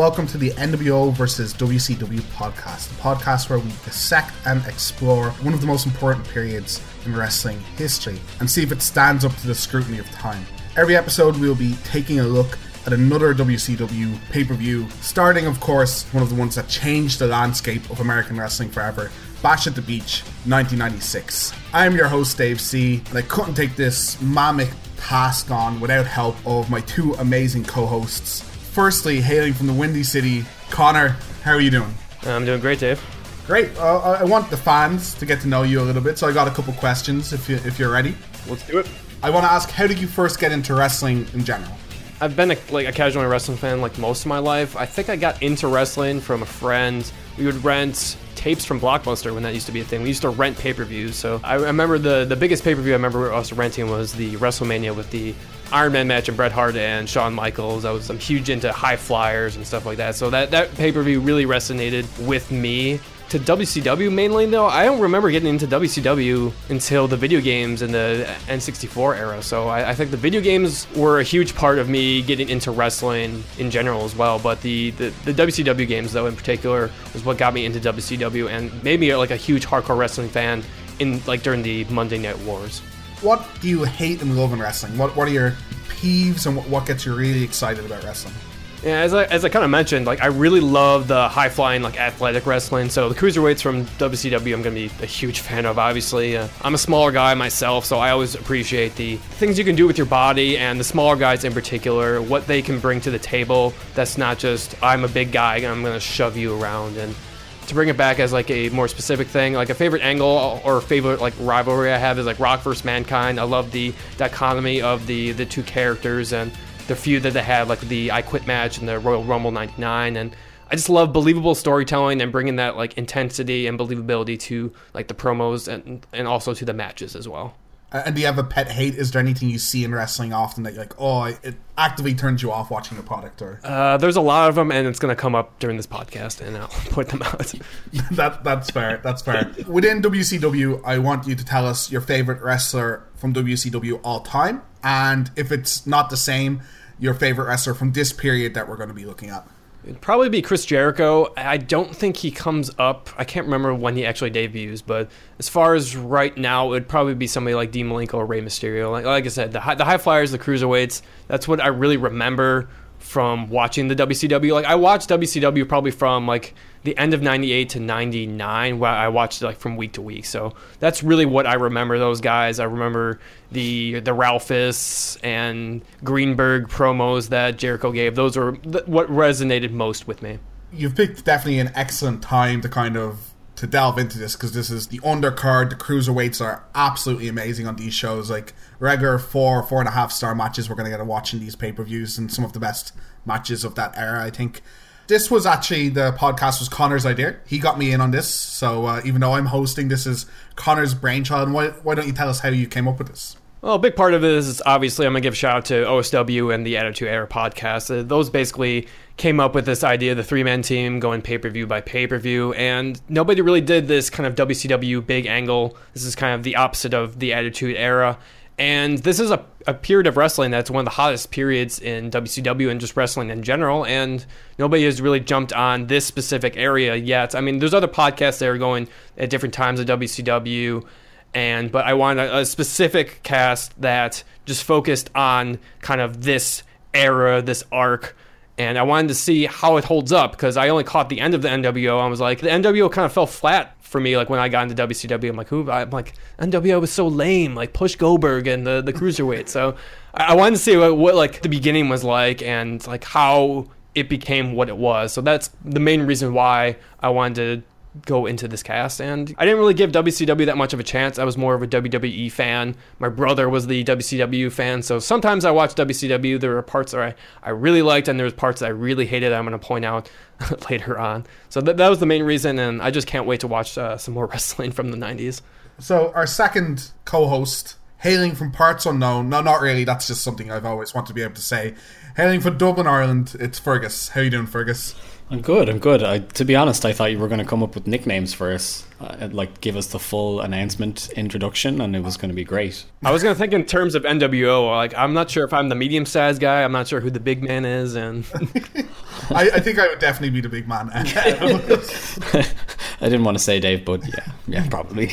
Welcome to the NWO versus WCW podcast, the podcast where we dissect and explore one of the most important periods in wrestling history and see if it stands up to the scrutiny of time. Every episode, we'll be taking a look at another WCW pay per view, starting, of course, one of the ones that changed the landscape of American wrestling forever. Bash at the Beach 1996. I'm your host, Dave C., and I couldn't take this mammoth task on without help of my two amazing co hosts firstly, hailing from the Windy City, Connor, how are you doing? I'm doing great, Dave. Great. Uh, I want the fans to get to know you a little bit, so I got a couple questions if you if you're ready. Let's do it. I want to ask, how did you first get into wrestling in general? I've been a, like a casual wrestling fan like most of my life. I think I got into wrestling from a friend. We would rent tapes from Blockbuster when that used to be a thing. We used to rent pay-per-views. So I remember the the biggest pay-per-view I remember us renting was the WrestleMania with the Iron Man match and Bret Hart and Shawn Michaels. I was I'm huge into high flyers and stuff like that. So that that pay per view really resonated with me. To WCW mainly though, I don't remember getting into WCW until the video games in the N64 era. So I, I think the video games were a huge part of me getting into wrestling in general as well. But the, the, the WCW games though in particular was what got me into WCW and made me like a huge hardcore wrestling fan in like during the Monday Night Wars what do you hate and love in wrestling? What what are your peeves and what, what gets you really excited about wrestling? Yeah, as I, as I kind of mentioned, like I really love the high flying, like athletic wrestling. So the cruiserweights from WCW, I'm gonna be a huge fan of. Obviously, uh, I'm a smaller guy myself, so I always appreciate the things you can do with your body and the smaller guys in particular, what they can bring to the table. That's not just I'm a big guy and I'm gonna shove you around and to bring it back as like a more specific thing, like a favorite angle or favorite like rivalry I have is like Rock versus Mankind. I love the dichotomy of the the two characters and the feud that they had, like the I Quit match and the Royal Rumble '99, and I just love believable storytelling and bringing that like intensity and believability to like the promos and and also to the matches as well. And do you have a pet hate? Is there anything you see in wrestling often that you're like, oh, it actively turns you off watching the product? Or uh, there's a lot of them, and it's going to come up during this podcast, and I'll point them out. that that's fair. That's fair. Within WCW, I want you to tell us your favorite wrestler from WCW all time, and if it's not the same, your favorite wrestler from this period that we're going to be looking at. It'd probably be Chris Jericho. I don't think he comes up. I can't remember when he actually debuts, but as far as right now, it would probably be somebody like Dean Malenko or Rey Mysterio. Like, like I said, the high, the high flyers, the cruiserweights. That's what I really remember from watching the WCW. Like I watched WCW probably from like the end of 98 to 99 where I watched it like from week to week. So that's really what I remember those guys. I remember the the Ralphus and Greenberg promos that Jericho gave. Those are th- what resonated most with me. You've picked definitely an excellent time to kind of to delve into this because this is the undercard. The cruiserweights are absolutely amazing on these shows. Like regular four, four and a half star matches, we're going to get to watch in these pay per views and some of the best matches of that era. I think this was actually the podcast was Connor's idea. He got me in on this. So uh, even though I'm hosting, this is Connor's brainchild. And why, why don't you tell us how you came up with this? Well, a big part of it is obviously I'm gonna give a shout out to OSW and the Attitude Era podcast. Uh, those basically came up with this idea, the three man team going pay per view by pay per view, and nobody really did this kind of WCW big angle. This is kind of the opposite of the Attitude Era. And this is a, a period of wrestling that's one of the hottest periods in WCW and just wrestling in general. And nobody has really jumped on this specific area yet. I mean, there's other podcasts that are going at different times of WCW and but I wanted a, a specific cast that just focused on kind of this era, this arc and I wanted to see how it holds up because I only caught the end of the NWO. I was like, the NWO kind of fell flat for me. Like when I got into WCW, I'm like, who? I'm like, NWO was so lame. Like push Goldberg and the the cruiserweight. so I, I wanted to see what, what like the beginning was like and like how it became what it was. So that's the main reason why I wanted to go into this cast and I didn't really give WCW that much of a chance. I was more of a WWE fan. My brother was the WCW fan, so sometimes I watched WCW. There were parts that I, I really liked and there was parts that I really hated I'm going to point out later on. So th- that was the main reason and I just can't wait to watch uh, some more wrestling from the 90s. So our second co-host hailing from parts unknown. No, not really. That's just something I've always wanted to be able to say. Hailing from Dublin, Ireland, it's Fergus. How you doing, Fergus? I'm good. I'm good. I, to be honest, I thought you were going to come up with nicknames for us, uh, like give us the full announcement introduction, and it was going to be great. I was going to think in terms of NWO. Like, I'm not sure if I'm the medium sized guy. I'm not sure who the big man is, and I, I think I would definitely be the big man. I didn't want to say Dave, but yeah, yeah, probably.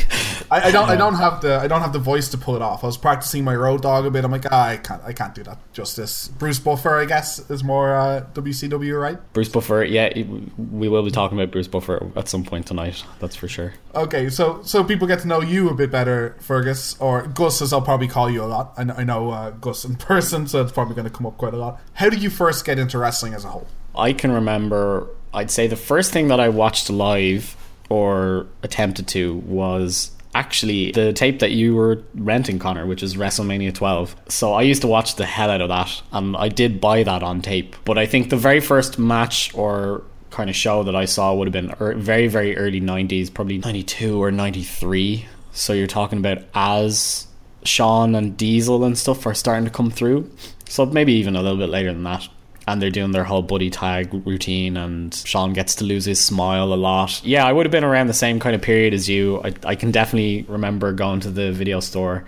I, I don't. I don't have the. I don't have the voice to pull it off. I was practicing my road dog a bit. I'm like, ah, I can't. I can't do that justice. Bruce Buffer, I guess, is more uh, WCW, right? Bruce Buffer, yeah, we will be talking about Bruce Buffer at some point tonight. That's for sure. Okay, so so people get to know you a bit better, Fergus, or Gus, as I'll probably call you a lot. I know, I know uh, Gus in person, so it's probably going to come up quite a lot. How did you first get into wrestling as a whole? I can remember. I'd say the first thing that I watched live or attempted to was actually the tape that you were renting, Connor, which is WrestleMania 12. So I used to watch the hell out of that, and I did buy that on tape. But I think the very first match or kind of show that I saw would have been er- very, very early 90s, probably 92 or 93. So you're talking about as Shawn and Diesel and stuff are starting to come through. So maybe even a little bit later than that and they're doing their whole buddy tag routine and Shawn gets to lose his smile a lot. Yeah, I would have been around the same kind of period as you. I, I can definitely remember going to the video store,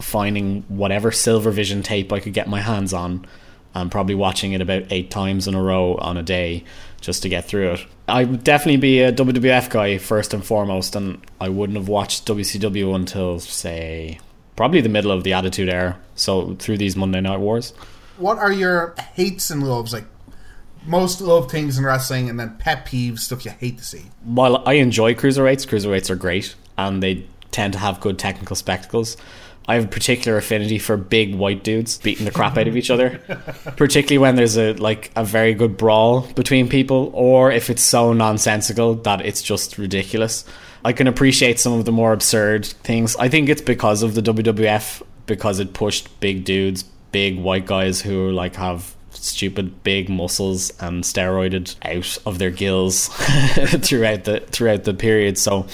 finding whatever Silver Vision tape I could get my hands on, and probably watching it about eight times in a row on a day just to get through it. I would definitely be a WWF guy first and foremost, and I wouldn't have watched WCW until, say, probably the middle of the Attitude Era. So through these Monday Night Wars what are your hates and loves? Like most love things in wrestling, and then pet peeves, stuff you hate to see. While I enjoy cruiserweights, cruiserweights are great, and they tend to have good technical spectacles. I have a particular affinity for big white dudes beating the crap out of each other, particularly when there's a like a very good brawl between people, or if it's so nonsensical that it's just ridiculous. I can appreciate some of the more absurd things. I think it's because of the WWF because it pushed big dudes big white guys who like have stupid big muscles and steroided out of their gills throughout the throughout the period. So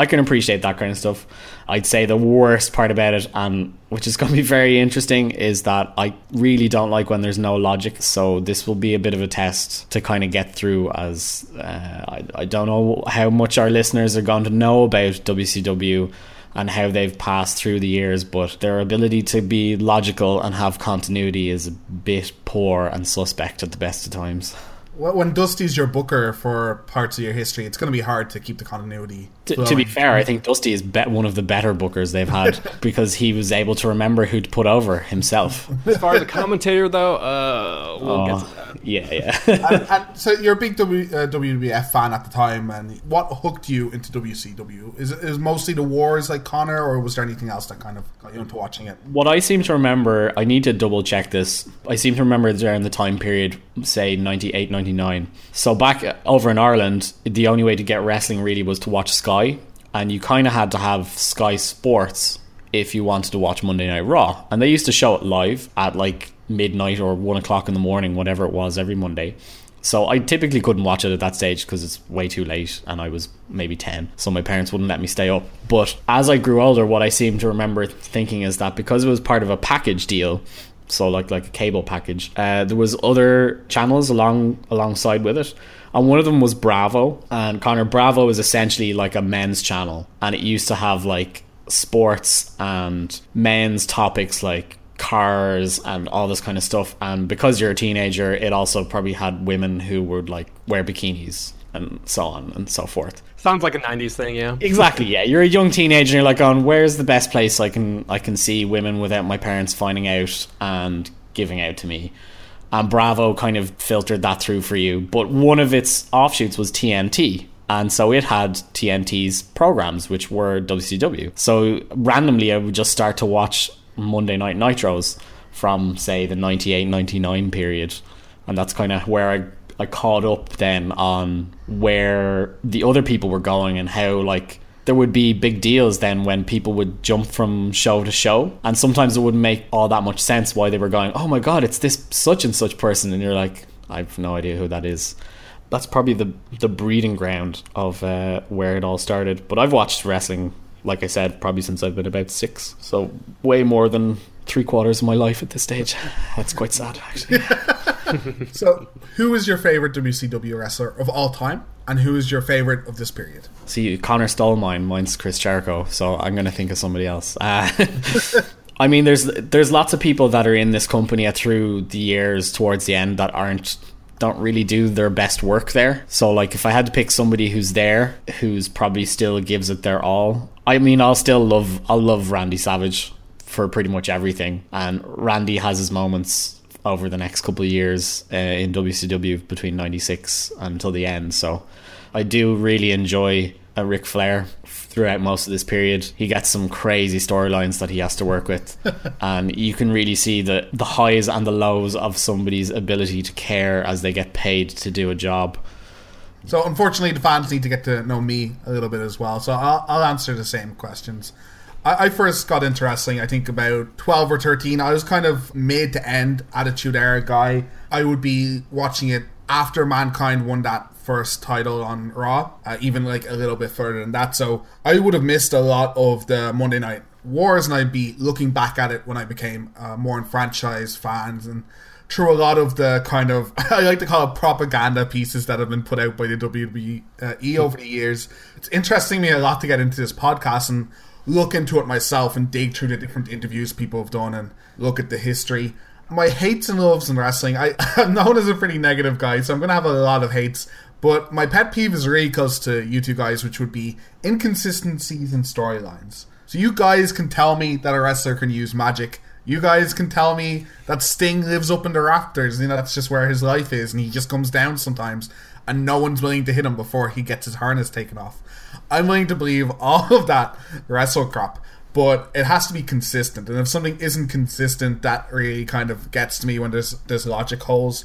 I can appreciate that kind of stuff. I'd say the worst part about it, and which is going to be very interesting, is that I really don't like when there's no logic. So this will be a bit of a test to kind of get through. As uh, I, I don't know how much our listeners are going to know about WCW and how they've passed through the years, but their ability to be logical and have continuity is a bit poor and suspect at the best of times when Dusty's your booker for parts of your history, it's going to be hard to keep the continuity. To, to, be fair, I think Dusty is be- one of the better bookers they've had because he was able to remember who to put over himself. As far as a commentator, though, uh, we'll oh, get to that. Yeah, yeah. and, and, so you're a big w, uh, WWF fan at the time, and what hooked you into WCW? Is it is mostly the wars like Connor, or was there anything else that kind of got you into watching it? What I seem to remember, I need to double check this. I seem to remember during the time period, say 98, 99 so back over in Ireland, the only way to get wrestling really was to watch Sky, and you kind of had to have Sky Sports if you wanted to watch Monday Night Raw. And they used to show it live at like midnight or one o'clock in the morning, whatever it was, every Monday. So I typically couldn't watch it at that stage because it's way too late and I was maybe 10. So my parents wouldn't let me stay up. But as I grew older, what I seem to remember thinking is that because it was part of a package deal, so like like a cable package. Uh, there was other channels along alongside with it, and one of them was Bravo. And Connor Bravo is essentially like a men's channel, and it used to have like sports and men's topics like cars and all this kind of stuff. And because you're a teenager, it also probably had women who would like wear bikinis and so on and so forth. Sounds like a '90s thing, yeah. Exactly, yeah. You're a young teenager, and you're like, "On where's the best place I can I can see women without my parents finding out and giving out to me?" And Bravo kind of filtered that through for you. But one of its offshoots was TNT, and so it had TNT's programs, which were WCW. So randomly, I would just start to watch Monday Night Nitros from say the 98 99 period and that's kind of where I I caught up then on where the other people were going and how like there would be big deals then when people would jump from show to show. And sometimes it wouldn't make all that much sense why they were going oh my god it's this such and such person. And you're like I've no idea who that is. That's probably the the breeding ground of uh, where it all started. But I've watched wrestling like I said probably since I've been about six. So way more than three quarters of my life at this stage. That's quite sad actually so, who is your favorite WCW wrestler of all time, and who is your favorite of this period? See, Connor stole mine. Mine's Chris Jericho, so I'm going to think of somebody else. Uh, I mean, there's there's lots of people that are in this company through the years towards the end that aren't don't really do their best work there. So like if I had to pick somebody who's there who's probably still gives it their all, I mean I'll still love I'll love Randy Savage for pretty much everything. And Randy has his moments over the next couple of years uh, in WCW between 96 until the end. So I do really enjoy a Ric Flair throughout most of this period. He gets some crazy storylines that he has to work with, and you can really see the the highs and the lows of somebody's ability to care as they get paid to do a job. So unfortunately, the fans need to get to know me a little bit as well. So I'll, I'll answer the same questions. I, I first got into wrestling, I think about 12 or 13. I was kind of mid to end Attitude Era guy. I would be watching it after Mankind won that first title on Raw, uh, even like a little bit further than that. So I would have missed a lot of the Monday Night Wars, and I'd be looking back at it when I became uh, more enfranchised fans and through a lot of the kind of I like to call it propaganda pieces that have been put out by the WWE uh, over the years. It's interesting me a lot to get into this podcast and look into it myself and dig through the different interviews people have done and look at the history. My hates and loves in wrestling. I, I'm known as a pretty negative guy, so I'm going to have a lot of hates. But my pet peeve is really close to you two guys, which would be inconsistencies in storylines. So you guys can tell me that a wrestler can use magic. You guys can tell me that Sting lives up in the rafters. You know, that's just where his life is, and he just comes down sometimes, and no one's willing to hit him before he gets his harness taken off. I'm willing to believe all of that wrestle crap, but it has to be consistent. And if something isn't consistent, that really kind of gets to me when there's there's logic holes.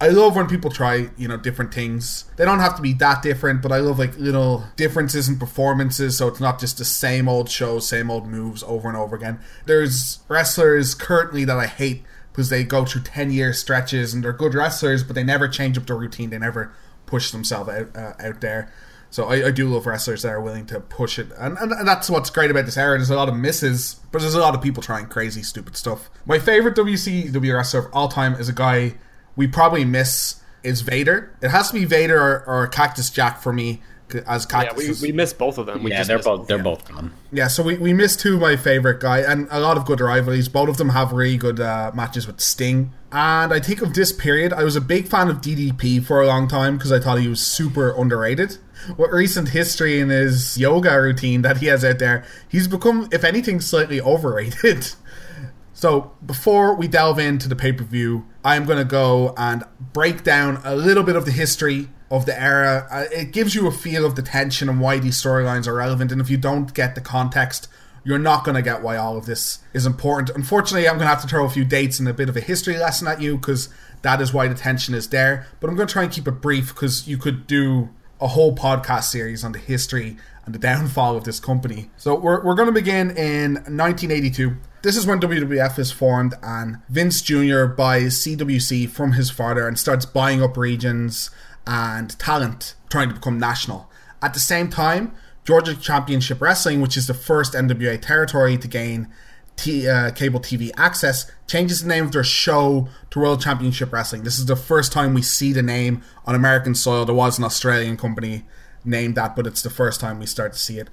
I love when people try, you know, different things. They don't have to be that different, but I love like little differences in performances, so it's not just the same old show, same old moves over and over again. There's wrestlers currently that I hate because they go through 10 year stretches and they're good wrestlers, but they never change up their routine. They never push themselves out, uh, out there. So I, I, do love wrestlers that are willing to push it, and, and, and that's what's great about this era. There's a lot of misses, but there's a lot of people trying crazy, stupid stuff. My favorite WCW wrestler of all time is a guy we probably miss is Vader. It has to be Vader or, or Cactus Jack for me as Cactus. Yeah, we, we missed both of them. We yeah, they're both they're both gone. Yeah, so we, we missed two of my favorite guy and a lot of good rivalries. Both of them have really good uh, matches with Sting. And I think of this period, I was a big fan of DDP for a long time because I thought he was super underrated what recent history in his yoga routine that he has out there, he's become, if anything, slightly overrated. so before we delve into the pay per view, I'm going to go and break down a little bit of the history of the era. Uh, it gives you a feel of the tension and why these storylines are relevant. And if you don't get the context, you're not going to get why all of this is important. Unfortunately, I'm going to have to throw a few dates and a bit of a history lesson at you because that is why the tension is there. But I'm going to try and keep it brief because you could do a whole podcast series on the history and the downfall of this company. So we're, we're going to begin in 1982. This is when WWF is formed, and Vince Jr. buys CWC from his father and starts buying up regions and talent, trying to become national. At the same time, Georgia Championship Wrestling, which is the first NWA territory to gain T, uh, cable TV access changes the name of their show to World Championship Wrestling. This is the first time we see the name on American soil. There was an Australian company named that, but it's the first time we start to see it.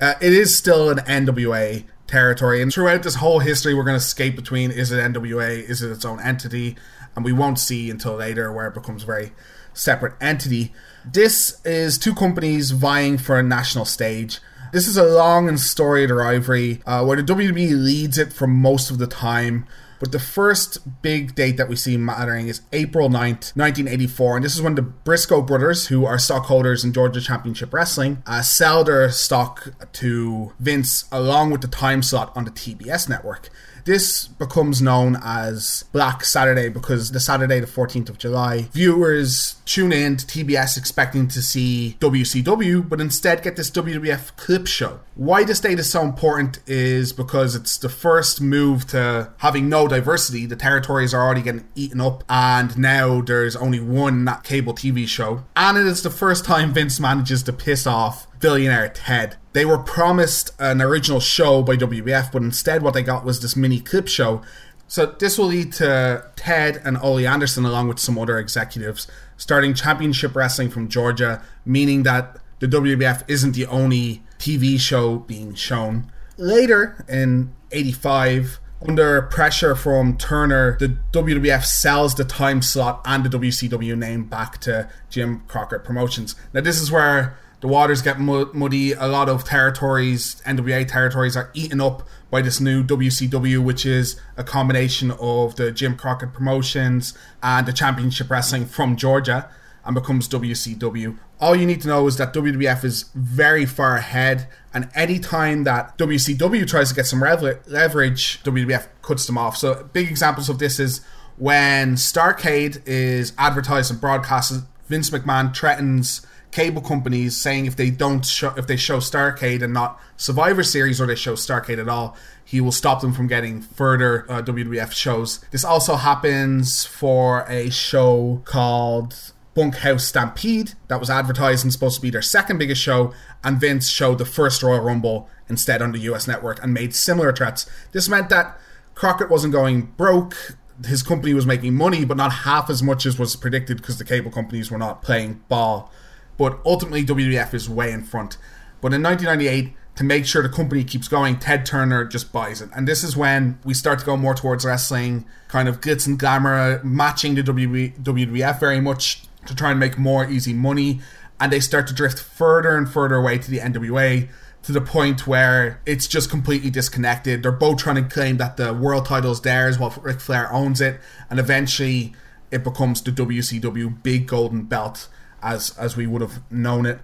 Uh, it is still an NWA territory, and throughout this whole history, we're going to skate between is it NWA, is it its own entity, and we won't see until later where it becomes a very separate entity. This is two companies vying for a national stage. This is a long and storied rivalry uh, where the WWE leads it for most of the time. But the first big date that we see mattering is April 9th, 1984. And this is when the Briscoe brothers, who are stockholders in Georgia Championship Wrestling, uh, sell their stock to Vince along with the time slot on the TBS network. This becomes known as Black Saturday because the Saturday, the 14th of July, viewers tune in to TBS expecting to see WCW, but instead get this WWF clip show. Why this date is so important is because it's the first move to having no diversity. The territories are already getting eaten up, and now there's only one cable TV show. And it is the first time Vince manages to piss off billionaire Ted. They were promised an original show by WWF, but instead what they got was this mini clip show. So this will lead to Ted and Ole Anderson, along with some other executives, starting championship wrestling from Georgia, meaning that the WWF isn't the only TV show being shown. Later in 85, under pressure from Turner, the WWF sells the time slot and the WCW name back to Jim Crockett Promotions. Now, this is where the waters get muddy. A lot of territories, NWA territories, are eaten up by this new WCW, which is a combination of the Jim Crockett Promotions and the Championship Wrestling from Georgia and becomes WCW. All you need to know is that WWF is very far ahead, and anytime that WCW tries to get some leverage, WWF cuts them off. So, big examples of this is when Starcade is advertised and broadcasted, Vince McMahon threatens cable companies saying if they don't show if they show Starcade and not Survivor Series or they show Starcade at all, he will stop them from getting further uh, WWF shows. This also happens for a show called Bunkhouse Stampede that was advertised and supposed to be their second biggest show, and Vince showed the first Royal Rumble instead on the US network and made similar threats. This meant that Crockett wasn't going broke. His company was making money, but not half as much as was predicted because the cable companies were not playing ball. But ultimately, WWF is way in front. But in 1998, to make sure the company keeps going, Ted Turner just buys it. And this is when we start to go more towards wrestling, kind of glitz and glamour, matching the WWF very much to try and make more easy money. And they start to drift further and further away to the NWA to the point where it's just completely disconnected. They're both trying to claim that the world title is theirs while Ric Flair owns it. And eventually it becomes the WCW big golden belt as, as we would have known it.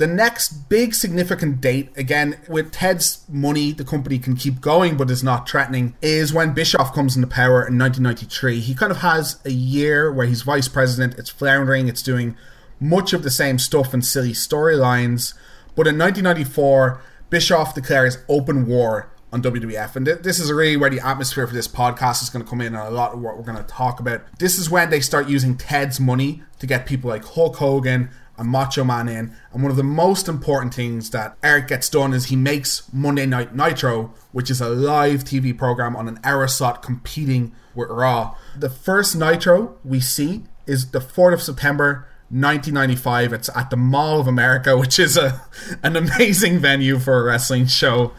The next big significant date, again, with Ted's money, the company can keep going but is not threatening, is when Bischoff comes into power in 1993. He kind of has a year where he's vice president, it's floundering, it's doing much of the same stuff and silly storylines. But in 1994, Bischoff declares open war on WWF. And th- this is really where the atmosphere for this podcast is going to come in and a lot of what we're going to talk about. This is when they start using Ted's money to get people like Hulk Hogan and Macho Man in. And one of the most important things that Eric gets done is he makes Monday Night Nitro, which is a live TV program on an hour competing with Raw. The first Nitro we see is the 4th of September 1995. It's at the Mall of America, which is a an amazing venue for a wrestling show.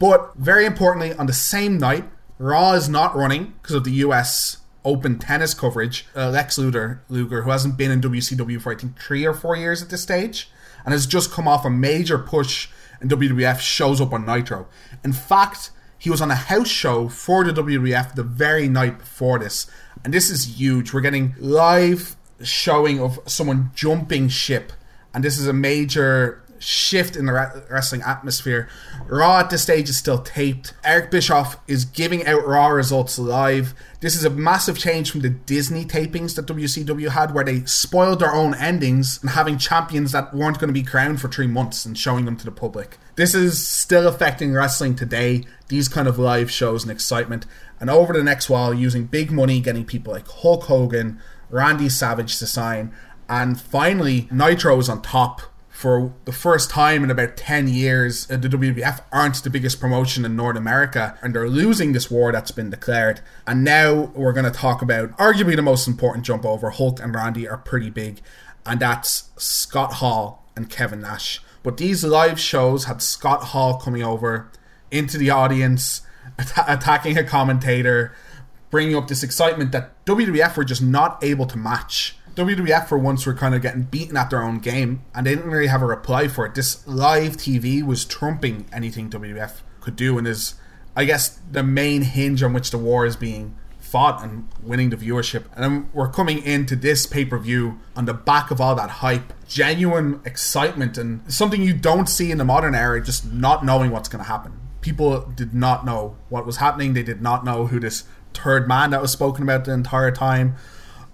But very importantly, on the same night, Raw is not running because of the US open tennis coverage, uh, Lex Luger, Luger, who hasn't been in WCW for I think three or four years at this stage, and has just come off a major push in WWF, shows up on Nitro. In fact, he was on a house show for the WWF the very night before this, and this is huge. We're getting live showing of someone jumping ship, and this is a major shift in the wrestling atmosphere. Raw at this stage is still taped. Eric Bischoff is giving out Raw results live. This is a massive change from the Disney tapings that WCW had, where they spoiled their own endings and having champions that weren't going to be crowned for three months and showing them to the public. This is still affecting wrestling today, these kind of live shows and excitement. And over the next while, using big money, getting people like Hulk Hogan, Randy Savage to sign. And finally, Nitro is on top for the first time in about 10 years, uh, the WWF aren't the biggest promotion in North America and they're losing this war that's been declared. And now we're going to talk about arguably the most important jump over. Hulk and Randy are pretty big, and that's Scott Hall and Kevin Nash. But these live shows had Scott Hall coming over into the audience, att- attacking a commentator, bringing up this excitement that WWF were just not able to match WWF for once were kind of getting beaten at their own game, and they didn't really have a reply for it. This live TV was trumping anything WWF could do, and is, I guess, the main hinge on which the war is being fought and winning the viewership. And then we're coming into this pay per view on the back of all that hype, genuine excitement, and something you don't see in the modern era, just not knowing what's going to happen. People did not know what was happening, they did not know who this third man that was spoken about the entire time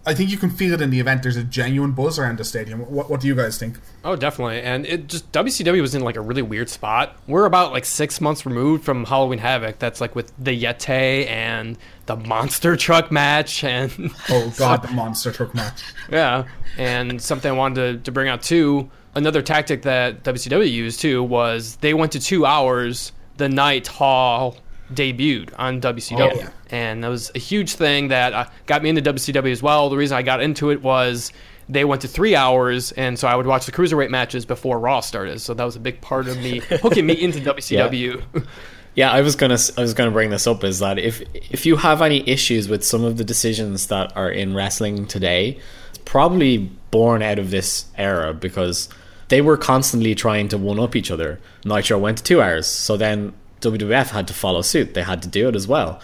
I think you can feel it in the event. There's a genuine buzz around the stadium. What, what do you guys think? Oh, definitely. And it just WCW was in like a really weird spot. We're about like six months removed from Halloween Havoc. That's like with the Yeti and the monster truck match and oh god, the monster truck match. Yeah, and something I wanted to, to bring out too. Another tactic that WCW used too was they went to two hours the night Hall debuted on WCW. Oh, yeah. And that was a huge thing that uh, got me into WCW as well. The reason I got into it was they went to three hours, and so I would watch the cruiserweight matches before Raw started. So that was a big part of me hooking me into WCW. Yeah, I was gonna I was gonna bring this up is that if if you have any issues with some of the decisions that are in wrestling today, it's probably born out of this era because they were constantly trying to one up each other. Nitro went to two hours, so then WWF had to follow suit. They had to do it as well.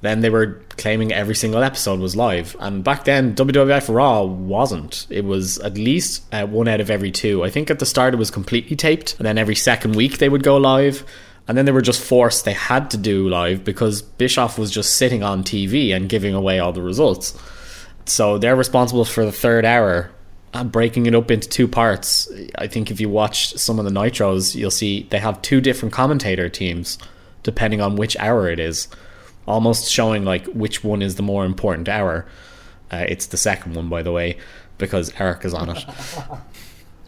Then they were claiming every single episode was live, and back then WWF Raw wasn't. It was at least uh, one out of every two. I think at the start it was completely taped, and then every second week they would go live and then they were just forced they had to do live because Bischoff was just sitting on TV and giving away all the results. So they're responsible for the third hour and breaking it up into two parts. I think if you watch some of the Nitros, you'll see they have two different commentator teams depending on which hour it is, almost showing like which one is the more important hour. Uh, it's the second one, by the way, because Eric is on it.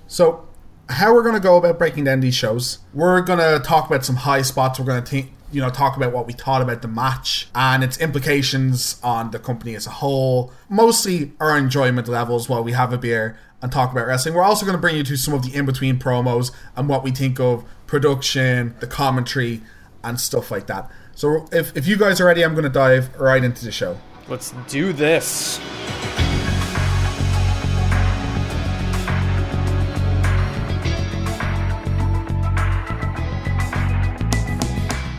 So how we're going to go about breaking down these shows. We're going to talk about some high spots. We're going to you know, talk about what we thought about the match and its implications on the company as a whole. Mostly our enjoyment levels while we have a beer and talk about wrestling. We're also going to bring you to some of the in between promos and what we think of production, the commentary, and stuff like that. So if, if you guys are ready, I'm going to dive right into the show. Let's do this.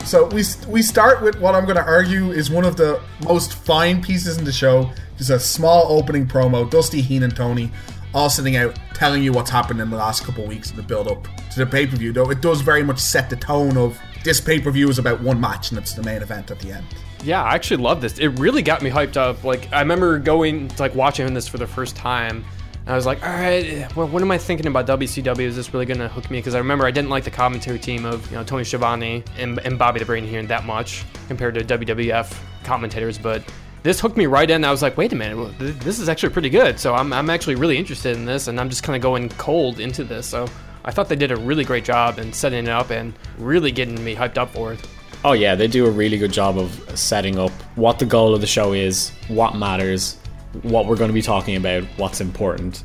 So we we start with what I'm going to argue is one of the most fine pieces in the show. Just a small opening promo. Dusty, Heenan, and Tony all sitting out telling you what's happened in the last couple weeks in the build up to the pay per view. Though it does very much set the tone of this pay per view is about one match and it's the main event at the end. Yeah, I actually love this. It really got me hyped up. Like I remember going like watching this for the first time I was like, all right, well, what am I thinking about WCW? Is this really going to hook me? Because I remember I didn't like the commentary team of you know Tony Schiavone and, and Bobby the Brain here that much compared to WWF commentators, but this hooked me right in. I was like, wait a minute, this is actually pretty good. So I'm, I'm actually really interested in this, and I'm just kind of going cold into this. So I thought they did a really great job in setting it up and really getting me hyped up for it. Oh yeah, they do a really good job of setting up what the goal of the show is, what matters, what we're going to be talking about, what's important.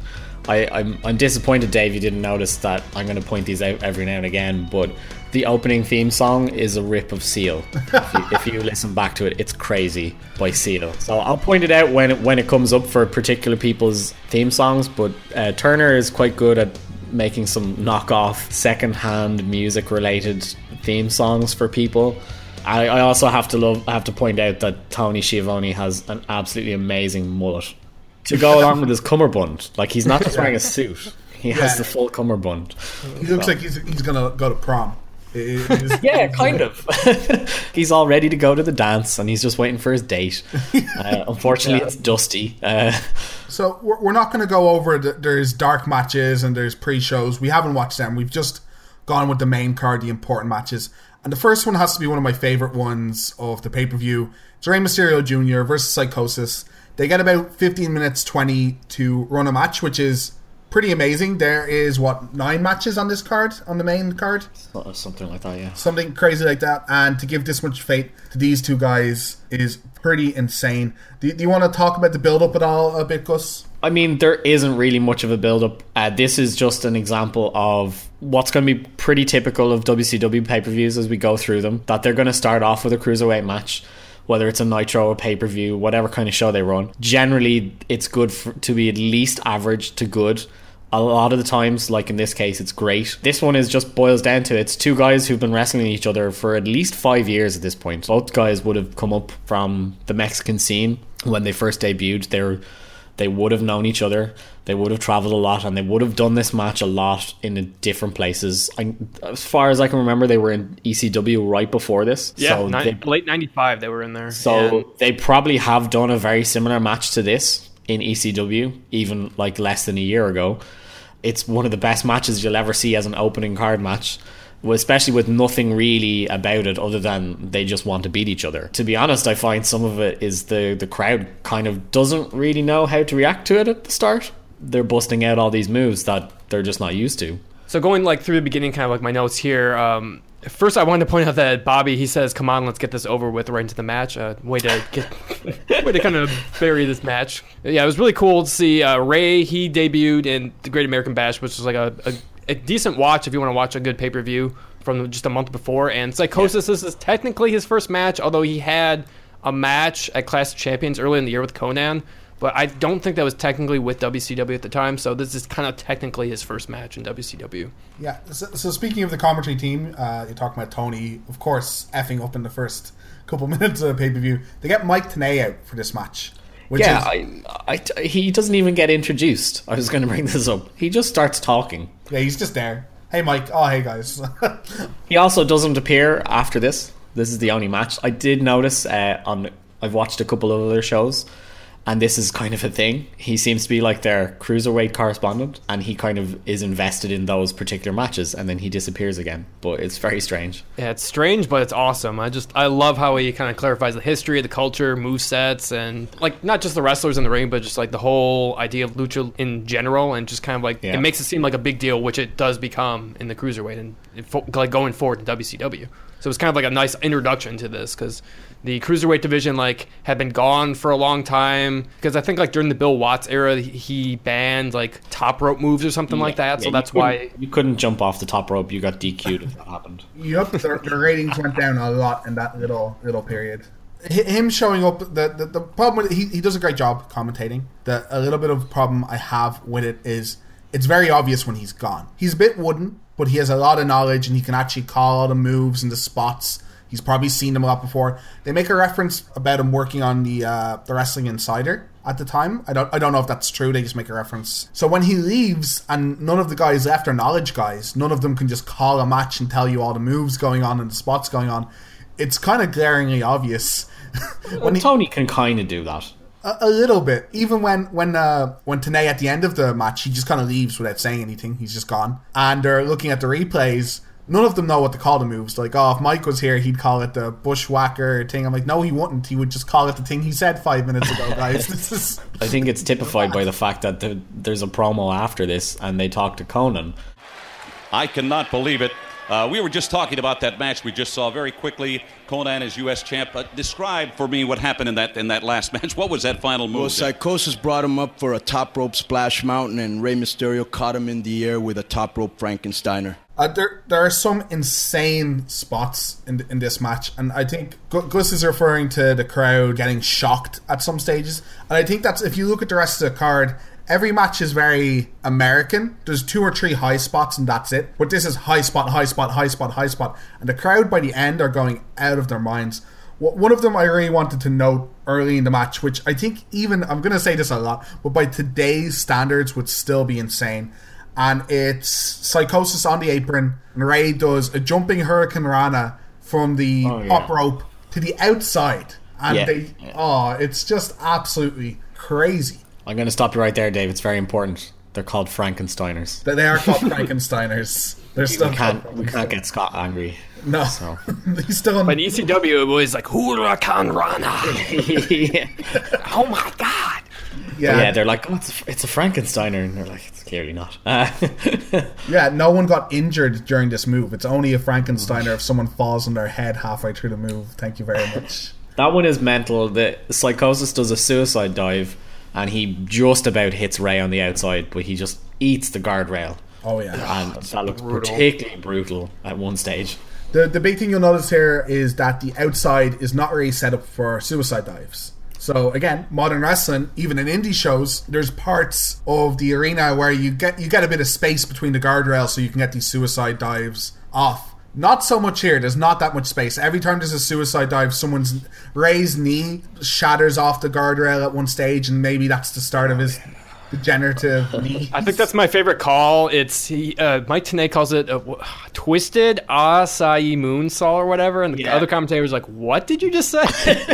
I, I'm, I'm disappointed, Dave, you didn't notice that I'm going to point these out every now and again, but the opening theme song is a rip of Seal. if, you, if, you, listen back to it, it's crazy by Seal. So I'll point it out when it, when it comes up for particular people's theme songs, but uh, Turner is quite good at making some knockoff, second-hand music-related theme songs for people. I, I also have to love I have to point out that Tony Schiavone has an absolutely amazing mullet to go along with his cummerbund. Like he's not just wearing a suit; he yeah. has the full cummerbund. He looks so. like he's he's gonna go to prom. yeah, kind of. he's all ready to go to the dance, and he's just waiting for his date. Uh, unfortunately, yeah. it's dusty. Uh, so we're, we're not going to go over. The, there's dark matches and there's pre-shows. We haven't watched them. We've just gone with the main card, the important matches. And the first one has to be one of my favorite ones of the pay per view. It's Rey Mysterio Jr. versus Psychosis. They get about 15 minutes 20 to run a match, which is pretty amazing. There is what nine matches on this card on the main card, something like that, yeah, something crazy like that. And to give this much fate to these two guys is pretty insane. Do, do you want to talk about the build up at all a bit, Gus? I mean, there isn't really much of a build up. Uh, this is just an example of what's going to be pretty typical of WCW pay per views as we go through them. That they're going to start off with a cruiserweight match whether it's a nitro or pay per view, whatever kind of show they run. Generally, it's good for, to be at least average to good. A lot of the times, like in this case, it's great. This one is just boils down to it's two guys who've been wrestling each other for at least five years at this point. Both guys would have come up from the Mexican scene when they first debuted. They were they would have known each other. They would have traveled a lot, and they would have done this match a lot in different places. I, as far as I can remember, they were in ECW right before this. Yeah, so ni- they, late '95, they were in there. So yeah. they probably have done a very similar match to this in ECW, even like less than a year ago. It's one of the best matches you'll ever see as an opening card match especially with nothing really about it other than they just want to beat each other. To be honest, I find some of it is the the crowd kind of doesn't really know how to react to it at the start. They're busting out all these moves that they're just not used to. So going like through the beginning, kind of like my notes here. Um, first, I wanted to point out that Bobby he says, "Come on, let's get this over with right into the match." Uh, way to get, way to kind of bury this match. Yeah, it was really cool to see uh, Rey. He debuted in the Great American Bash, which was like a, a a decent watch if you want to watch a good pay per view. from just a month before. And Psychosis this is technically his first match, although he had a match at Clash of Champions early in the year with Konnan. But I don't think that was technically with WCW at the time, so this is kind of technically his first match in WCW. Yeah. So, so speaking of the commentary team, uh, you're talking about Tony, of course, effing up in the first couple minutes of the pay per view. They get Mike Tenay out for this match. Which yeah, is, I, I, he doesn't even get introduced. I was going to bring this up. He just starts talking. Yeah, he's just there. Hey, Mike. Oh, hey, guys. He also doesn't appear after this. This is the only match. I did notice uh, on. I've watched a couple of other shows, and this is kind of a thing. He seems to be like their cruiserweight correspondent, and he kind of is invested in those particular matches, and then he disappears again. But it's very strange. Yeah, it's strange, but it's awesome. I just I love how he kind of clarifies the history, the culture, move sets, and like not just the wrestlers in the ring, but just like the whole idea of lucha in general, and just kind of like Yeah. it makes it seem like a big deal, which it does become in the cruiserweight and like going forward in WCW. So it's kind of like a nice introduction to this because the cruiserweight division like had been gone for a long time because I think like during the Bill Watts era he- he banned like top rope moves or something like that. Yeah, so that's couldn't- why you couldn't jump off the top rope. You got DQ'd if that happened. Yep, their, their ratings went down a lot in that little little period. Him showing up, the the, the problem with he, he does a great job commentating. The a little bit of problem I have with it is it's very obvious when he's gone. He's a bit wooden, but he has a lot of knowledge and he can actually call all the moves and the spots. He's probably seen them a lot before. They make a reference about him working on the uh, the Wrestling Insider at the time. I don't I don't know if that's true. They just make a reference. So when he leaves and none of the guys left are knowledge guys, none of them can just call a match and tell you all the moves going on and the spots going on. It's kind of glaringly obvious. Well, Tony can kind of do that. A, a little bit. Even when when uh, when Tenay at the end of the match, he just kind of leaves without saying anything. He's just gone. And they're looking at the replays. None of them know what to call the moves. Like, oh, if Mike was here, he'd call it the bushwhacker thing. I'm like, no, he wouldn't. He would just call it the thing he said five minutes ago, guys. this is I think it's typified by the fact that the, there's a promo after this, and they talk to Konnan. I cannot believe it. Uh, we were just talking about that match we just saw very quickly. Konnan as U.S. champ. Uh, describe for me what happened in that in that last match. What was that final move? Well, Psychosis brought him up for a top rope splash mountain, and Rey Mysterio caught him in the air with a top rope Frankensteiner. Uh, there, there are some insane spots in in this match, and I think Gus is referring to the crowd getting shocked at some stages, and I think that's if you look at the rest of the card, every match is very American. There's two or three high spots, and that's it. But this is high spot, high spot, high spot, high spot, and the crowd by the end are going out of their minds. One of them I really wanted to note early in the match, which I think even I'm going to say this a lot, but by today's standards would still be insane and it's psychosis on the apron and Rey does a jumping hurricane rana from the Oh, yeah. top rope to the outside and Yeah. they oh it's just absolutely crazy I'm going to stop you right there, Dave. It's very important. They're called Frankensteiners. they are called frankensteiners they're still We can't, we can't get Scott angry. no So. he's still on But in ECW, it was like Huracan Rana. yeah. oh my god! yeah, yeah, they're like, oh, it's a, it's a Frankensteiner, and they're like, it's clearly not. Uh, yeah no one got injured during this move it's only a frankensteiner if someone falls on their head halfway through the move thank you very much that one is mental. The Psychosis does a suicide dive, and he just about hits Rey on the outside, but he just eats the guardrail. oh yeah And that looks brutal. particularly brutal at one stage. The the big thing you'll notice here is that the outside is not really set up for suicide dives. So again, modern wrestling, even in indie shows, there's parts of the arena where you get you get a bit of space between the guardrails so you can get these suicide dives off. Not so much here. There's not that much space. Every time there's a suicide dive, someone's raised knee shatters off the guardrail at one stage, and maybe that's the start of his degenerative knee. I think that's my favorite call. It's he, uh, Mike Tenay calls it a w- twisted Asai moonsault or whatever, and the Yeah. other commentator was like, "What did you just say?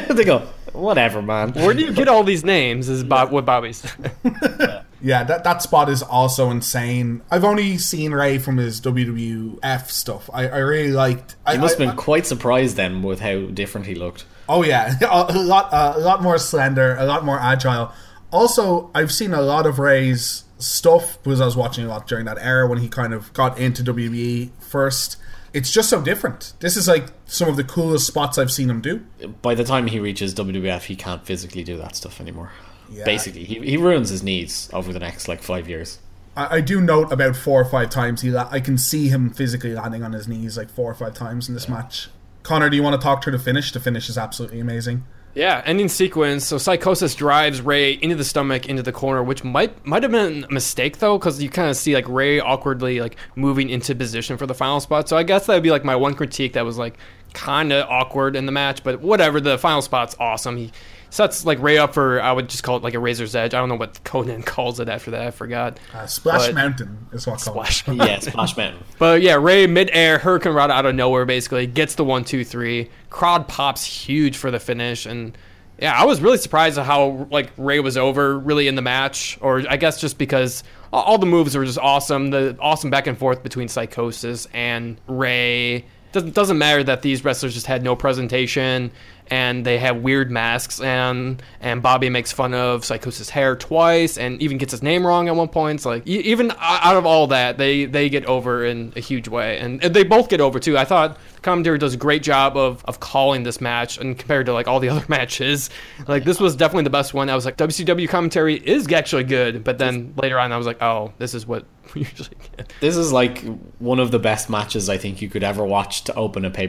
they go, whatever, man. Where do you get all these names?" Is Bob what Bobby's? Yeah, that, that spot is also insane. I've only seen Rey from his WWF stuff. I, I really liked. I He must I- have been quite surprised then with how different he looked. Oh yeah, a lot uh, a lot more slender, a lot more agile. Also, I've seen a lot of Rey's stuff because I was watching a lot during that era when he kind of got into WWE first. It's just so different. This is like some of the coolest spots I've seen him do. By the time he reaches WWF, he can't physically do that stuff anymore. Yeah. Basically, he, he ruins his knees over the next like five years. I, I do note about four or five times he la- I can see him physically landing on his knees like four or five times in this match. Connor, do you want to talk through the finish? The finish is absolutely amazing. Yeah, ending sequence. So Psychosis drives Rey into the stomach, into the corner, which might might have been a mistake though, because you kind of see like Rey awkwardly like moving into position for the final spot. So I guess that would be like my one critique that was like kind of awkward in the match, but whatever. The final spot's awesome. He sets like Rey up for I would just call it like a razor's edge. I don't know what Konnan calls it after that. I forgot. Uh, Splash But- Mountain is what called. Splash. yeah, Splash Mountain. But yeah, Rey midair, Hurricanrana out of nowhere basically gets the one, two, three. Crowd pops huge for the finish, and yeah, I was really surprised at how like Rey was over really in the match, or I guess just because all- all the moves were just awesome. The awesome back and forth between Psychosis and Rey. Doesn't doesn't matter that these wrestlers just had no presentation and they have weird masks and and Bobby makes fun of Psychosis hair twice and even gets his name wrong at one point. It's like even out of all that, they they get over in a huge way, and, they both get over too. I thought commentary does a great job of of calling this match, and compared to like all the other matches, like this was definitely the best one. I was like WCW commentary is actually good, but then later on I was like, oh, this is what we usually get. This is like one of the best matches I think you could ever watch to open a pay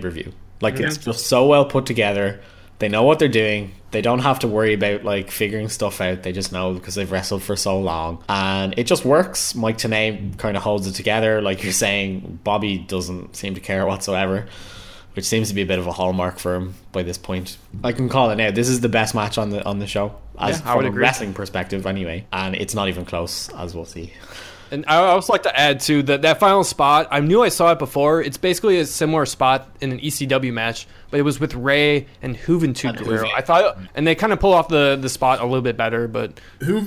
Like it's just so well put together. They know what they're doing. They don't have to worry about like figuring stuff out. They just know because they've wrestled for so long, and it just works. Mike Tenay kind of holds it together, like you're saying. Bobby doesn't seem to care whatsoever, which seems to be a bit of a hallmark for him by this point. I can call it now. This is the best match on the on the show, as Yeah, from a wrestling perspective, anyway. And it's not even close, as we'll see. And I I also like to add too that that final spot. I knew I saw it before. It's basically a similar spot in an ECW match, but it was with Rey and Juventud And Guerrero. I thought, and they kind of pull off the the spot a little bit better. But Hu-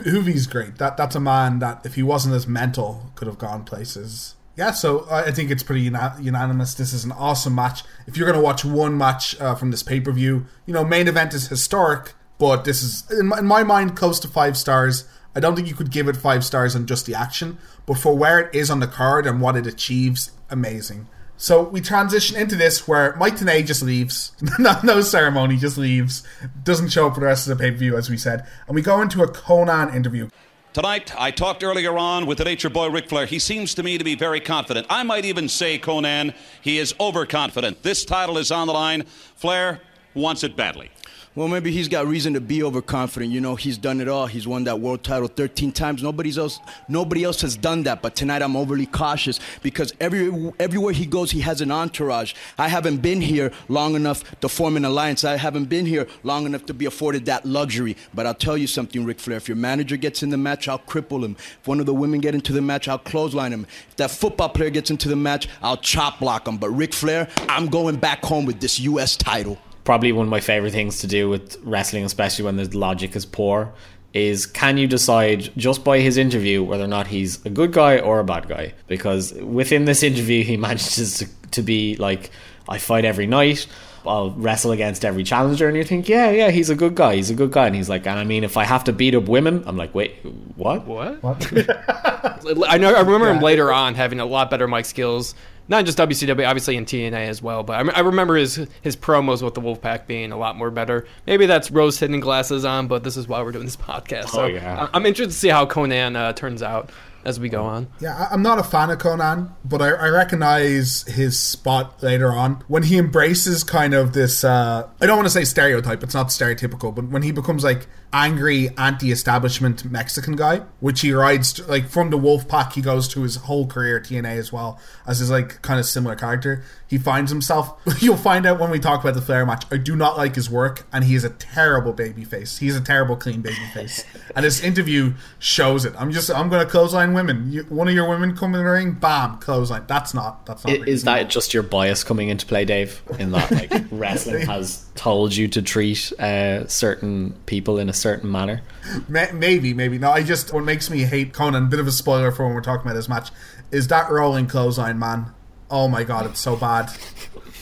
great. That that's a man that if he wasn't as mental could have gone places. Yeah, so I I think it's pretty una- unanimous. This is an awesome match. If you're going to watch one match uh, from this pay per view, you know, main event is historic, but this is in my, in my mind close to five stars. I don't think you could give it five stars on just the action, but for where it is on the card and what it achieves, amazing. So we transition into this where Mike Tenay just leaves. no, no ceremony, just leaves. Doesn't show up for the rest of the pay per view, as we said. And we go into a Konnan interview. Tonight, I talked earlier on with the Nature Boy Ric Flair. He seems to me to be very confident. I might even say, Konnan, he is overconfident. This title is on the line. Flair wants it badly. Well, maybe he's got reason to be overconfident. You know, he's done it all. He's won that world title 13 times. Nobody else, nobody else has done that. But tonight, I'm overly cautious because every everywhere he goes, he has an entourage. I haven't been here long enough to form an alliance. I haven't been here long enough to be afforded that luxury. But I'll tell you something, Ric Flair. If your manager gets in the match, I'll cripple him. If one of the women get into the match, I'll clothesline him. If that football player gets into the match, I'll chop block him. But Ric Flair, I'm going back home with this U.S. title. Probably one of my favorite things to do with wrestling, especially when the logic is poor, is can you decide just by his interview whether or not he's a good guy or a bad guy? Because within this interview, he manages to, to be like, I fight every night. I'll wrestle against every challenger, and you think, yeah, yeah, he's a good guy. He's a good guy, and he's like, and I mean, if I have to beat up women, I'm like, wait, what? what? I know. I remember him later on having a lot better mic skills. Not just WCW, obviously in TNA as well. But I, I remember his his promos with the Wolfpack being a lot more better. Maybe that's rose hidden glasses on, but this is why we're doing this podcast. So Oh, yeah. I- I'm interested to see how Konnan uh, turns out as we go on. Yeah, I- I'm not a fan of Konnan, but I, I recognize his spot later on when he embraces kind of this. Uh, I don't want to say stereotype; it's not stereotypical, but when he becomes like angry, anti-establishment Mexican guy, which he rides to, like from the Wolf Pack, he goes to his whole career at TNA as well as his like kind of similar character. He finds himself. You'll find out when we talk about the Flair match. I do not like his work, and he is a terrible baby face. He's a terrible clean baby face, and this interview shows it. I'm just I'm going to clothesline women. You, one of your women come in the ring, bam, clothesline. That's not. That's not. Is that just your bias coming into play, Dave? In that, like, wrestling has told you to treat uh, certain people in a certain manner? Maybe, maybe. No, I just what makes me hate Konnan. Bit of a spoiler for when we're talking about this match is that rolling clothesline, man. Oh my god, it's so bad.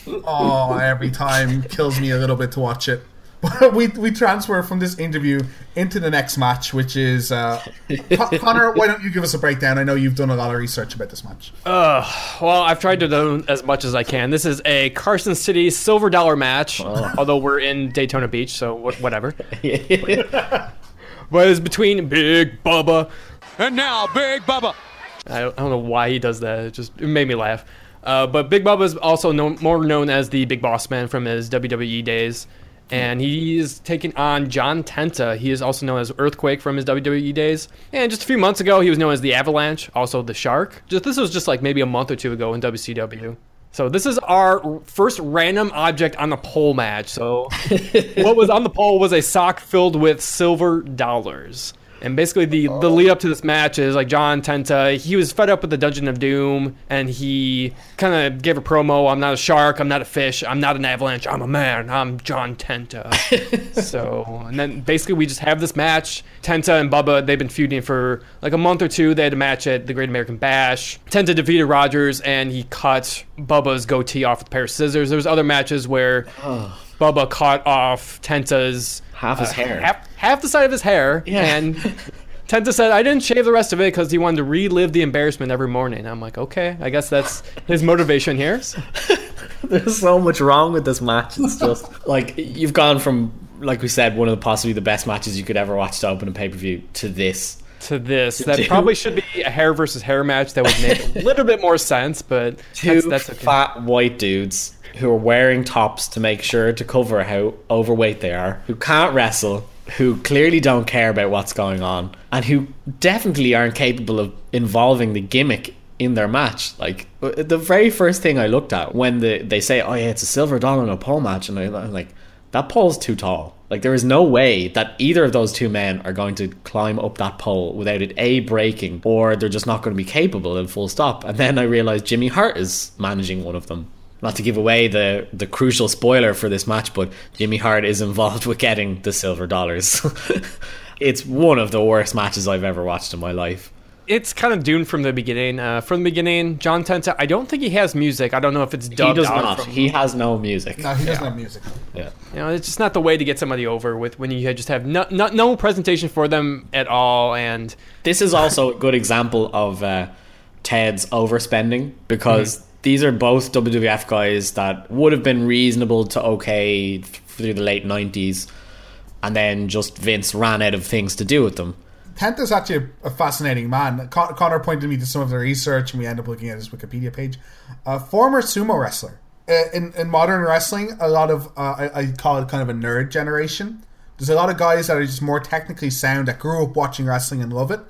Oh, every time kills me a little bit to watch it. But we we transfer from this interview into the next match, which is uh, Connor. Why don't you give us a breakdown? I know you've done a lot of research about this match. Well, I've tried to do as much as I can. This is a Carson City silver dollar match, although we're in Daytona Beach, so whatever. but it's between Big Bubba And now, Big Bubba I don't, I don't know why he does that. It just it made me laugh. Uh, but Big Bubba is also known, more known as the Big Boss Man from his WWE days. And he's taking on John Tenta. He is also known as Earthquake from his WWE days. And just a few months ago, he was known as the Avalanche, also the Shark. Just this was just like maybe a month or two ago in WCW. So this is our first random object on the pole match. So what was on the pole was a sock filled with silver dollars. And basically, the, the oh. lead up to this match is like John Tenta. He was fed up with the Dungeon of Doom, and he kind of gave a promo. I'm not a shark. I'm not a fish. I'm not an avalanche. I'm a man. I'm John Tenta. so, and then basically, we just have this match. Tenta and Bubba, they've been feuding for like a month or two. They had a match at the Great American Bash. Tenta defeated Rogers, and he cut Bubba's goatee off with a pair of scissors. There was other matches where Bubba cut off Tenta's Half his uh, hair. half, half the side of his hair. Yeah. And Tenta said, I didn't shave the rest of it because he wanted to relive the embarrassment every morning. I'm like, okay, I guess that's his motivation here. There's so much wrong with this match. It's just like you've gone from, like we said, one of the possibly the best matches you could ever watch to open a pay per view to this. To this, that Dude. probably should be a hair versus hair match that would make a little bit more sense, but Two that's, that's okay. fat white dudes who are wearing tops to make sure to cover how overweight they are, who can't wrestle, who clearly don't care about what's going on, and who definitely aren't capable of involving the gimmick in their match. Like the very first thing I looked at when the, they say, "Oh yeah, it's a silver dollar in a pole match," and I, I'm like, "That pole's too tall." Like there is no way that either of those two men are going to climb up that pole without it a breaking, or they're just not going to be capable. And full stop. And then I realized Jimmy Hart is managing one of them not to give away the the crucial spoiler for this match, but Jimmy Hart is involved with getting the silver dollars. it's one of the worst matches I've ever watched in my life. It's kind of doomed from the beginning. Uh, from the beginning, John Tenta, I don't think he has music. I don't know if it's dubbed. He does out not. from He has no music. No, he doesn't have music. Yeah. You know, it's just not the way to get somebody over with when you just have no, no, no presentation for them at all. And This is also a good example of uh, Ted's overspending because these are both WWF guys that would have been reasonable to okay through the late 90s, and then just Vince ran out of things to do with them. Tenta's actually a, a fascinating man. Con- Connor pointed me to some of the research, and we end up looking at his Wikipedia page. A former sumo wrestler. Uh, in, in modern wrestling, a lot of, uh, I, I call it kind of a nerd generation. There's a lot of guys that are just more technically sound that grew up watching wrestling and love it.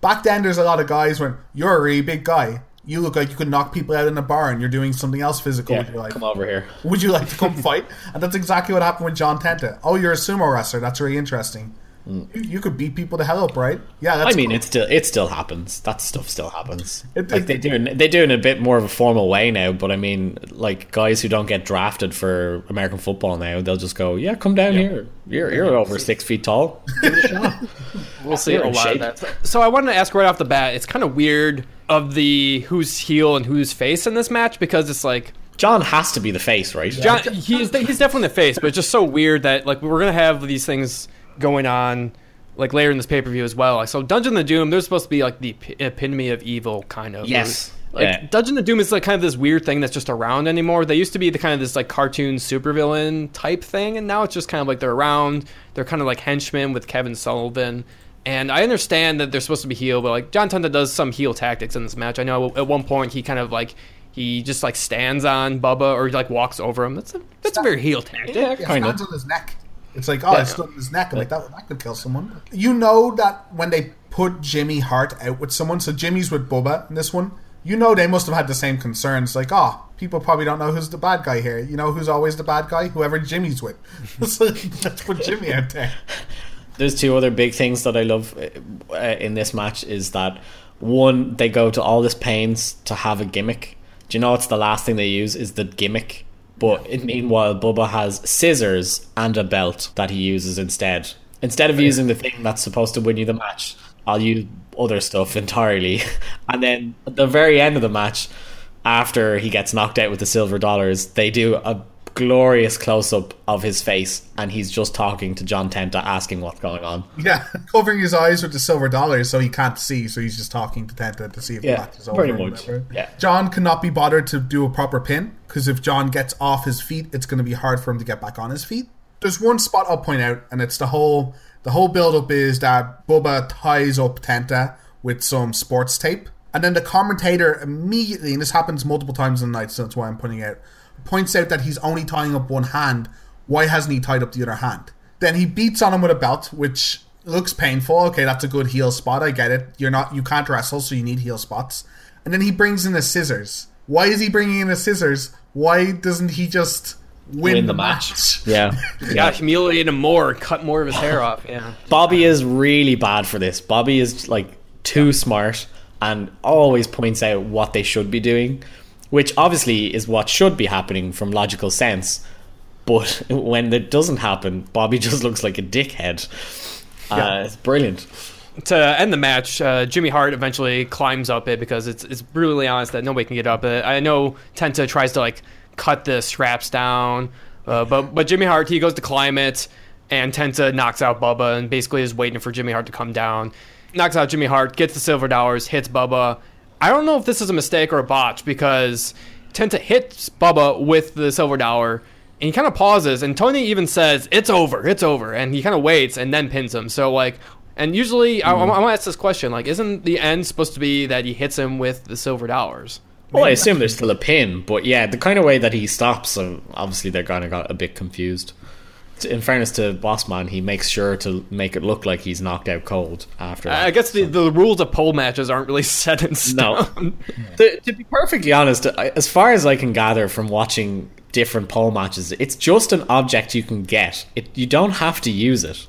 Back then, there's a lot of guys when you're a really big guy. You look like you could knock people out in a bar and you're doing something else physical with your life. come over here. Would you like to come fight? And that's exactly what happened with John Tenta. Oh, you're a sumo wrestler. That's really interesting. You, you could beat people to hell up, right? Yeah, that's Mm. I mean, cool. it still it still happens. That stuff still happens. It- like it- they do, in- they do in a bit more of a formal way now. But I mean, like guys who don't get drafted for American football now, they'll just go, "Yeah, come down here. You're you're over six feet tall. Give it a shot." we'll see a lot of that. So I wanted to ask right off the bat. It's kind of weird of the who's heel and who's face in this match because it's like John has to be the face, right? John, he's he's definitely the face, but it's just so weird that like we're gonna have these things going on like later in this pay per view as well. Like so, Dungeon of Doom, they're supposed to be like the epitome of evil, kind of. Yes. Like Yeah. Dungeon of Doom is like kind of this weird thing that's just around anymore. They used to be the kind of this like cartoon supervillain type thing, and now it's just kind of like they're around. They're kind of like henchmen with Kevin Sullivan. And I understand that they're supposed to be heel, but like John Tenta does some heel tactics in this match. I know at one point he kind of like he just like stands on Bubba or he like walks over him. That's a that's a very heel tactic. Yeah, Yeah, kind stands of. on his neck. It's like, oh, it's stood on his neck. I'm like, that, that could kill someone. You know that when they put Jimmy Hart out with someone, so Jimmy's with Bubba in this one, you know they must have had the same concerns. Like, oh, people probably don't know who's the bad guy here. You know who's always the bad guy? Whoever Jimmy's with. so let's put Jimmy out there. There's two other big things that I love uh, uh, in this match is that one they go to all this pains to have a gimmick. Do you know what's the last thing they use is the gimmick? But meanwhile, Bubba has scissors and a belt that he uses instead. Instead of using the thing that's supposed to win you the match, I'll use other stuff entirely. And then at the very end of the match, after he gets knocked out with the silver dollars, they do a glorious close up of his face, and he's just talking to John Tenta, asking what's going on. Yeah, covering his eyes with the silver dollars so he can't see, so he's just talking to Tenta to see if the Yeah, match is over. pretty much. Yeah. John cannot be bothered to do a proper pin because if John gets off his feet, it's going to be hard for him to get back on his feet. There's one spot I'll point out, and it's the whole the whole build up is that Bubba ties up Tenta with some sports tape, And then the commentator immediately, and this happens multiple times in the night, so that's why I'm pointing out, points out that he's only tying up one hand. Why hasn't he tied up the other hand? Then he beats on him with a belt, which looks painful. Okay, that's a good heel spot. I get it. You're not, you can't wrestle, so you need heel spots. And then he brings in the scissors. Why is he bringing in the scissors? Why doesn't he just win, Win the, the match? match. Yeah. Yeah, humiliate him more, cut more of his hair off. Yeah. Bobby is really bad for this. Bobby is like too smart and always points out what they should be doing, which obviously is what should be happening from logical sense. But when it doesn't happen, Bobby just looks like a dickhead. Uh, it's brilliant. to end the match, uh, Jimmy Hart eventually climbs up it because it's it's brutally honest that nobody can get up it. I know Tenta tries to like cut the straps down, uh, but but Jimmy Hart he goes to climb it, and Tenta knocks out Bubba and basically is waiting for Jimmy Hart to come down. Knocks out Jimmy Hart, gets the silver dollars, hits Bubba. I don't know if this is a mistake or a botch because Tenta hits Bubba with the silver dollar. And he kind of pauses, and Tony even says, "It's over, it's over," and he kind of waits and then pins him. So like, and usually, I, I want to ask this question: like, isn't the end supposed to be that he hits him with the silver dollars? Well, I assume there's still a pin, but yeah, the kind of way that he stops, so obviously they're kind of got a bit confused. In fairness to Bossman, he makes sure to make it look like he's knocked out cold after. That, I guess the, the rules of pole matches aren't really set in No. stone. to, to be perfectly honest, as far as I can gather from watching different pole matches, it's just an object you can get. It, you don't have to use it.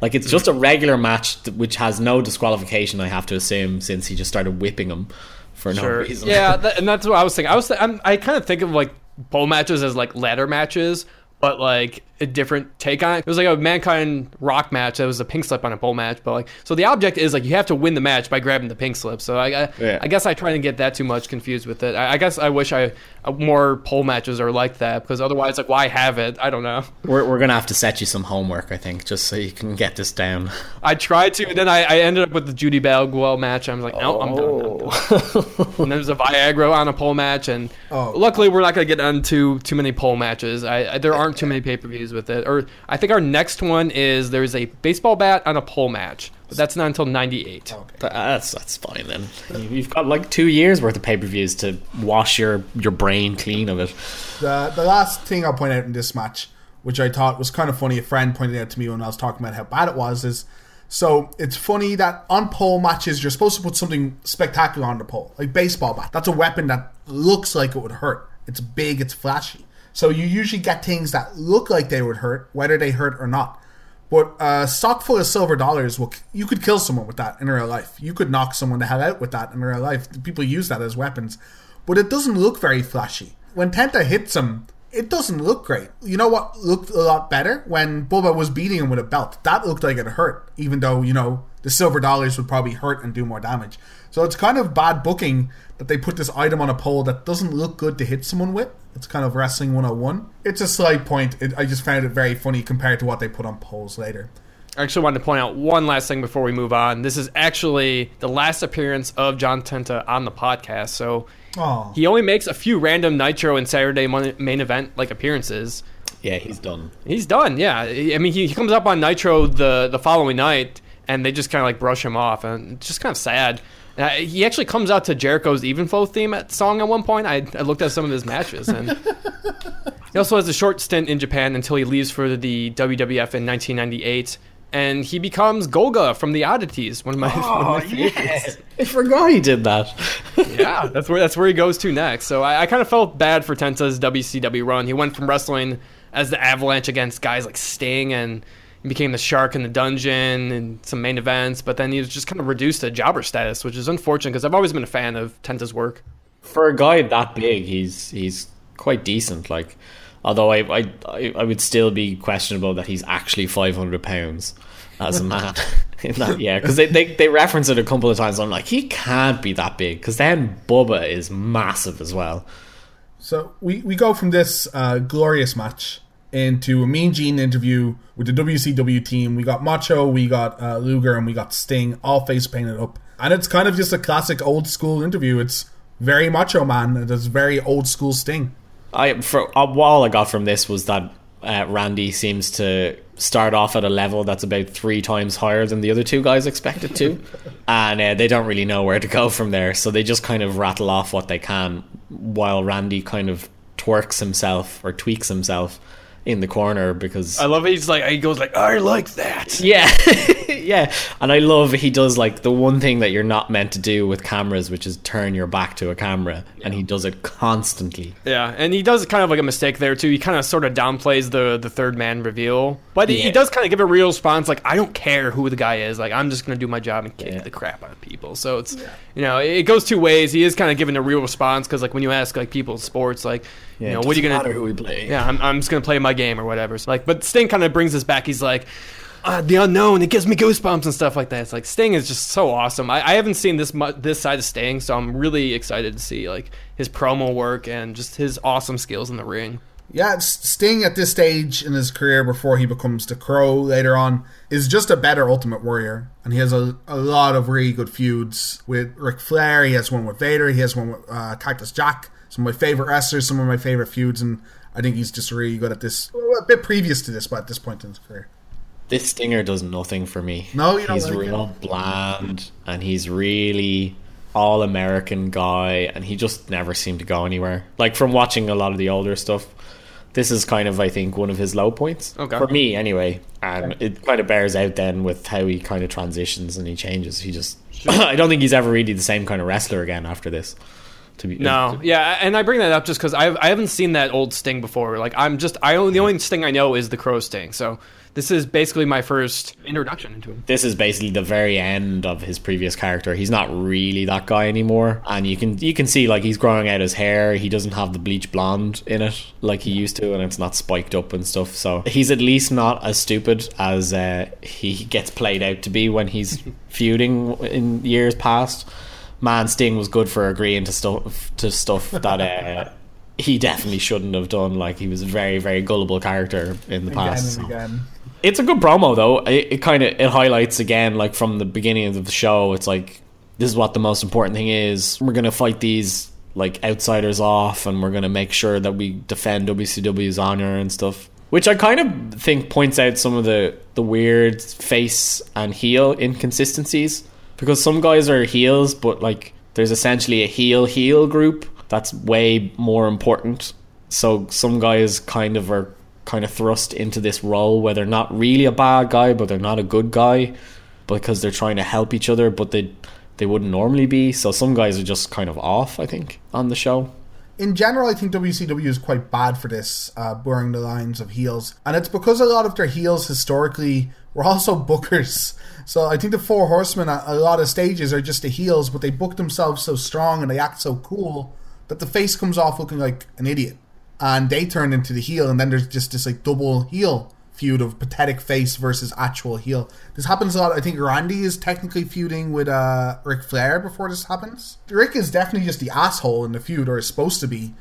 Like it's just a regular match which has no disqualification. I have to assume since he just started whipping him for no Sure. reason. Yeah, that, and that's what I was thinking. I was th- I'm, I kind of think of like pole matches as like ladder matches, but like a different take on it. It was like a mankind rock match that was a pink slip on a pole match, but like so the object is like you have to win the match by grabbing the pink slip. So I I, Yeah. I guess I try to get that too much confused with it. I, I guess I wish I uh, more pole matches are like that because otherwise like why have it? I don't know. We're, we're gonna have to set you some homework, I think, just so you can get this down. I tried to, and then I, I ended up with the Judy Bagwell match. I was like, no, I'm done. I'm done. and there's a Viagra on a pole match, and Oh. luckily we're not going to get into too many pole matches. I, I there aren't too many pay per views with it. Or I think our next one is there's a baseball bat on a pole match, but that's not until '98. Th- uh, That's that's fine then. You- You've got like two years worth of pay per views to wash your, your brain clean of it. The the last thing I'll point out in this match, which I thought was kind of funny, a friend pointed out to me when I was talking about how bad it was, is so it's funny that on pole matches you're supposed to put something spectacular on the pole, like baseball bat. That's a weapon that looks like it would hurt. It's big, it's flashy. So you usually get things that look like they would hurt, whether they hurt or not. But uh, a sock full of silver dollars will you could kill someone with that in real life. You could knock someone the hell out with that in real life. People use that as weapons, but it doesn't look very flashy. When Tenta hits him, it doesn't look great. You know what looked a lot better when Bubba was beating him with a belt. That looked like it hurt, even though you know the silver dollars would probably hurt and do more damage. So it's kind of bad booking that they put this item on a pole that doesn't look good to hit someone with. It's kind of wrestling 101. It's a slight point. It, I just found it very funny compared to what they put on poles later. I actually wanted to point out one last thing before we move on. This is actually the last appearance of John Tenta on the podcast. So Oh, he only makes a few random Nitro and Saturday main event like appearances. Yeah, he's done. He's done, yeah. I mean, he, he comes up on Nitro the the following night, and they just kind of like brush him off, and it's just kind of sad. And I, he actually comes out to Jericho's Even Flow theme at song at one point. I, I looked at some of his matches, and he also has a short stint in Japan until he leaves for the WWF in 1998, and he becomes Golga from the Oddities, one of my, one of my oh, favorites. I forgot he did that. yeah, that's where that's where he goes to next. So I, I kind of felt bad for Tenta's WCW run. He went from wrestling as the Avalanche against guys like Sting and became the Shark in the Dungeon and some main events, but then he was just kind of reduced to jobber status, which is unfortunate because I've always been a fan of Tenta's work. For a guy that big, he's he's quite decent. Like, although I I I I would still be questionable that he's actually five hundred pounds as a man in that. Yeah, because they, they they reference it a couple of times. I'm like, he can't be that big because then Bubba is massive as well. So we, we go from this uh, glorious match into a Mean Gene interview with the WCW team. We got Macho, we got uh, Luger, and we got Sting, all face painted up. And it's kind of just a classic old school interview. It's very Macho Man. It is very old school Sting. I for uh, all I got from this was that uh, Randy seems to start off at a level that's about three times higher than the other two guys expected to, and uh, they don't really know where to go from there. So they just kind of rattle off what they can, while Randy kind of twerks himself or tweaks himself in the corner because I love it. He's like he goes like I like that. yeah, yeah, and I love he does like the one thing that you're not meant to do with cameras, which is turn your back to a camera, and he does it constantly. Yeah, and he does kind of like a mistake there too. He kind of sort of downplays the the third man reveal, but he, he does kind of give a real response. Like I don't care who the guy is. Like I'm just gonna do my job and kick Yeah. the crap out of people. So it's you know it goes two ways. He is kind of giving a real response because like when you ask like people in sports like you know what are you gonna matter who we play? yeah, I'm, I'm just gonna play my game or whatever. So, like, but Sting kind of brings us back. He's like, uh, the unknown. It gives me goosebumps and stuff like that. It's like Sting is just so awesome. I, I haven't seen this mu- this side of Sting, so I'm really excited to see like his promo work and just his awesome skills in the ring. Yeah, S- Sting at this stage in his career before he becomes the Crow later on is just a better Ultimate Warrior. And he has a, a lot of really good feuds with Ric Flair. He has one with Vader. He has one with uh, Cactus Jack. Some of my favorite wrestlers, some of my favorite feuds. And I think he's just really good at this. A bit previous to this, but at this point in his career. This Stinger does nothing for me. No, you don't he's like real bland, and he's really all American guy, and he just never seemed to go anywhere. Like from watching a lot of the older stuff, this is kind of I think one of his low points Okay. for me anyway, and it kind of bears out then with how he kind of transitions and he changes. He just I don't think he's ever really the same kind of wrestler again after this. To be No, yeah, and I bring that up just because I I haven't seen that old Sting before. Like I'm just I only the only Sting I know is the Crow Sting. So this is basically my first introduction into him. this is basically the very end of his previous character. He's not really that guy anymore, and you can you can see like he's growing out his hair. He doesn't have the bleach blonde in it like he used to, and it's not spiked up and stuff. So he's at least not as stupid as uh, he gets played out to be when he's feuding in years past. Man, Sting was good for agreeing to stuff to stuff that. Uh, he definitely shouldn't have done. Like he was a very, very gullible character in the past. Again so. again. It's a good promo though. It, it kind of it highlights again, like from the beginning of the show. It's like this is what the most important thing is. We're gonna fight these like outsiders off, and we're gonna make sure that we defend WCW's honor and stuff. Which I kind of think points out some of the the weird face and heel inconsistencies because some guys are heels, but like there's essentially a heel heel group that's way more important. So some guys kind of are kind of thrust into this role where they're not really a bad guy, but they're not a good guy because they're trying to help each other, but they they wouldn't normally be. So some guys are just kind of off, I think, on the show. in general, I think WCW is quite bad for this, uh, blurring the lines of heels. And it's because a lot of their heels historically were also bookers. So I think the Four Horsemen at a lot of stages are just the heels, but they book themselves so strong and they act so cool that the face comes off looking like an idiot. And they turn into the heel, and then there's just this like double heel feud of pathetic face versus actual heel. This happens a lot. I think Randy is technically feuding with uh, Ric Flair before this happens. Rick is definitely just the asshole in the feud, or is supposed to be.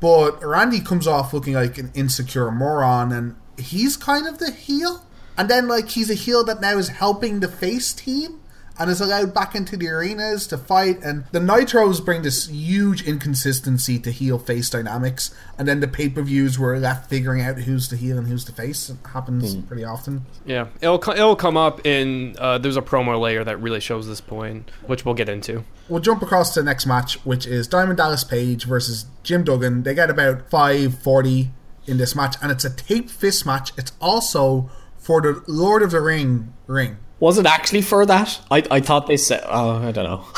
But Randy comes off looking like an insecure moron, and he's kind of the heel. And then, like, he's a heel that now is helping the face team and is allowed back into the arenas to fight. And the Nitros bring this huge inconsistency to heel face dynamics. And then the pay per views were left figuring out who's the heel and who's the face. It happens pretty often. Yeah, it'll it'll come up in uh, there's a promo layer that really shows this point, which we'll get into. We'll jump across to the next match, which is Diamond Dallas Page versus Jim Duggan. They get about 540 in this match, and it's a tape fist match. It's also for the Lord of the Ring ring. Was it actually for that? I, I thought they said. Oh, I don't know.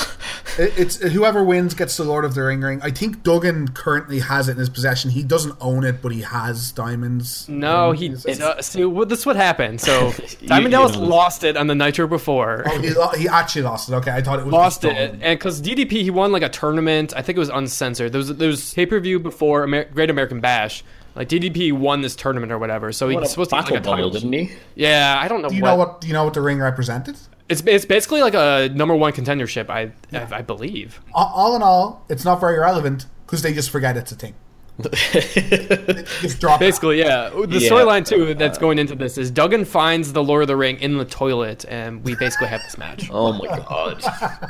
It- It's whoever wins gets the Lord of the Ring ring. I think Duggan currently has it in his possession. He doesn't own it, but he has diamonds. No, he uh, see what this what happened. So Diamond you Dallas know. lost it on the Nitro before. Oh, he, lo- he actually lost it. Okay, I thought it was lost just it, and because DDP he won like a tournament, I think it was uncensored. There was there was pay per view before Amer- Great American Bash. Like DDP won this tournament or whatever, so What he's a supposed to get like a title. didn't he? Yeah, I don't know Do you what. know what? Do you know what the ring represented? It's it's basically like a number one contendership, I I, I believe. All- All in all, it's not very relevant because they just forget it's a thing. Just drop it. Basically, yeah. The Yeah. storyline too that's uh, going into this is Duggan finds the Lord of the Ring in the toilet, and we basically have this match. Oh my god.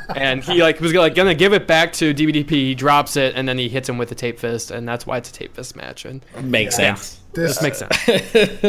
and he like was like gonna give it back to DVDP. He drops it, and then he hits him with a tape fist, and that's why it's a tape fist match. And Makes sense. This makes sense.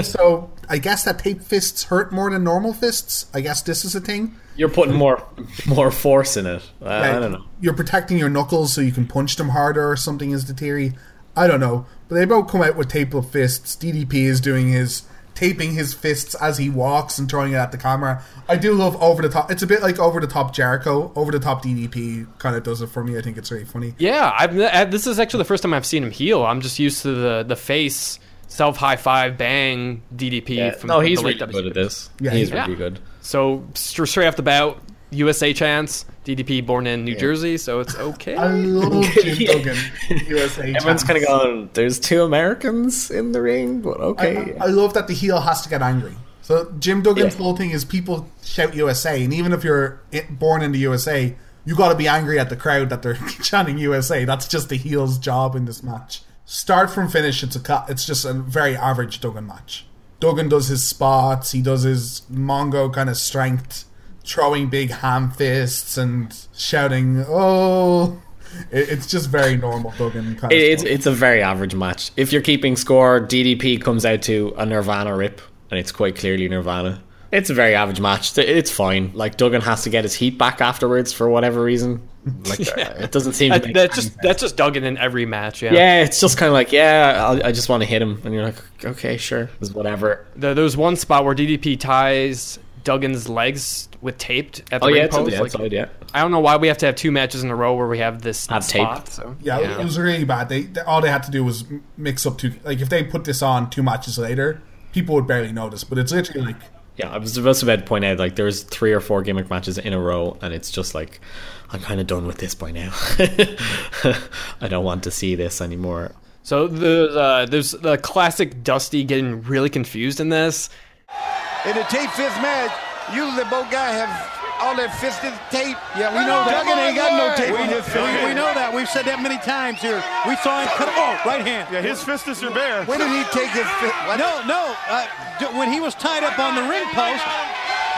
So I guess that tape fists hurt more than normal fists. I guess this is a thing. You're putting more more force in it. I, I don't know. You're protecting your knuckles so you can punch them harder or something is the theory. I don't know. But they both come out with tapeable fists. DDP is doing his taping his fists as he walks and throwing it at the camera. I do love over the top. It's a bit like over the top Jericho. Over the top DDP kind of does it for me. I think it's really funny. Yeah, I've, I, uh, this is actually the first time I've seen him heal. I'm just used to the the face self high five bang DDP. Yeah, from no, the he's late really WCW. good at this. Yeah, he's yeah. really good. So straight off the bat, USA chance. DDP born in New Jersey, so it's okay. I love Jim Duggan, USA Everyone's kind of going. There's two Americans in the ring, but okay. I, I love that the heel has to get angry. So Jim Duggan's Yeah. whole thing is people shout USA, and even if you're born in the USA, you got to be angry at the crowd that they're chanting USA. That's just the heel's job in this match. Start from finish, it's a ca- it's just a very average Duggan match. Duggan does his spots, he does his Mongo kind of strength, throwing big ham fists and shouting, "Oh!" It, it's just very normal Duggan kind of. It- it's it's a very average match. If you're keeping score, DDP comes out to a Nirvana rip, and it's quite clearly Nirvana. It's a very average match. It's fine. Like Duggan has to get his heat back afterwards for whatever reason. Like it doesn't seem to That, that's just that's just Duggan in every match. Yeah. Yeah, it's just kind of like, yeah, I'll, I just want to hit him, and you're like, okay, sure, it's whatever. The, there's one spot where DDP ties Duggan's legs with taped at the Oh ring yeah, it's on post. the Like, outside, yeah. I don't know why we have to have two matches in a row where we have this Have spot. tape. So Yeah, it was really bad. They, they all they had to do was mix up two. Like if they put this on two matches later, people would barely notice. But it's literally like Yeah, I was just about to point out like there's three or four gimmick matches in a row, and it's just like I'm kind of done with this by now. I don't want to see this anymore. So there's uh, there's the classic Dusty getting really confused in this. In the tape fifth match, usually both guys have all that fisted tape. Yeah, we know that. Duggan ain't got no tape We, on his fist. we, we know that. We've said that many times here. We saw him cut. Oh, right hand. Yeah, his fists are bare. When did he take his fist? What? No, no. Uh, d- when he was tied up on the ring post,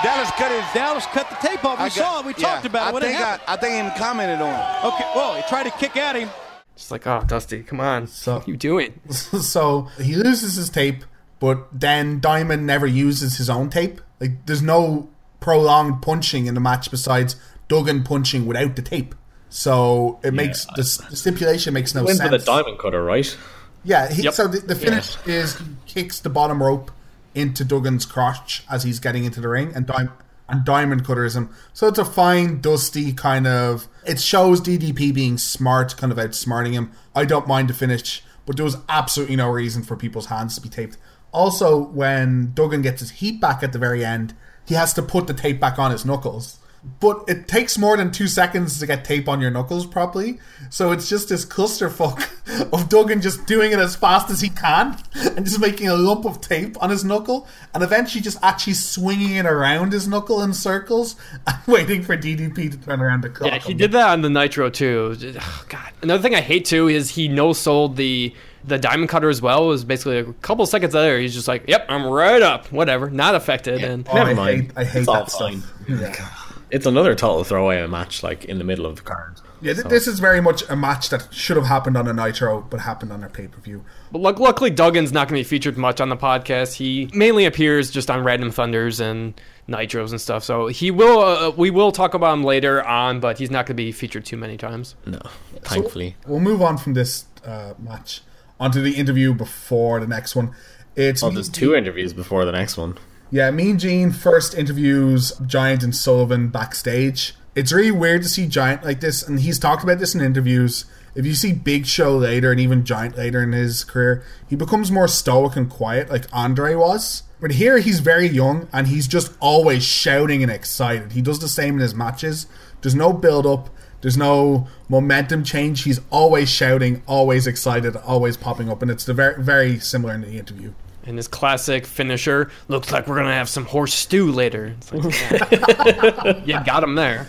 Dallas cut his. Dallas cut the tape off. We I saw it. We yeah, talked about I it when it think I, happened. I think he even commented on it. Okay. Well, he tried to kick at him. Just like, oh, Dusty, come on. So- what are you doing? so he loses his tape, but then Diamond never uses his own tape. Like there's no prolonged punching in the match besides Duggan punching without the tape. So it makes the, the stipulation makes no Wins sense. with a diamond cutter, right? Yeah, he, Yep. so the, the finish is he kicks the bottom rope into Duggan's crotch as he's getting into the ring, and Dim- and Diamond cutters him. So it's a fine, dusty kind of. It shows DDP being smart, kind of outsmarting him. I don't mind the finish, but there was absolutely no reason for people's hands to be taped. Also, when Duggan gets his heat back at the very end, he has to put the tape back on his knuckles. But it takes more than two seconds to get tape on your knuckles properly. So it's just this clusterfuck of Duggan just doing it as fast as he can and just making a lump of tape on his knuckle and eventually just actually swinging it around his knuckle in circles and waiting for DDP to turn around the clock. Yeah, he did that on the Nitro too. Oh, God. Another thing I hate too is he no sold the the diamond cutter as well. Was basically a couple seconds later. He's just like, "Yep, I'm right up. Whatever, not affected." And Oh, Never I mind. hate, I hate It's that fine. stuff. Yeah. It's another total throwaway match, like in the middle of the card. Yeah, th- this is very much a match that should have happened on a Nitro, but happened on a pay per view. But luck- luckily, Duggan's not going to be featured much on the podcast. He mainly appears just on Random Thunders and Nitros and stuff. So he will. Uh, we will talk about him later on, but he's not going to be featured too many times. No, thankfully. We'll move on from this uh, match onto the interview before the next one. It's Oh, there's two interviews before the next one. Yeah, Mean Gene first interviews Giant and Sullivan backstage. It's really weird to see Giant like this, and he's talked about this in interviews. If you see Big Show later and even Giant later in his career, he becomes more stoic and quiet, like Andre was. But here he's very young and he's just always shouting and excited. He does the same in his matches. There's no build up, there's no momentum change. He's always shouting, always excited, always popping up, and it's the very very similar in the interview. And his classic finisher looks like we're going to have some horse stew later. It's like, yeah, you got him there.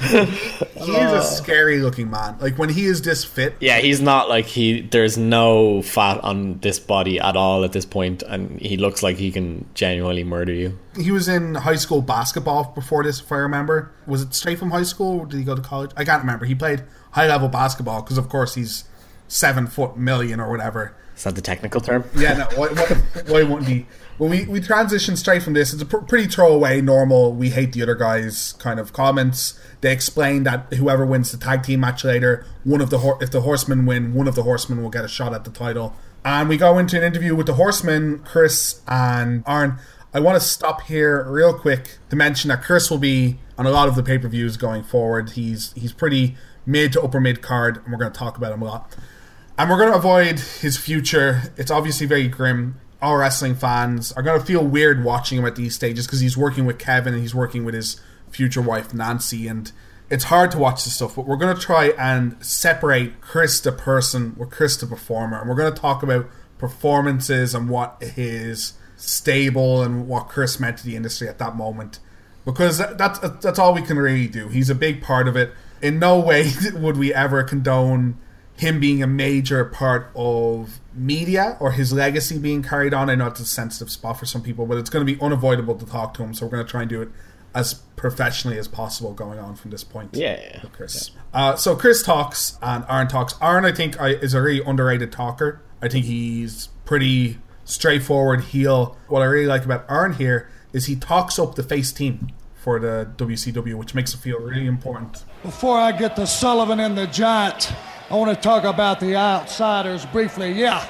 He is a scary looking man. Like when he is this fit, Yeah, he's not like he. There's no fat on this body at all at this point, and he looks like he can genuinely murder you. he was in high school basketball before this, if I remember. Was it straight from high school? Or did he go to college? I can't remember. He played high level basketball because, of course, he's seven foot million or whatever. Is that the technical term? Yeah, no, why, why, why wouldn't he? When we, we transition straight from this, it's a pr- pretty throwaway, normal, we hate the other guys kind of comments. They explain that whoever wins the tag team match later, one of the if the horsemen win, one of the horsemen will get a shot at the title. And we go into an interview with the horsemen, Chris and Arn. I want to stop here real quick to mention that Chris will be on a lot of the pay per views going forward. He's he's pretty mid to upper mid card, and we're going to talk about him a lot. And we're going to avoid his future. It's obviously very grim. All wrestling fans are going to feel weird watching him at these stages because he's working with Kevin and he's working with his future wife Nancy, and it's hard to watch this stuff. But we're going to try and separate Chris the person with Chris the performer, and we're going to talk about performances and what his stable and what Chris meant to the industry at that moment. Because that's that's all we can really do. He's a big part of it. In no way would we ever condone him being a major part of media or his legacy being carried on. I know it's a sensitive spot for some people, but it's going to be unavoidable to talk to him. So we're going to try and do it as professionally as possible going on from this point. Yeah. with Chris. Uh, so Chris talks and Arn talks. Arn, I think, is a really underrated talker. I think he's pretty straightforward heel. What I really like about Arn here is he talks up the face team for the WCW, which makes it feel really important. Before I get to Sullivan and the Giant, I want to talk about the outsiders briefly. Yeah,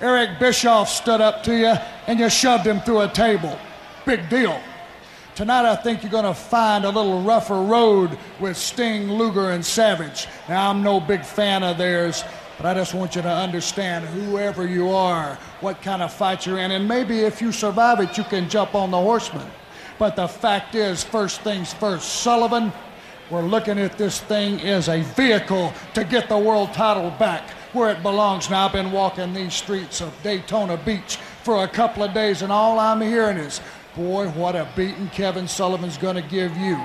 Eric Bischoff stood up to you and you shoved him through a table. Big deal. Tonight, I think you're going to find a little rougher road with Sting, Luger, and Savage. Now, I'm no big fan of theirs, but I just want you to understand whoever you are, what kind of fight you're in, and maybe if you survive it, you can jump on the horseman. But the fact is, first things first, Sullivan, we're looking at this thing as a vehicle to get the world title back where it belongs. Now, I've been walking these streets of Daytona Beach for a couple of days, and all I'm hearing is, boy, what a beating Kevin Sullivan's going to give you.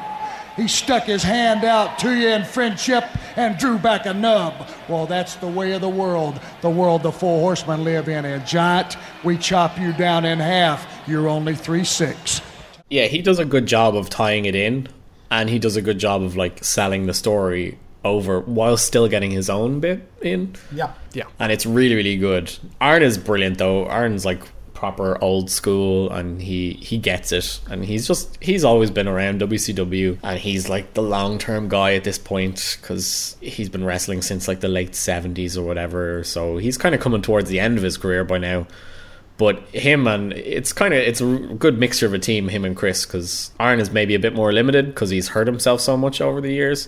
He stuck his hand out to you in friendship and drew back a nub. Well, that's the way of the world, the world the four horsemen live in. And Giant, we chop you down in half. You're only three six. Yeah, he does a good job of tying it in, and he does a good job of like selling the story over while still getting his own bit in. Yeah. Yeah. And it's really, really good. Arn is brilliant though. Arn's like proper old school and he he gets it and he's just he's always been around WCW and he's like the long term guy at this point because he's been wrestling since like the late 70s or whatever so he's kind of coming towards the end of his career by now but him and it's kind of it's a good mixture of a team him and Chris because Arn is maybe a bit more limited because he's hurt himself so much over the years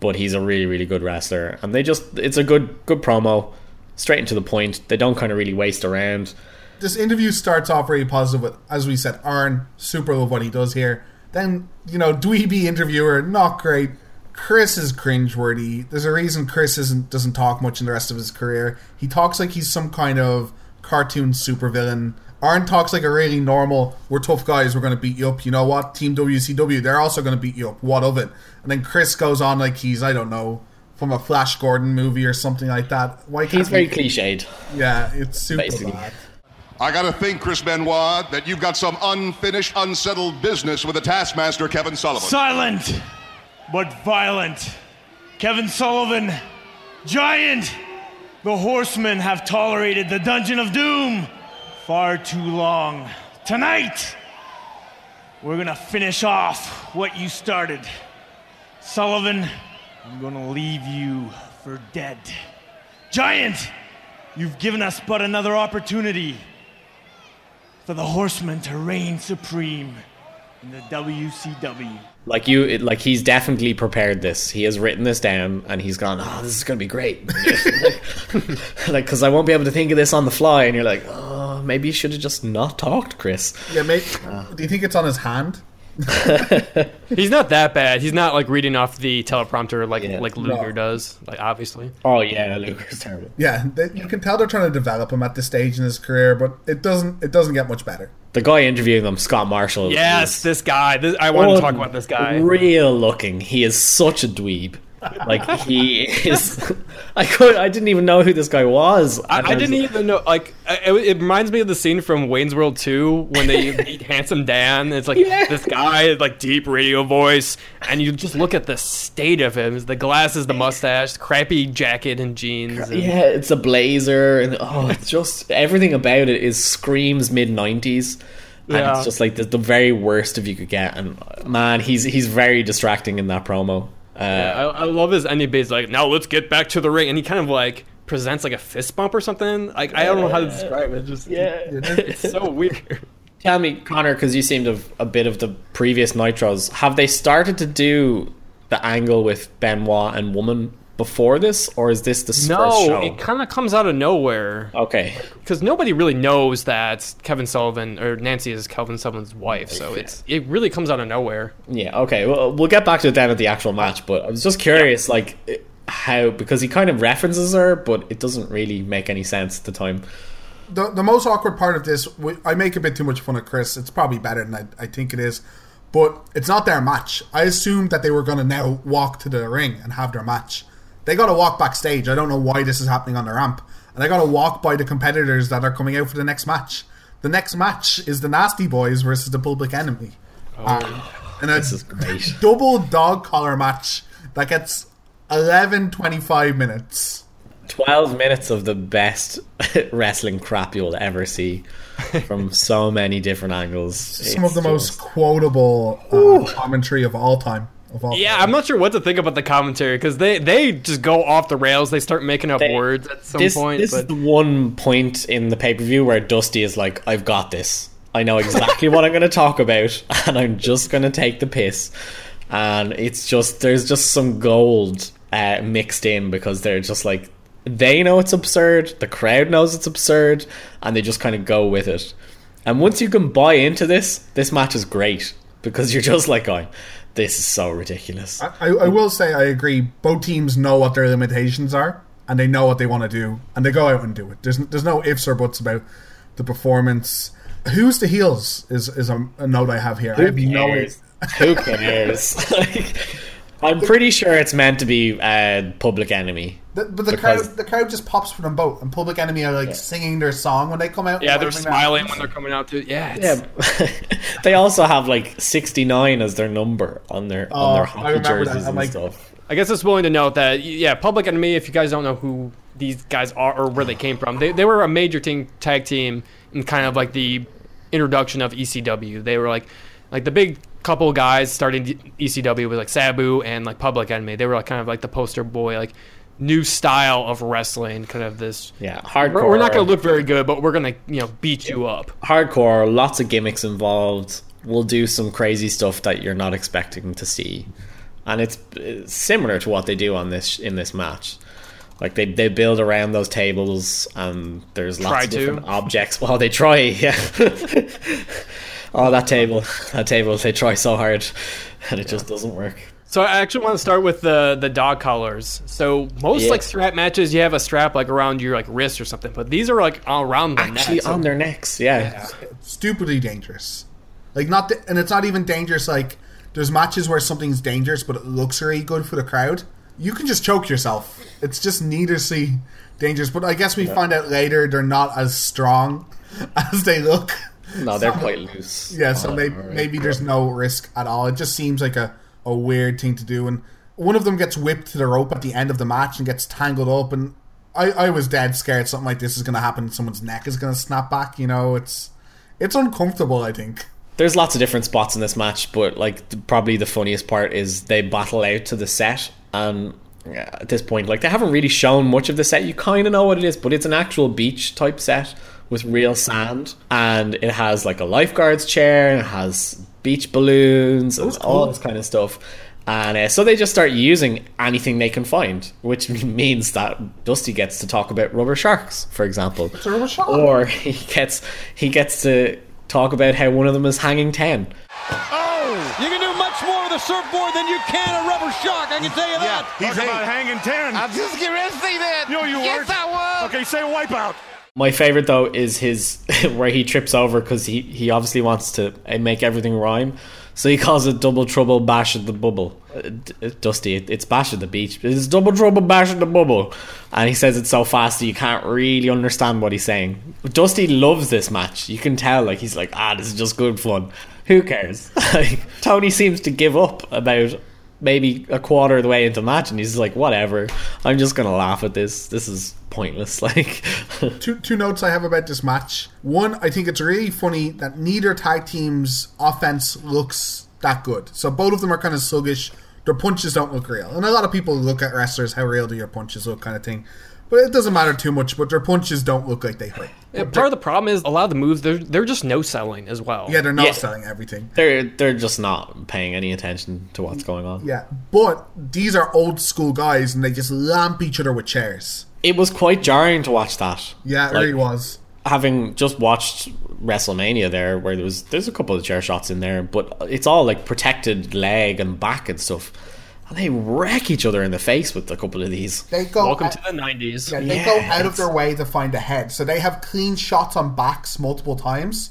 but he's a really really good wrestler and they just it's a good good promo straight into the point they don't kind of really waste around this interview starts off very positive with, as we said, Arn, super love what he does here. Then, you know, dweeby interviewer, not great. Chris is cringeworthy. There's a reason Chris isn't doesn't talk much in the rest of his career. He talks like he's some kind of cartoon supervillain. Arn talks like a really normal, we're tough guys, we're going to beat you up. You know what? Team WCW, they're also going to beat you up. What of it? And then Chris goes on like he's, I don't know, from a Flash Gordon movie or something like that. Why can't he's very he- cliched Yeah, it's super Basically. bad. I gotta think, Chris Benoit, that you've got some unfinished, unsettled business with the taskmaster, Kevin Sullivan. Silent, but violent. Kevin Sullivan, giant. The horsemen have tolerated the Dungeon of Doom far too long. Tonight, we're gonna finish off what you started. Sullivan, I'm gonna leave you for dead. Giant, you've given us but another opportunity for the horsemen to reign supreme in the WCW. Like you it, like he's definitely prepared this he has written this down and he's gone oh this is going to be great like because i won't be able to think of this on the fly and you're like oh maybe you should have just not talked chris Yeah, mate. Ah. Do you think it's on his hand? He's not that bad. He's not like reading off the teleprompter like Yeah. like Luger No. does. Like obviously. oh yeah luger's terrible Yeah, they, you can tell they're trying to develop him at this stage in his career, but it doesn't. It doesn't get much better. the guy interviewing them scott marshall Yes, is this guy. This, I want to talk about this guy. real looking he is such a dweeb like he is. I could. I didn't even know who this guy was. I, I didn't even know. Like, it, it reminds me of the scene from Wayne's World 2 when they meet Handsome Dan. It's like this guy, like deep radio voice, and you just look at the state of him: the glasses, the mustache, crappy jacket and jeans. and- Yeah, it's a blazer, and oh, it's just everything about it is screams mid nineties. And Yeah. it's just like the, the very worst of you could get. And man, he's he's very distracting in that promo. Uh, I, I love his ending base. Like, now let's get back to the ring, and he kind of like presents like a fist bump or something. Like, I don't know how to describe it. Just Yeah. it's so weird. Tell me, Connor, because you seemed of a bit of the previous Nitros. Have they started to do the angle with Benoit and Woman before this, or is this the s- first No, it kind of comes out of nowhere. Okay, because nobody really knows that Kevin Sullivan or Nancy is Kevin Sullivan's wife, so it's it really comes out of nowhere. Yeah, okay. Well, we'll get back to it then at the actual match, but I was just curious, like, how, because he kind of references her, but it doesn't really make any sense at the time. the, the most awkward part of this, I make a bit too much fun of Chris. It's probably better than I, I think it is, but it's not their match. I assumed that they were going to now walk to the ring and have their match. They got to walk backstage. I don't know why this is happening on the ramp, and they got to walk by the competitors that are coming out for the next match. The next match is the Nasty Boys versus the Public Enemy. Um, and a This is great. double dog collar match that gets 11 25 minutes. 12 minutes of the best wrestling crap you'll ever see from so many different angles. Some of It's the most quotable uh, commentary of all time. Of all Yeah, I'm not sure what to think about the commentary because they they just go off the rails. They start making up They- words at some this, point. This is the one point in the pay per view where Dusty is like, I've got this. I know exactly what I'm going to talk about, and I'm just going to take the piss. And it's just, there's just some gold uh, mixed in because they're just like, they know it's absurd, the crowd knows it's absurd, and they just kind of go with it. And once you can buy into this, this match is great because you're just like going, this is so ridiculous. I, I will say I agree. Both teams know what their limitations are, and they know what they want to do, and they go out and do it. There's there's no ifs or buts about the performance. Who's the heels is is a, a note I have here. I Who have no cares? Who cares? Like, I'm pretty sure it's meant to be uh, Public Enemy. The, but the Because- crowd, the crowd just pops for them both, and Public Enemy are like singing their song when they come out. yeah, they're Every now- smiling when they're coming out too. yeah. It's, Yeah, they also have like 69 as their number on their on Oh, their I hockey jerseys I'm and like- stuff. I guess it's willing to note that yeah, Public Enemy. If you guys don't know who these guys are or where they came from, they they were a major team, tag team in kind of like the introduction of ECW. They were like like the big couple guys starting ECW with like Sabu and like Public Enemy. They were like kind of like the poster boy like new style of wrestling, kind of this. Yeah, hardcore. We're, not going to look very good, but we're going to you know beat you up. hardcore. Lots of gimmicks involved. We'll do some crazy stuff that you're not expecting to see, and it's, similar to what they do on this in this match. Like they, they build around those tables, and there's lots Try of to. different objects. Well, they try, yeah. oh, that table, that table. They try so hard, and it just doesn't work. So I actually want to start with the the dog collars. So most Yeah. like strap matches, you have a strap like around your like wrist or something, but these are like all around the Actually, neck. So- on their necks, yeah. stupidly dangerous. Like not, the, and it's not even dangerous. Like there's matches where something's dangerous, but it looks really good for the crowd. You can just choke yourself. It's just needlessly dangerous. But I guess we find out later they're not as strong as they look. No, they're quite loose. Yeah, so oh, maybe, maybe there's no risk at all. It just seems like a, a weird thing to do. And one of them gets whipped to the rope at the end of the match and gets tangled up. And I, I was dead scared something like this is going to happen. Someone's neck is going to snap back. You know, it's it's uncomfortable. I think. There's lots of different spots in this match, but like probably the funniest part is they battle out to the set, and at this point, like they haven't really shown much of the set. You kind of know what it is, but it's an actual beach type set with real sand, and it has like a lifeguard's chair, and it has beach balloons and all this kind of stuff. And uh, so they just start using anything they can find, which means that Dusty gets to talk about rubber sharks, for example, a rubber shark. or he gets he gets to talk about how one of them is hanging ten. Oh! You can do much more with a surfboard than you can a rubber shark, I can tell you that. He's about hanging 10. I'm just getting ready to say that. No, you yes, weren't. I was. Okay, say wipeout. My favorite though is his where he trips over because he he obviously wants to uh, make everything rhyme. So he calls it double trouble bash at the bubble. Uh, uh, Dusty, it, it's bash at the beach. It's double trouble bash at the bubble. And he says it so fast that you can't really understand what he's saying. Dusty loves this match. You can tell, like, he's like, ah, this is just good fun. Who cares? Tony seems to give up about maybe a quarter of the way into the match and he's like, whatever. I'm just to laugh at this. This is pointless. Like, two two notes I have about this match. One, I think it's really funny that neither tag team's offense looks that good. So both of them are kind of sluggish. Their punches don't look real, and a lot of people look at wrestlers how real do your punches look, kind of thing. But it doesn't matter too much. But their punches don't look like they hurt. Yeah, part of the problem is a lot of the moves they're they're just no selling as well. Yeah, they're not Yeah. selling everything. they're they're just not paying any attention to what's mm, going on. Yeah, but these are old school guys, and they just lamp each other with chairs. It was quite jarring to watch that. Yeah, it Like, really was. having just watched WrestleMania there, where there was there's a couple of chair shots in there, but it's all like protected leg and back and stuff, and they wreck each other in the face with a couple of these. They go. Welcome out- to the '90s. Yeah, they Yeah, go out of their way to find a head. So they have clean shots on backs multiple times.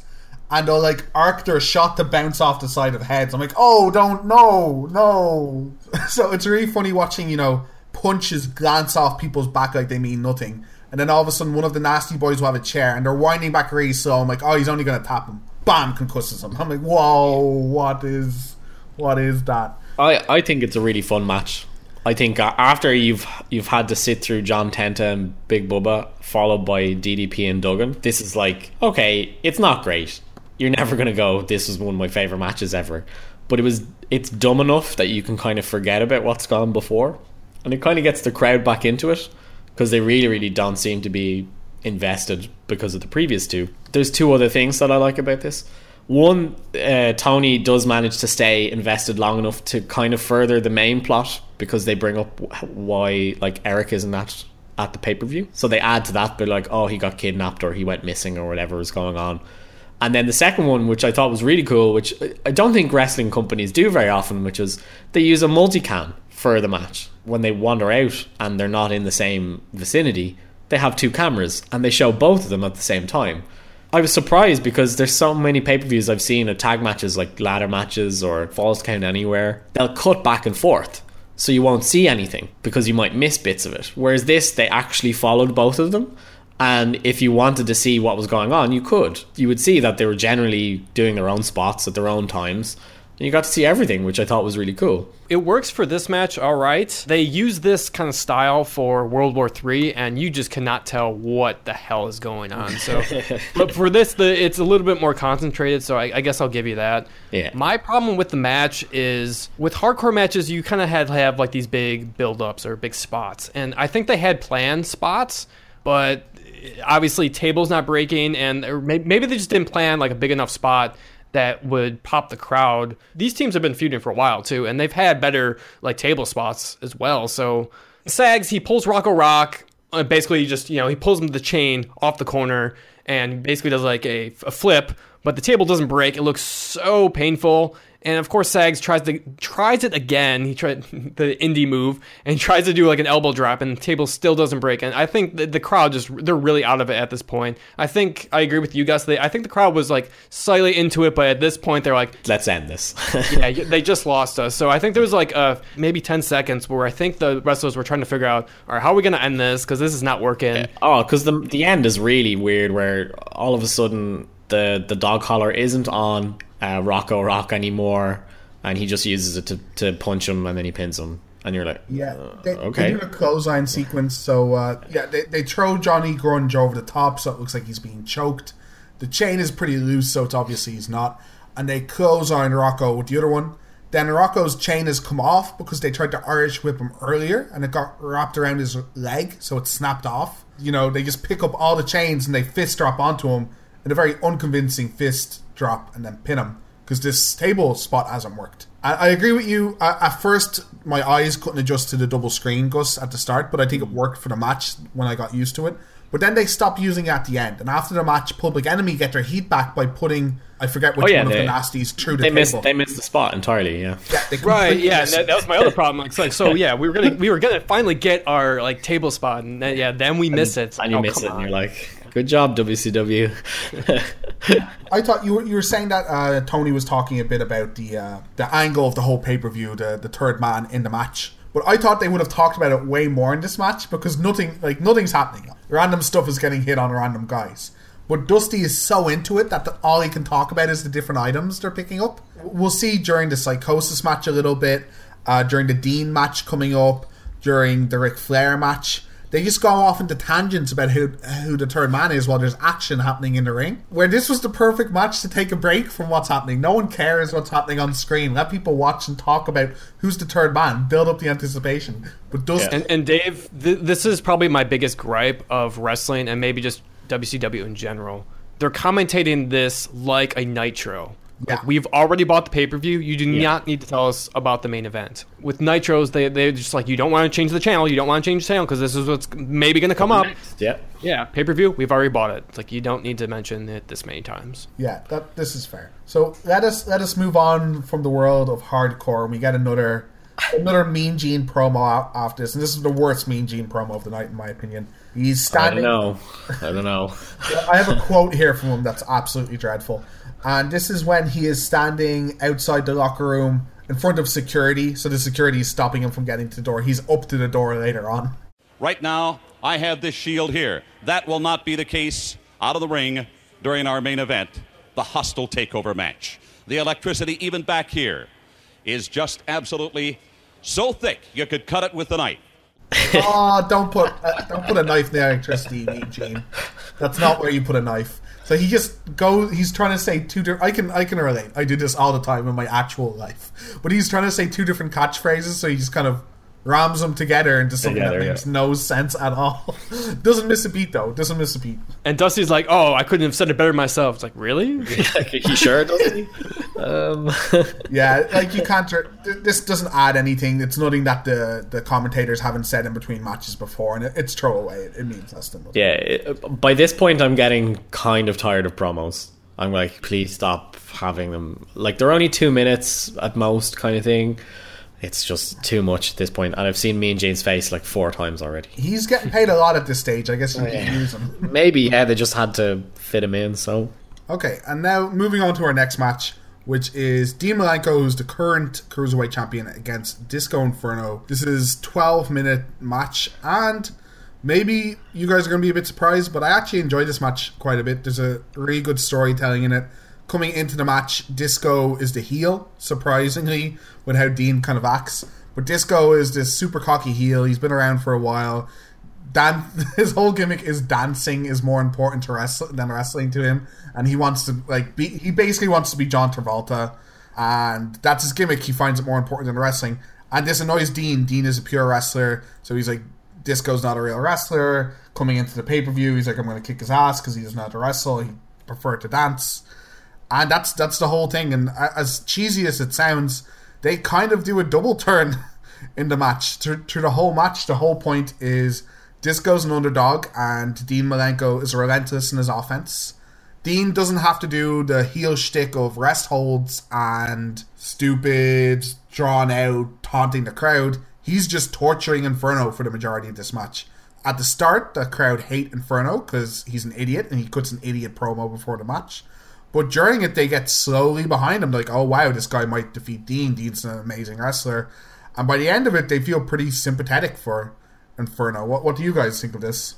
And they'll like arc their shot to bounce off the side of heads. I'm like, oh, don't, no, no. so it's really funny watching, you know, punches glance off people's back like they mean nothing. And then all of a sudden, one of the nasty boys will have a chair and they're winding back really slow. I'm like, oh, he's only going to tap him. Bam, concusses him. I'm like, whoa, what is, what is that? I I think it's a really fun match. I think after you've you've had to sit through John Tenta and Big Bubba, followed by DDP and Duggan, this is like okay, it's not great. You're never gonna go. This is one of my favorite matches ever, but it was it's dumb enough that you can kind of forget about what's gone before, and it kind of gets the crowd back into it because they really really don't seem to be invested because of the previous two. There's two other things that I like about this. One, uh, Tony does manage to stay invested long enough to kind of further the main plot because they bring up why like Eric isn't at at the pay per view. So they add to that, but like, oh, he got kidnapped or he went missing or whatever is going on. And then the second one, which I thought was really cool, which I don't think wrestling companies do very often, which is they use a multicam for the match when they wander out and they're not in the same vicinity. They have two cameras and they show both of them at the same time. I was surprised because there's so many pay per views I've seen of tag matches like ladder matches or falls count anywhere. They'll cut back and forth, so you won't see anything because you might miss bits of it. Whereas this, they actually followed both of them, and if you wanted to see what was going on, you could. You would see that they were generally doing their own spots at their own times, you got to see everything, which I thought was really cool. It works for this match, all right. They use this kind of style for World War III, and you just cannot tell what the hell is going on. So, but for this, the it's a little bit more concentrated. So I, I guess I'll give you that. Yeah. My problem with the match is with hardcore matches, you kind of had to have like these big build-ups or big spots, and I think they had planned spots, but eh, obviously tables not breaking, and maybe they just didn't plan like a big enough spot that would pop the crowd. These teams have been feuding for a while too, and they've had better like table spots as well. So Sags he pulls Rocco Rock, uh, basically he just you know he pulls him the chain off the corner and basically does like a, a flip, but the table doesn't break. It looks so painful. And of course, Sags tries to tries it again. He tried the indie move and he tries to do like an elbow drop, and the table still doesn't break. And I think the, the crowd just they're really out of it at this point. I think I agree with you guys. They, I think the crowd was like slightly into it, but at this point they're like, Let's end this. yeah, they just lost us. So I think there was like uh, maybe 10 seconds where I think the wrestlers were trying to figure out, all right, how are we going to end this? Because this is not working. Oh, because the the end is really weird, where all of a sudden the the dog collar isn't on uh, Rocco Rock anymore, and he just uses it to, to punch him, and then he pins him, and you're like, Yeah, they, okay. they do a clothesline sequence. So uh, yeah, they, they throw Johnny Grunge over the top, so it looks like he's being choked. The chain is pretty loose, so it's obviously he's not. And they clothesline Rocco with the other one. Then Rocco's chain has come off because they tried to Irish whip him earlier, and it got wrapped around his leg, so it snapped off. You know, they just pick up all the chains and they fist drop onto him in a very unconvincing fist drop, and then pin him because this table spot hasn't worked. I, I agree with you. I, at first, my eyes couldn't adjust to the double screen, Gus, at the start, but I think it worked for the match when I got used to it. But then they stopped using it at the end, and after the match, Public Enemy get their heat back by putting I forget which Oh, yeah, one of they- the nasties through the they table. missed they missed the spot entirely. Yeah, yeah, they Right, yeah, and that, that was my other problem. Like, so yeah, we were gonna we were gonna finally get our like table spot, and then, yeah, then we miss it. and you Oh, miss come it, and you're like, Good job, WCW. I thought you were you were saying that uh, Tony was talking a bit about the uh, the angle of the whole pay per view, the the third man in the match. But I thought they would have talked about it way more in this match because nothing like nothing's happening. Random stuff is getting hit on random guys. But Dusty is so into it that the, all he can talk about is the different items they're picking up. We'll see during the Psicosis match a little bit, uh, during the Dean match coming up, during the Ric Flair match. They just go off into tangents about who who the third man is while there's action happening in the ring. Where this was the perfect match to take a break from what's happening. No one cares what's happening on screen. Let people watch and talk about who's the third man. Build up the anticipation. But Dusty, And, and Dave, th- this is probably my biggest gripe of wrestling and maybe just WCW in general. They're commentating this like a Nitro. Yeah. Like we've already bought the pay per view. You do not need to tell us about the main event. With Nitros, they they're just like you don't want to change the channel. You don't want to change the channel because this is what's maybe going to come up. Yeah. Yeah, pay per view. We've already bought it. It's like you don't need to mention it this many times. Yeah, that this is fair. So let us let us move on from the world of hardcore. We get another another Mean Gene promo out after this, and this is the worst Mean Gene promo of the night, in my opinion. He's I don't standing. know. I don't know. I have a quote here from him that's absolutely dreadful, and this is when he is standing outside the locker room in front of security. So the security is stopping him from getting to the door. He's up to the door later on. Right now, I have this shield here. That will not be the case out of the ring during our main event, the hostile takeover match. The electricity, even back here, is just absolutely so thick you could cut it with a knife. oh, don't put uh, don't put a knife in the electricity, Gene. That's not where you put a knife. So he just goes. He's trying to say two. Di- I can I can relate. I do this all the time in my actual life. But he's trying to say two different catchphrases, so he just kind of rams them together into something Together, that yeah. makes no sense at all. Doesn't miss a beat though. Doesn't miss a beat. And Dusty's like, "Oh, I couldn't have said it better myself." It's like, really? he sure doesn't he? Um, Yeah, like you can't. This doesn't add anything. It's nothing that the the commentators haven't said in between matches before, and it, it's throwaway. It, it means less than nothing. yeah. It, by this point, I'm getting kind of tired of promos. I'm like, please stop having them. Like they're only two minutes at most, kind of thing. It's just too much at this point, and I've seen Mean Gene's face like four times already. He's getting paid a lot at this stage. I guess you can yeah. use him. Maybe yeah, they just had to fit him in. So Okay, and now moving on to our next match, which is Dean Malenko, who's the current cruiserweight champion, against Disco Inferno. This is 12 minute match, and maybe you guys are going to be a bit surprised, but I actually enjoyed this match quite a bit. There's a really good storytelling in it. Coming into the match, Disco is the heel, surprisingly, with how Dean kind of acts. But Disco is this super cocky heel. He's been around for a while. Dan, his whole gimmick is dancing is more important to wrestle than wrestling to him, and he wants to like be. He basically wants to be John Travolta, and that's his gimmick. He finds it more important than wrestling, and this annoys Dean. Dean is a pure wrestler, so he's like, Disco's not a real wrestler. Coming into the pay per view, he's like, I'm going to kick his ass because he doesn't know how to wrestle. He preferred to dance, and that's that's the whole thing. And as cheesy as it sounds, they kind of do a double turn in the match. Through, through the whole match, the whole point is Disco's an underdog, and Dean Malenko is relentless in his offense. Dean doesn't have to do the heel shtick of rest holds and stupid, drawn out, taunting the crowd. He's just torturing Inferno for the majority of this match. At the start, the crowd hate Inferno because he's an idiot and he cuts an idiot promo before the match. But during it, they get slowly behind him, like, oh wow, this guy might defeat Dean. Dean's an amazing wrestler. And by the end of it, they feel pretty sympathetic for Inferno. What, what do you guys think of this?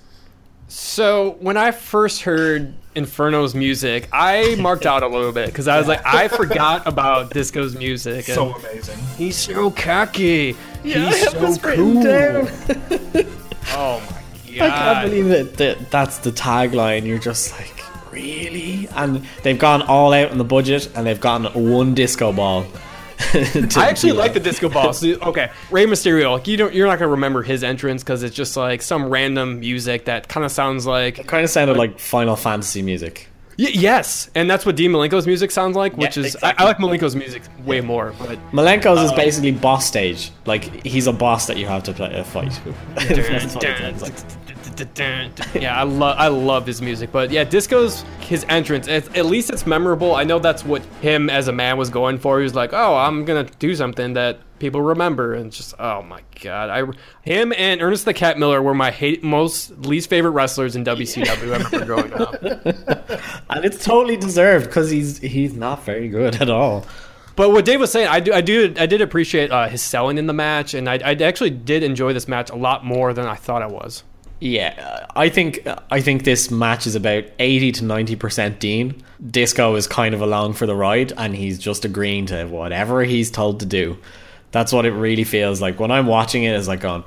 So when I first heard Inferno's music, I marked out a little bit because I was like, I forgot about Disco's music. So amazing. He's so cocky. Yeah, He's I have so this written cool. down. oh my god! I can't believe it. That that's the tagline. You're just like, really? And they've gone all out on the budget, and they've gotten one disco ball. I actually like the disco ball. So, okay, Rey Mysterio. Like you don't, you're not gonna remember his entrance because it's just like some random music that kind of sounds like. Kind of sounded like Final Fantasy music. Y- yes, and that's what Dean Malenko's music sounds like, which Yeah, is exactly. I, I like Malenko's music way more. But Malenko's is Uh, basically boss stage. Like he's a boss that you have to play, uh, fight. That's what it sounds like. yeah, I love I love his music, but yeah, Disco's his entrance. It's, at least it's memorable. I know that's what him as a man was going for. He was like, "Oh, I'm gonna do something that people remember. And just oh my god, I him and Ernest the Cat Miller were my hate, most least favorite wrestlers in WCW. I remember growing up, and it's totally deserved because he's he's not very good at all. But what Dave was saying, I do, I do, I did appreciate uh, his selling in the match, and I, I actually did enjoy this match a lot more than I thought I was. Yeah, uh, I think uh, I think this match is about eighty to ninety percent Dean. Disco is kind of along for the ride, and he's just agreeing to whatever he's told to do. That's what it really feels like when I'm watching it. Is like going,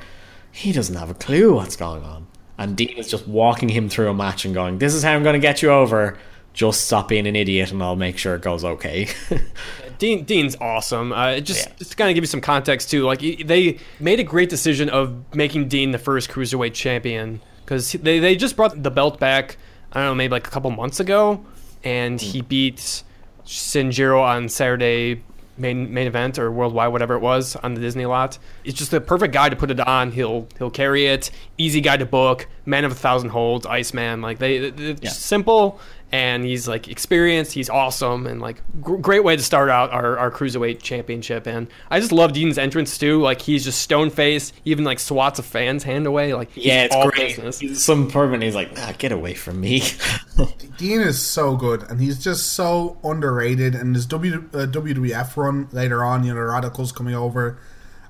he doesn't have a clue what's going on, and Dean is just walking him through a match and going, "This is how I'm going to get you over." Just stop being an idiot, and I'll make sure it goes okay. Dean Dean's awesome. Uh, just yeah. just to kind of give you some context too. Like they made a great decision of making Dean the first cruiserweight champion because they they just brought the belt back. I don't know, maybe like a couple months ago, and he beat Shinjiro on Saturday main main event or worldwide, whatever it was, on the Disney lot. It's just the perfect guy to put it on. He'll he'll carry it. Easy guy to book. Man of a thousand holds. Iceman. Like they, yeah. simple and he's like experienced. He's awesome, and like gr- great way to start out our, our cruiserweight championship. And I just love Dean's entrance too. Like he's just stone faced, even like swats a fan's hand away. Like yeah, it's great. Business. He's some pervert. He's like, ah, get away from me. Dean is so good, and he's just so underrated. And his w, uh, WWF run later on, you know, Radicalz coming over.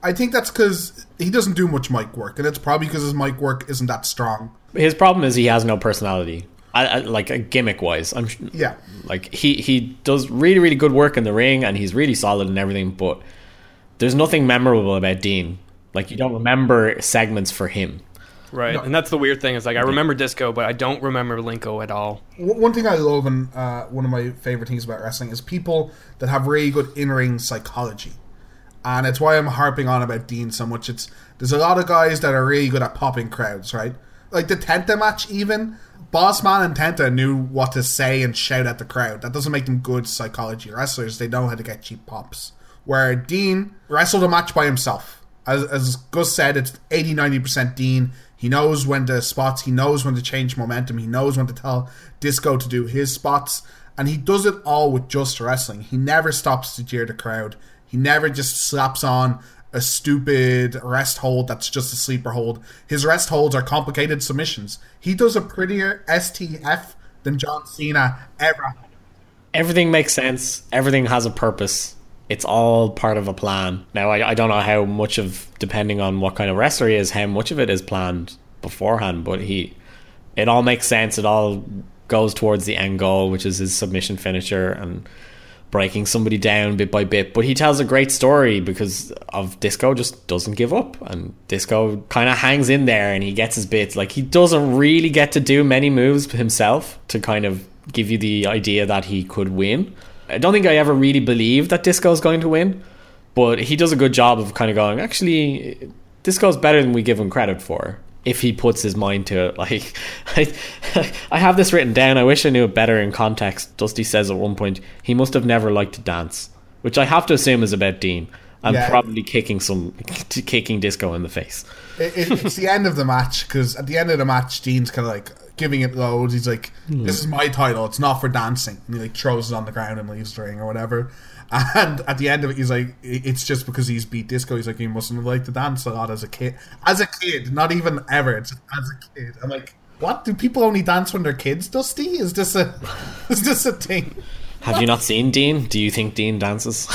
I think that's because he doesn't do much mic work, and it's probably because his mic work isn't that strong. His problem is he has no personality. I, I, like a gimmick wise. I'm yeah. Like he he does really really good work in the ring and he's really solid and everything, but there's nothing memorable about Dean. Like you don't remember segments for him. Right, no. and that's the weird thing is like I remember Disco, but I don't remember Linko at all. One thing I love and uh, one of my favorite things about wrestling is people that have really good in ring psychology, and it's why I'm harping on about Dean so much. It's there's a lot of guys that are really good at popping crowds, right? Like the Tenta match, even Bossman and Tenta knew what to say and shout at the crowd. That doesn't make them good psychology wrestlers. They know how to get cheap pops. Where Dean wrestled a match by himself. As, as Gus said, it's 80 90% Dean. He knows when to spots, he knows when to change momentum, he knows when to tell Disco to do his spots, and he does it all with just wrestling. He never stops to jeer the crowd. He never just slaps on a stupid rest hold that's just a sleeper hold. His rest holds are complicated submissions. He does a prettier STF than John Cena ever. Everything makes sense. Everything has a purpose. It's all part of a plan. Now, I, I don't know how much of, depending on what kind of wrestler he is, how much of it is planned beforehand, but he, it all makes sense. It all goes towards the end goal, which is his submission finisher, and breaking somebody down bit by bit. But he tells a great story because of Disco just doesn't give up. And Disco kind of hangs in there and he gets his bits. Like he doesn't really get to do many moves himself to kind of give you the idea that he could win. I don't think I ever really believed that Disco's going to win. But he does a good job of kind of going, actually, Disco's better than we give him credit for if he puts his mind to it. Like, I, I have this written down. I wish I knew it better in context. Dusty says at one point he must have never liked to dance, which I have to assume is about Dean. and yeah. probably kicking some, kicking Disco in the face. It, it, it's the end of the match because at the end of the match, Dean's kind of like giving it loads. He's like, "This hmm. is my title. It's not for dancing." And he like throws it on the ground and leaves the ring or whatever. And at the end of it, he's like, it's just because he's beat disco. He's like, he mustn't have liked to dance a lot as a kid. As a kid, not even ever. It's as a kid. I'm like, what? Do people only dance when they're kids, Dusty? Is this a is this a thing? Have you not seen Dean? Do you think Dean dances?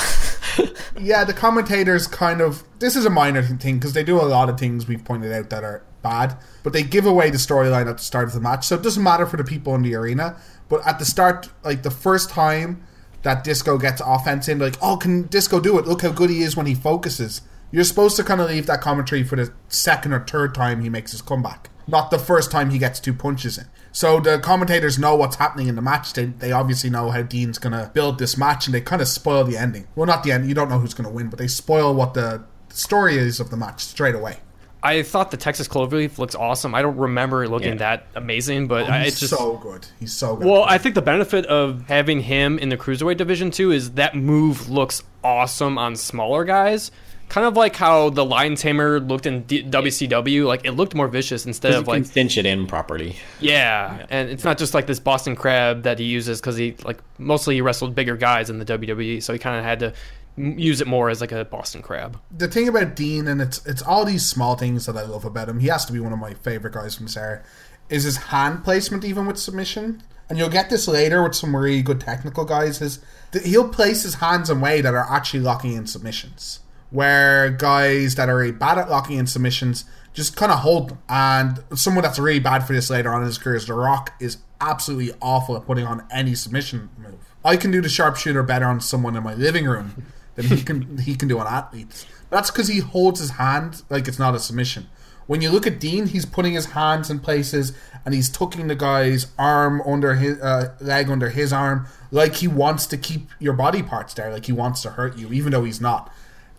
yeah, the commentators kind of. This is a minor thing because they do a lot of things we've pointed out that are bad, but they give away the storyline at the start of the match, so it doesn't matter for the people in the arena. But at the start, like the first time that Disco gets offense in, like, oh, can Disco do it? Look how good he is when he focuses. You're supposed to kind of leave that commentary for the second or third time he makes his comeback, not the first time he gets two punches in. So the commentators know what's happening in the match. They, they obviously know how Dean's going to build this match, and they kind of spoil the ending. Well, not the end. You don't know who's going to win, but they spoil what the story is of the match straight away. I thought the Texas Cloverleaf looks awesome. I don't remember it looking yeah. that amazing, but oh, it's just so good. He's so good. Well, I think the benefit of having him in the cruiserweight division too is that move looks awesome on smaller guys. Kind of like how the Lion's Tamer looked in D- WCW, like it looked more vicious instead of like cinch it in properly. Yeah, yeah, and it's not just like this Boston Crab that he uses because he like mostly he wrestled bigger guys in the WWE, so he kind of had to m- use it more as like a Boston Crab. The thing about Dean, and it's it's all these small things that I love about him. He has to be one of my favorite guys from era. Is his hand placement even with submission? And you'll get this later with some really good technical guys. Is that he'll place his hands in way that are actually locking in submissions, where guys that are really bad at locking in submissions just kind of hold them. And someone that's really bad for this later on in his career is The Rock is absolutely awful at putting on any submission move. I can do the sharpshooter better on someone in my living room than he can he can do on athletes. That's because he holds his hand like it's not a submission. When you look at Dean, he's putting his hands in places and he's tucking the guy's arm under his uh, leg under his arm, like he wants to keep your body parts there, like he wants to hurt you, even though he's not.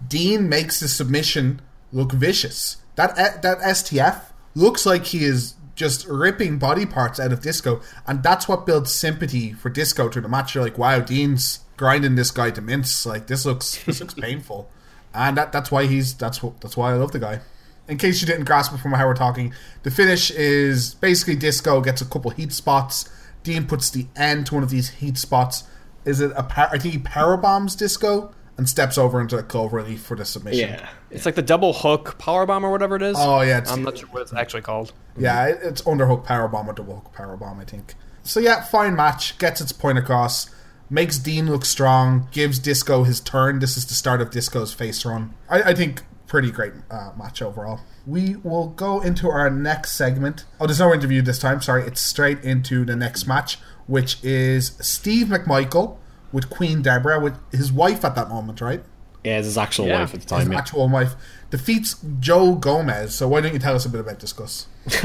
Dean makes the submission look vicious. That uh, that STF looks like he is just ripping body parts out of Disco, and that's what builds sympathy for Disco through the match. You're like, wow, Dean's grinding this guy to mince. Like this looks this looks painful, and that that's why he's that's what that's why I love the guy. In case you didn't grasp it from how we're talking, the finish is basically Disco gets a couple heat spots. Dean puts the end to one of these heat spots. Is it a par- I think he power bombs Disco and steps over into a clover leaf for the submission. Yeah, it's like the double hook power bomb or whatever it is. Oh, yeah, I'm not sure what it's actually called. Yeah, it's underhook power bomb or double hook power bomb, I think. So yeah, fine match, gets its point across, makes Dean look strong, gives Disco his turn. This is the start of Disco's face run. I, I think pretty great uh, match overall. We will go into our next segment. Oh, there's no interview this time. Sorry, it's straight into the next match, which is Steve McMichael with Queen Deborah, with his wife at that moment, right? Yeah, his actual Yeah. wife at the His time. Yeah. actual wife defeats Joe Gomez. So why don't you tell us a bit about this, Gus?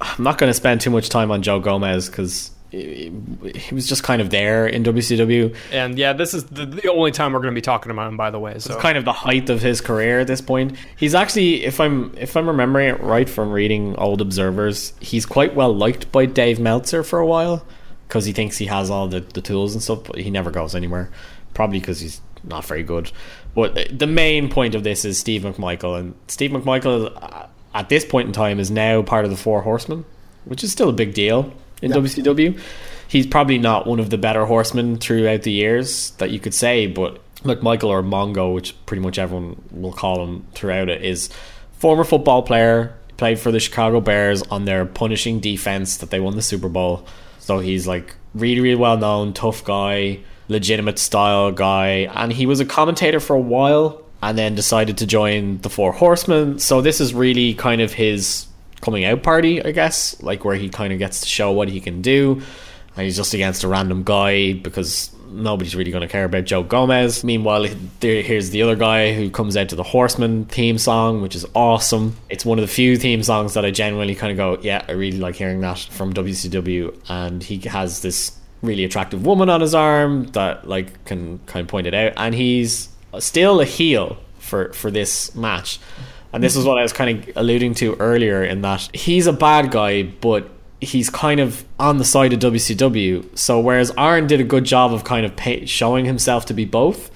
I'm not going to spend too much time on Joe Gomez because he, was just kind of there in WCW. And yeah, this is the, the only time we're going to be talking about him, by the way. So It's kind of the height of his career at this point. He's actually, if I'm if I'm remembering it right from reading old observers, he's quite well liked by Dave Meltzer for a while because he thinks he has all the, the tools and stuff, but he never goes anywhere. Probably because he's not very good. But the main point of this is Steve McMichael, and Steve McMichael uh, at this point in time is now part of the Four Horsemen, which is still a big deal in WCW. He's probably not one of the better horsemen throughout the years that you could say, but McMichael or Mongo, which pretty much everyone will call him throughout it, is former football player, played for the Chicago Bears on their punishing defense that they won the Super Bowl. So he's like really, really well known, tough guy, legitimate style guy, and he was a commentator for a while and then decided to join the Four Horsemen. So this is really kind of his coming out party, I guess, like where he kind of gets to show what he can do. And he's just against a random guy because nobody's really going to care about Joe Gomez. Meanwhile, there, here's the other guy who comes out to the Horseman theme song, which is awesome. It's one of the few theme songs that I genuinely kind of go, yeah, I really like hearing that from WCW. And he has this really attractive woman on his arm that like can kind of point it out, and he's still a heel for for this match. And this is what I was kind of alluding to earlier in that he's a bad guy, but he's kind of on the side of WCW. So whereas Arn did a good job of kind of pay, showing himself to be both,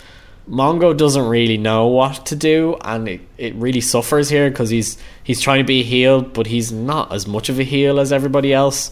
Mongo doesn't really know what to do, and it, it really suffers here because he's he's trying to be a heel, but he's not as much of a heel as everybody else.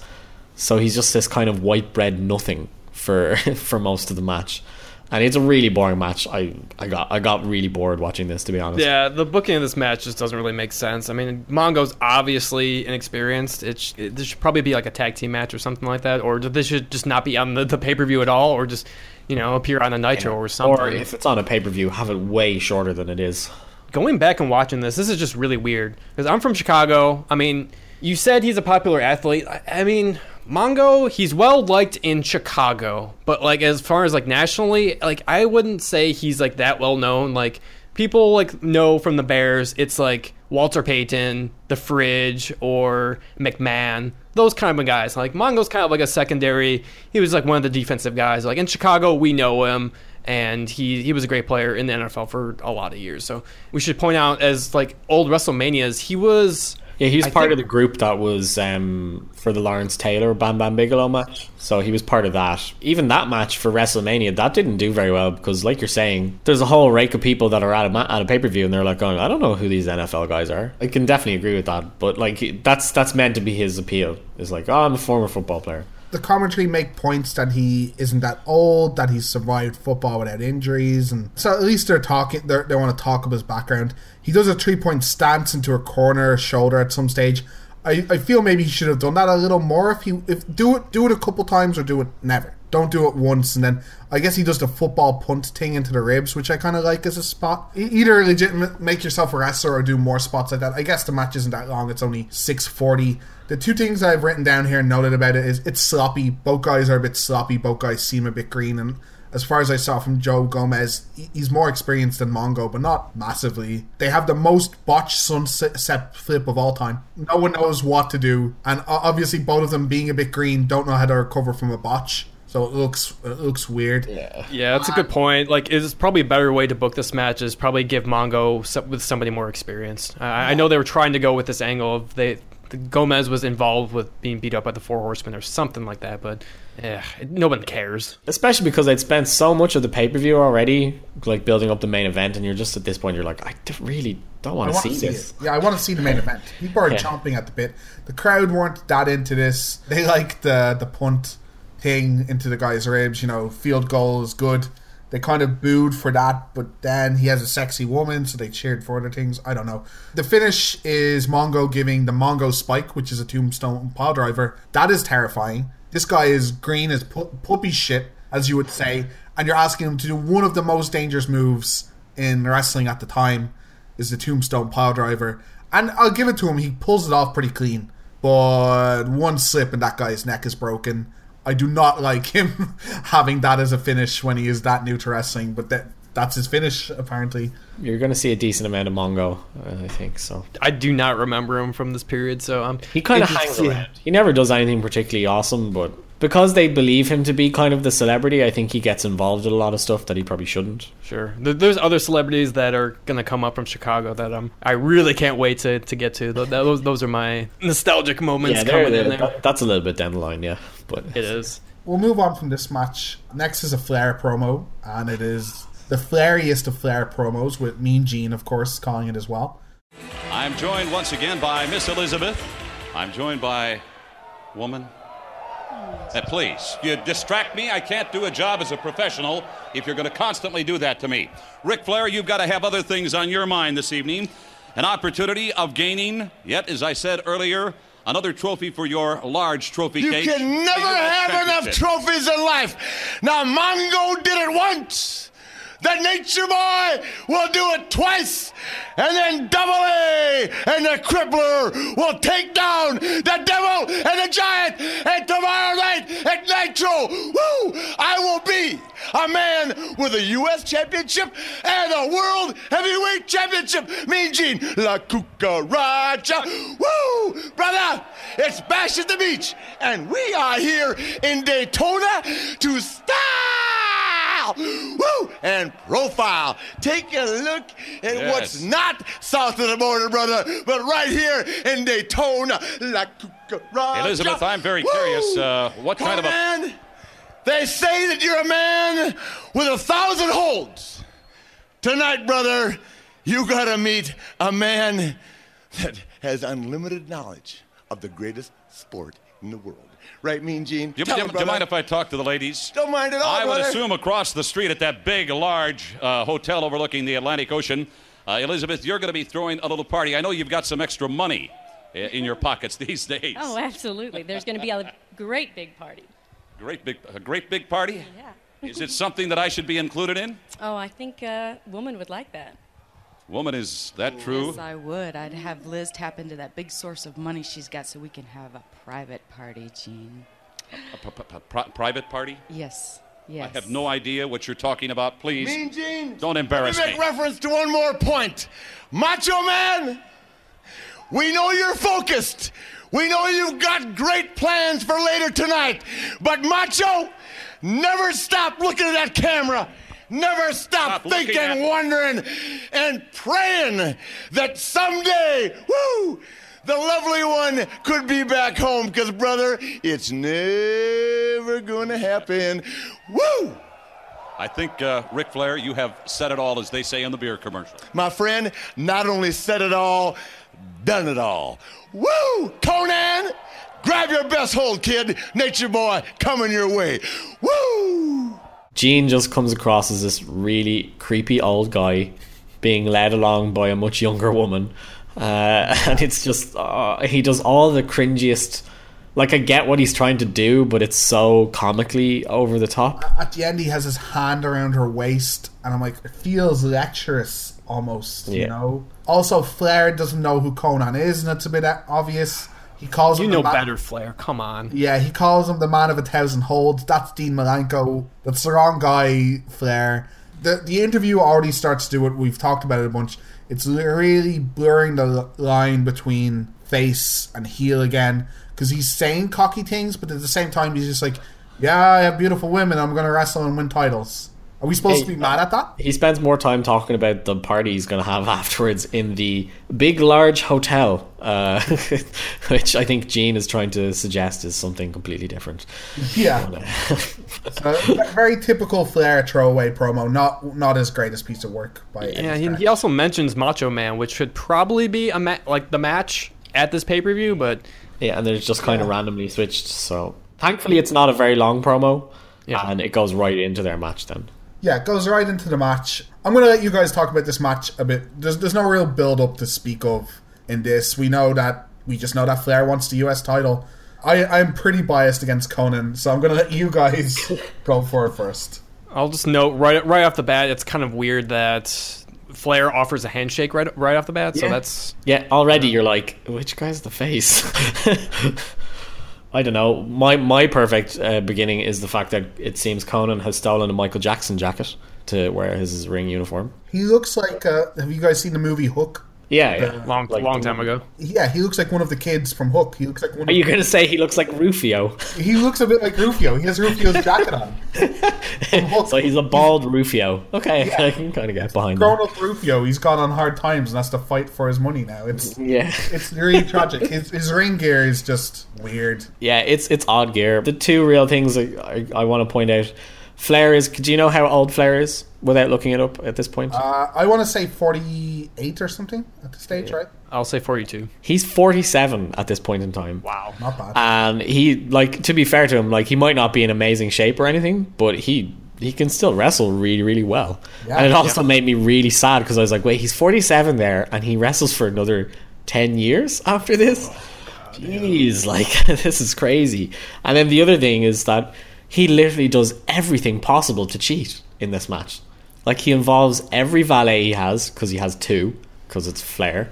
So he's just this kind of white bread nothing for for most of the match. And it's a really boring match. I, I got I got really bored watching this to be honest. Yeah, the booking of this match just doesn't really make sense. I mean, Mongo's obviously inexperienced. It, sh- it this should probably be like a tag team match or something like that, or this should just not be on the, the pay per view at all, or just you know appear on a Nitro or something. Or if it's on a pay per view, have it way shorter than it is. going back and watching this, this is just really weird because I'm from Chicago. I mean, you said he's a popular athlete. I, I mean, Mongo, he's well liked in Chicago, but like as far as like nationally, like I wouldn't say he's like that well known. Like people like know from the Bears, it's like Walter Payton, The Fridge, or McMahon. Those kind of guys. Like Mongo's kind of like a secondary. He was like one of the defensive guys. Like in Chicago, we know him and he he was a great player in the NFL for a lot of years. So we should point out as like old WrestleManias, he was Yeah, he was I part think- of the group that was um, for the Lawrence Taylor Bam Bam Bigelow match. So he was part of that. Even that match for WrestleMania, that didn't do very well because, like you're saying, there's a whole rake of people that are at a, ma- at a pay per view and they're like going, I don't know who these NFL guys are. I can definitely agree with that. But like that's that's meant to be his appeal. Is like, oh, I'm a former football player. The commentary make points that he isn't that old, that he's survived football without injuries, and so at least they're talking. They're, they want to talk about his background. He does a three point stance into a corner shoulder at some stage. I, I feel maybe he should have done that a little more. If he if do it do it a couple times or do it never. Don't do it once and then I guess he does the football punt thing into the ribs, which I kind of like as a spot. Either legitimate make yourself a wrestler or do more spots like that. I guess the match isn't that long; it's only six forty. The two things I've written down here and noted about it is it's sloppy. Both guys are a bit sloppy. Both guys seem a bit green and as far as I saw from Joe Gomez, he's more experienced than Mongo, but not massively. They have the most botched sunset flip of all time. No one knows what to do, and obviously both of them being a bit green don't know how to recover from a botch. So it looks it looks weird. Yeah, yeah, that's a good point. Like, it's probably a better way to book this match is probably give Mongo with somebody more experienced. I, I know they were trying to go with this angle of they Gomez was involved with being beat up by the Four Horsemen or something like that, but yeah, no one cares. Especially because they'd spent so much of the pay per view already, like building up the main event, and you're just at this point, you're like, I really don't want to see, see this. It. Yeah, I want to see the main event. People are yeah. chomping at the bit. The crowd weren't that into this. They like the the punt thing into the guy's ribs. You know, field goal is good they kind of booed for that, but then he has a sexy woman, so they cheered for other things. I don't know. The finish is Mongo giving the Mongo Spike, which is a tombstone pile driver. That is terrifying. This guy is green as pu- puppy shit, as you would say, and you're asking him to do one of the most dangerous moves in wrestling at the time is the tombstone pile driver. And I'll give it to him, he pulls it off pretty clean. But one slip and that guy's neck is broken. I do not like him having that as a finish when he is that new to wrestling, but that that's his finish apparently. You're going to see a decent amount of Mongo, I think so. I do not remember him from this period, so um, he kind of hangs around. He never does anything particularly awesome, but because they believe him to be kind of the celebrity, I think he gets involved in a lot of stuff that he probably shouldn't. Sure, there's other celebrities that are going to come up from Chicago that um I really can't wait to, to get to. Those those are my nostalgic moments yeah, coming in there. That's a little bit down the line, yeah, but it is. We'll move on from this match. Next is a Flair promo, and it is the flairiest of Flair promos with Mean Gene, of course, calling it as well. I'm joined once again by Miss Elizabeth. I'm joined by woman uh, please, you distract me. I can't do a job as a professional if you're going to constantly do that to me. Ric Flair, you've got to have other things on your mind this evening. An opportunity of gaining, yet, as I said earlier, another trophy for your large trophy you case. You can never have enough trophies in life. Now, Mongo did it once. The Nature Boy will do it twice, and then Double A and the Crippler will take down the Devil and the Giant. And tomorrow night at Nitro, woo, I will be a man with a U.S. Championship and a World Heavyweight Championship. Mean Gene, La Cucaracha, woo, brother, it's Bash at the Beach, and we are here in Daytona to woo, and profile. Take a look at yes. what's not south of the border, brother, but right here in Daytona, La Cucaracha. Elizabeth, I'm very woo. curious. Uh, what Come kind of a man? They say that you're a man with a thousand holds. Tonight, brother, you gotta meet a man that has unlimited knowledge of the greatest sport in the world. Right, Mean Gene? Do you, do, do you mind if I talk to the ladies? Don't mind at all, I brother. would assume across the street at that big, large uh, hotel overlooking the Atlantic Ocean, uh, Elizabeth, you're going to be throwing a little party. I know you've got some extra money uh, in your pockets these days. Oh, absolutely. There's going to be a great big party. Great big, a great big party. Yeah. is it something that I should be included in? Oh, I think a woman would like that. Woman, is that true? Yes, I would. I'd have Liz tap into that big source of money she's got so we can have a private party, Gene. A, p- p- private party? Yes. Yes. I have no idea what you're talking about. Please. Mean Gene. Don't embarrass let me. Make reference to one more point. Macho Man, we know you're focused. We know you've got great plans for later tonight. But Macho, never stop looking at that camera. Never stop, stop thinking, wondering, and praying that someday, woo, the lovely one could be back home. Because, brother, it's never going to happen. Woo! I think, uh, Ric Flair, you have said it all, as they say in the beer commercial. My friend, not only said it all, done it all. Woo! Konnan, Grab your best hold, kid. Nature Boy coming your way. Woo! Gene just comes across as this really creepy old guy being led along by a much younger woman. Uh, and it's just, uh, he does all the cringiest. Like, I get what he's trying to do, but it's so comically over the top. At the end, he has his hand around her waist, and I'm like, it feels lecherous almost, you know? Also, Flair doesn't know who Konnan is, and it's a bit obvious. He calls You him know better, Flair. Come on. Yeah, he calls him the man of a thousand holds. That's Dean Malenko. That's the wrong guy, Flair. The the interview already starts to do it. We've talked about it a bunch. It's really blurring the line between face and heel again because he's saying cocky things, but at the same time he's just like, "Yeah, I have beautiful women. I'm gonna wrestle and win titles." Are we supposed to be mad at that? He spends more time talking about the party he's going to have afterwards in the big, large hotel, uh, which I think Gene is trying to suggest is something completely different. Yeah. So, very typical Flair throwaway promo. Not not his greatest piece of work by any Yeah, he, he also mentions Macho Man, which should probably be a ma- like the match at this pay per view, but Yeah, and they're just kind of randomly switched. So thankfully, it's not a very long promo, Yeah. and it goes right into their match then. Yeah, it goes right into the match. I'm going to let you guys talk about this match a bit. There's, there's no real build up to speak of in this. We know that we just know that Flair wants the US title. I, I'm pretty biased against Konnan, so I'm going to let you guys go for it first. I'll just note right right off the bat, it's kind of weird that Flair offers a handshake right right off the bat. So that's Yeah, already you're like, which guy's the face? I don't know. My my perfect uh, beginning is the fact that it seems Konnan has stolen a Michael Jackson jacket to wear his ring uniform. He looks like. Uh, have you guys seen the movie Hook? Yeah, yeah. long long time ago. Yeah, he looks like one of the kids from Hook. He looks like one. Are of you going to say he looks like Rufio? He looks a bit like Rufio. He has Rufio's jacket on. so he's a bald Rufio. Okay, I can kind of get behind. Grown up Rufio, he's gone on hard times and has to fight for his money now. It's Yeah. it's really tragic. His, his ring gear is just weird. Yeah, it's it's odd gear. The two real things I, I, I want to point out. Flair is. Do you know how old Flair is without looking it up at this point? Uh, I want to say 48 or something at the stage, right? I'll say 42. He's 47 at this point in time. Wow. Not bad. And he like to be fair to him, like he might not be in amazing shape or anything, but he he can still wrestle really really well. Yeah. and it also Yeah. made me really sad because I was like, wait, he's 47 there and he wrestles for another 10 years after this. Jeez, like this is crazy. And then the other thing is that he literally does everything possible to cheat in this match. Like he involves every valet he has because he has two because it's Flair,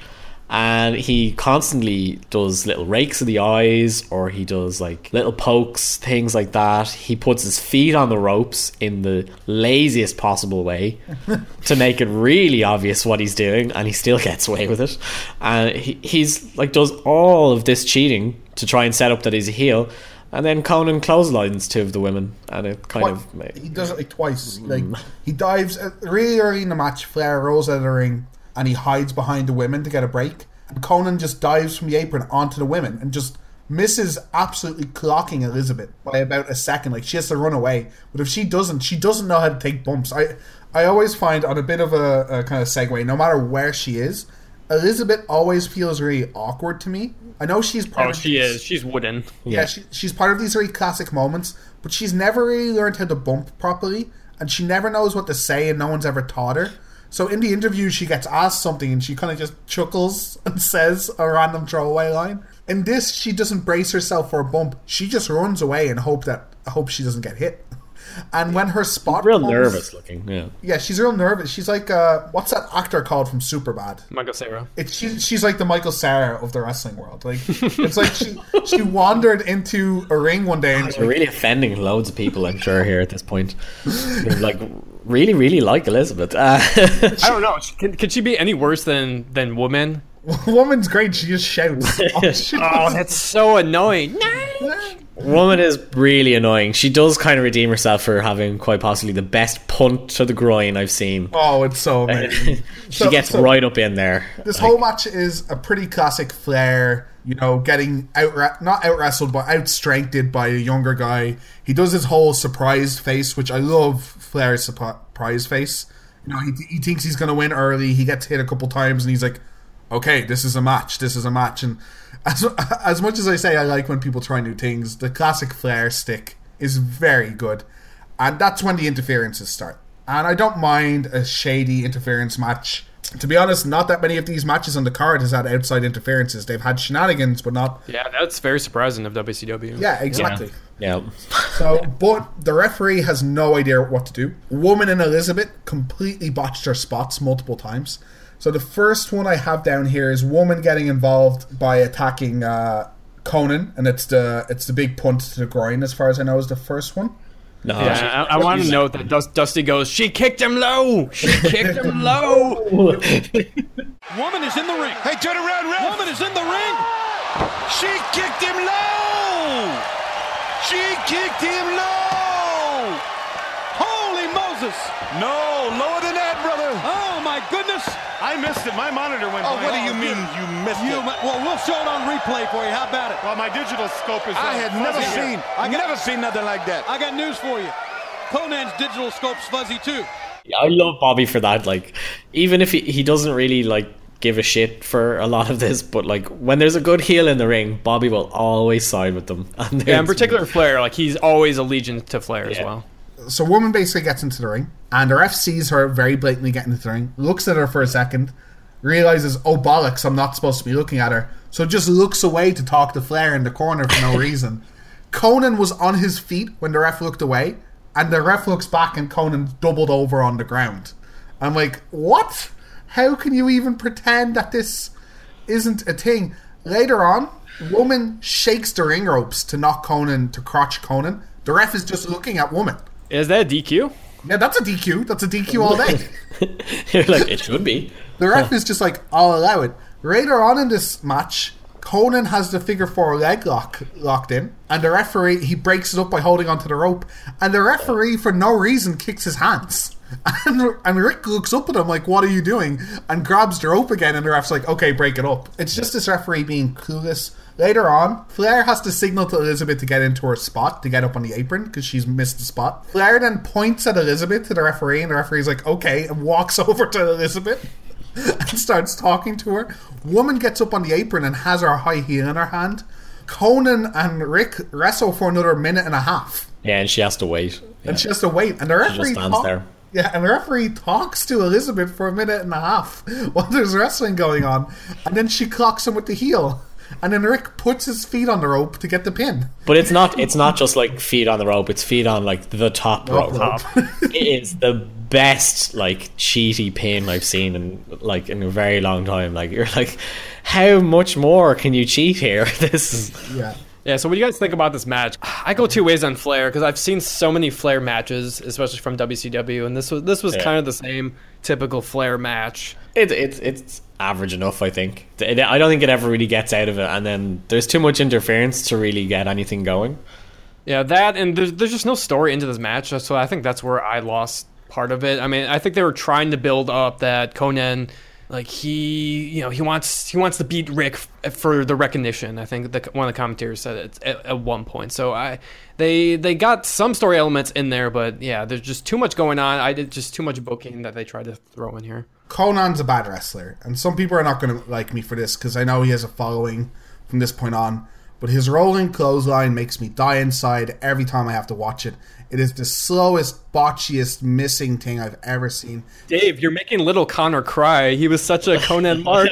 and he constantly does little rakes of the eyes or he does like little pokes, things like that. He puts his feet on the ropes in the laziest possible way to make it really obvious what he's doing, and he still gets away with it. And he, he's like does all of this cheating to try and set up that he's a heel. And then Konnan clotheslines two of the women, and it kind of He does it like twice. Like he dives uh, really early in the match. Flair rolls out of the ring and he hides behind the women to get a break. And Konnan just dives from the apron onto the women and just misses absolutely clocking Elizabeth by about a second. Like she has to run away, but if she doesn't, she doesn't know how to take bumps. I I always find on a bit of a, a kind of segue, no matter where she is, Elizabeth always feels really awkward to me. I know she's part Oh, of she is. She's wooden. yeah, she, she's part of these very classic moments, but she's never really learned how to bump properly, and she never knows what to say, and no one's ever taught her. So in the interview, she gets asked something, and she kind of just chuckles and says a random throwaway line. In this, she doesn't brace herself for a bump; she just runs away and hope that hope she doesn't get hit. And when her spot real comes- nervous looking. Yeah. yeah, she's real nervous. She's like, uh, what's that actor called from Superbad? Michael Cera. It's she's, she's like the Michael Cera of the wrestling world. Like it's like she she wandered into a ring one day and You're really offending loads of people, I'm sure, here at this point. You're like, really, really like Elizabeth. Uh, I don't know. Can, can she be any worse than than woman? woman's great. She just shouts. Oh, she Oh, that's so annoying. Woman is really annoying. She does kind of redeem herself for having quite possibly the best punt to the groin I've seen. Oh, it's so amazing. she So- gets so- right up in there. This whole match is a pretty classic Flair, you know, getting out not out wrestled but out strengthened by a younger guy. He does his whole surprised face, which I love Flair's surprise face. You know, he, he thinks he's going to win early. He gets hit a couple times and he's like, okay, this is a match. This is a match. And as as much as I say I like when people try new things, the classic Flair stick is very good, and that's when the interferences start. And I don't mind a shady interference match. To be honest, not that many of these matches on the card has had outside interferences. They've had shenanigans, but not. Yeah, that's very surprising of WCW. Yeah, exactly. Yeah. So, but the referee has no idea what to do. Woman and Elizabeth completely botched their spots multiple times. So the first one I have down here is woman getting involved by attacking uh, Konnan, and it's the it's the big punt to the groin, as far as I know, is the first one. No, Yeah, I, I want to note that Dus- Dusty goes, she kicked him low. She kicked him low. Woman is in the ring. Hey, turn around, ref. Woman is in the ring. She kicked him low. She kicked him low. Holy Moses. No, lower than that, brother. Oh, my goodness. I missed it. My monitor went. Oh, blank. what do you oh, mean good. you missed You, it? well, we'll show it on replay for you. How about it? Well, my digital scope is. I had never fuzzy seen- I got- never seen nothing like that. I got news for you. Konnan's digital scope's fuzzy too. I love Bobby for that. Like, even if he, he doesn't really like give a shit for a lot of this, but like when there's a good heel in the ring, Bobby will always side with them. And Yeah, in particular Flair, like he's always allegiance to Flair as well. So woman basically gets into the ring, and the ref sees her very blatantly get into the ring, looks at her for a second, realizes, oh bollocks, I'm not supposed to be looking at her, so just looks away to talk to Flair in the corner for no reason. Konnan was on his feet when the ref looked away, and the ref looks back and Konnan doubled over on the ground. I'm like, what? How can you even pretend that this isn't a thing? Later on, woman shakes the ring ropes to knock Konnan to crotch Konnan. The ref is just looking at woman. Is that a DQ? Yeah, that's a DQ. That's a DQ all day. You're like, it should be. The ref is just like, I'll allow it. Later on in this match, Konnan has the figure four leg lock locked in, and the referee he breaks it up by holding onto the rope, and the referee for no reason kicks his hands. And, and Rick looks up at him like, "What are you doing?" and grabs the rope again, and the ref's like, "Okay, break it up." It's just this referee being clueless. Later on, Flair has to signal to Elizabeth to get into her spot to get up on the apron because she's missed the spot. Flair then points at Elizabeth to the referee, and the referee's like, "Okay," and walks over to Elizabeth and starts talking to her. Woman gets up on the apron and has her high heel in her hand. Konnan and Rick wrestle for another minute and a half, Yeah, and she has to wait. and she has to wait. And the referee stands talk- there. Yeah, and the referee talks to Elizabeth for a minute and a half while there's wrestling going on, and then she clocks him with the heel. And then Rick puts his feet on the rope to get the pin. But it's not it's not just like feet on the rope, it's feet on like the top rope. rope. it is the best like cheaty pin I've seen in like in a very long time. Like you're like, how much more can you cheat here? this is Yeah. Yeah, so what do you guys think about this match? I go two ways on Flair because I've seen so many Flair matches, especially from WCW, and this was this was Yeah. kind of the same typical Flair match. it, it's it's average enough, I think. I don't think it ever really gets out of it, and then there's too much interference to really get anything going. Yeah, that and there's there's just no story into this match, so I think that's where I lost part of it. I mean, I think they were trying to build up that Konnan, like he, you know, he wants he wants to beat Rick f- eh, for the recognition. I think the, one of the commentators said it at, at one point. So I, they they got some story elements in there, but yeah, there's just too much going on. I did just too much booking that they tried to throw in here. Konnan's a bad wrestler, and some people are not going to like me for this because I know he has a following from this point on. But his rolling clothesline makes me die inside every time I have to watch it. It is the slowest, botchiest, missing thing I've ever seen. Dave, you're making little Connor cry. He was such a Konnan mark.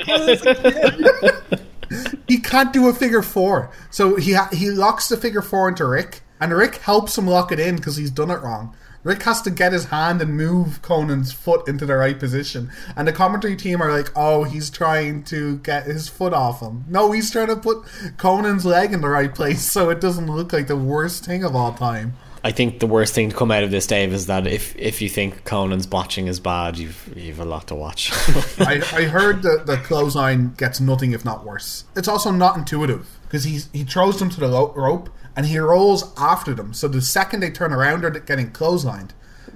he can't do a figure four, so he ha- he locks the figure four into Rick, and Rick helps him lock it in because he's done it wrong. Rick has to get his hand and move Konnan's foot into the right position, and the commentary team are like, "Oh, he's trying to get his foot off him." No, he's trying to put Konnan's leg in the right place so it doesn't look like the worst thing of all time. I think the worst thing to come out of this, Dave, is that if if you think Konnan's botching is bad, you've you've a lot to watch. I, I heard that the clothesline gets nothing if not worse. It's also not intuitive because he he throws them to the rope and he rolls after them. So the second they turn around, they're getting clotheslined.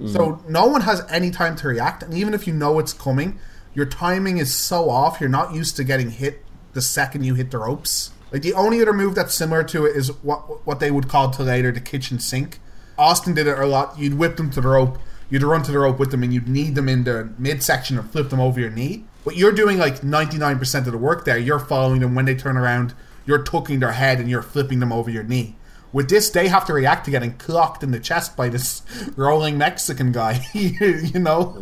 So mm. no one has any time to react, and even if you know it's coming, your timing is so off. You're not used to getting hit the second you hit the ropes. Like the only other move that's similar to it is what what they would call to later the kitchen sink. Austin did it a lot. You'd whip them to the rope, you'd run to the rope with them, and you'd knee them in the midsection and flip them over your knee. But you're doing like 99% of the work there. You're following them when they turn around, you're tucking their head and you're flipping them over your knee. With this, they have to react to getting clocked in the chest by this rolling Mexican guy. you know?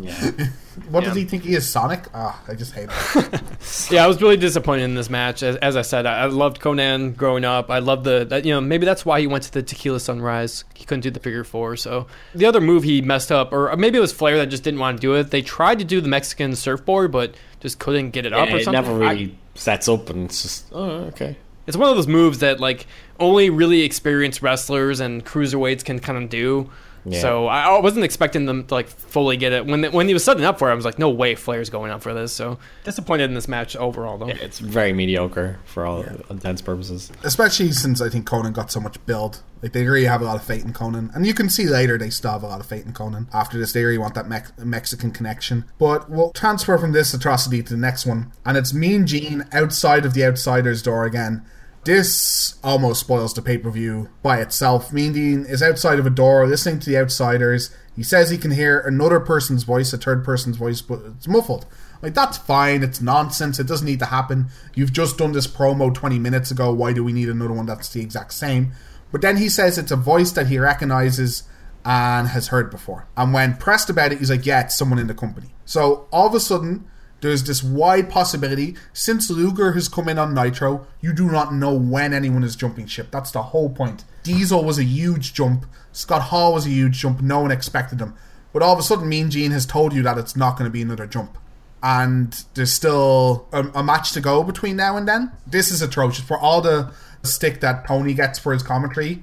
What Yeah. does he think he is, Sonic? Ah, I just hate it. Yeah, I was really disappointed in this match. As, as I said, I, I loved Konnan growing up. I loved the that you know maybe that's why he went to the Tequila Sunrise. He couldn't do the figure four. So the other move he messed up, or maybe it was Flair that just didn't want to do it. They tried to do the Mexican surfboard, but just couldn't get it up Yeah, or it something. never I- really sets up, and it's just oh okay. It's one of those moves that like only really experienced wrestlers and cruiserweights can kind of do. Yeah. So I I wasn't expecting them to like fully get it. When when he was setting up for it, I was like, no way, Flair's going up for this. So disappointed in this match overall, though. It's very mediocre for all intents purposes. Especially since I think Konnan got so much build. Like they really have a lot of faith in Konnan, and you can see later they still have a lot of faith in Konnan. After this, they really want that Mex- Mexican connection. But we'll transfer from this atrocity to the next one, and it's Mean Gene outside of the Outsiders door again. This almost spoils the pay per view by itself. Mean Gene is outside of a door, listening to the Outsiders. He says he can hear another person's voice, a third person's voice, but it's muffled. Like that's fine. It's nonsense. It doesn't need to happen. You've just done this promo 20 minutes ago. Why do we need another one that's the exact same? But then he says it's a voice that he recognizes and has heard before. And when pressed about it, he's like, "Yeah, it's someone in the company." So all of a sudden, there's this wide possibility. Since Luger has come in on Nitro, you do not know when anyone is jumping ship. That's the whole point. Diesel was a huge jump. Scott Hall was a huge jump. No one expected him. But all of a sudden, Mean Gene has told you that it's not going to be another jump and there's still a, a match to go between now and then. This is atrocious for all the stick that Tony gets for his commentary.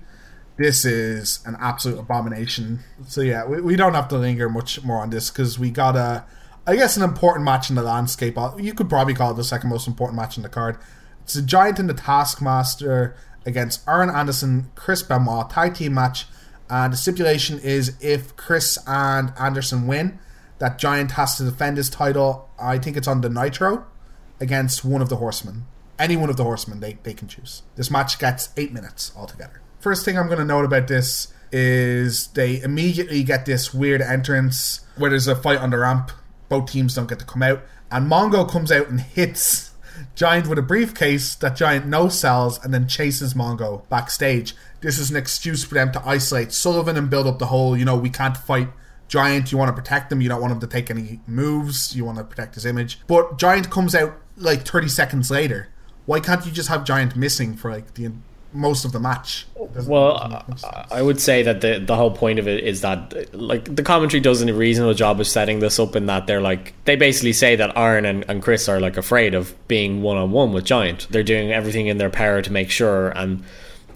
This is an absolute abomination. So yeah, we, we don't have to linger much more on this because we got a, I guess, an important match in the landscape. You could probably call it the second most important match in the card. It's a Giant and the Taskmaster against Arn Anderson, Chris Benoit tag team match, and the stipulation is if Chris and Anderson win, that Giant has to defend his title. I think it's on the Nitro against one of the Horsemen. Any one of the Horsemen they, they can choose. This match gets eight minutes altogether. First thing I'm going to note about this is they immediately get this weird entrance where there's a fight on the ramp. Both teams don't get to come out. And Mongo comes out and hits Giant with a briefcase that Giant no sells and then chases Mongo backstage. This is an excuse for them to isolate Sullivan and build up the whole, you know, we can't fight Giant. You want to protect him. You don't want him to take any moves. You want to protect his image. But Giant comes out like 30 seconds later. Why can't you just have Giant missing for like the most of the match? Well, I- I would say that the the whole point of it is that like the commentary does a reasonable job of setting this up in that they're like they basically say that Arn and, and Chris are like afraid of being one on one with Giant. They're doing everything in their power to make sure and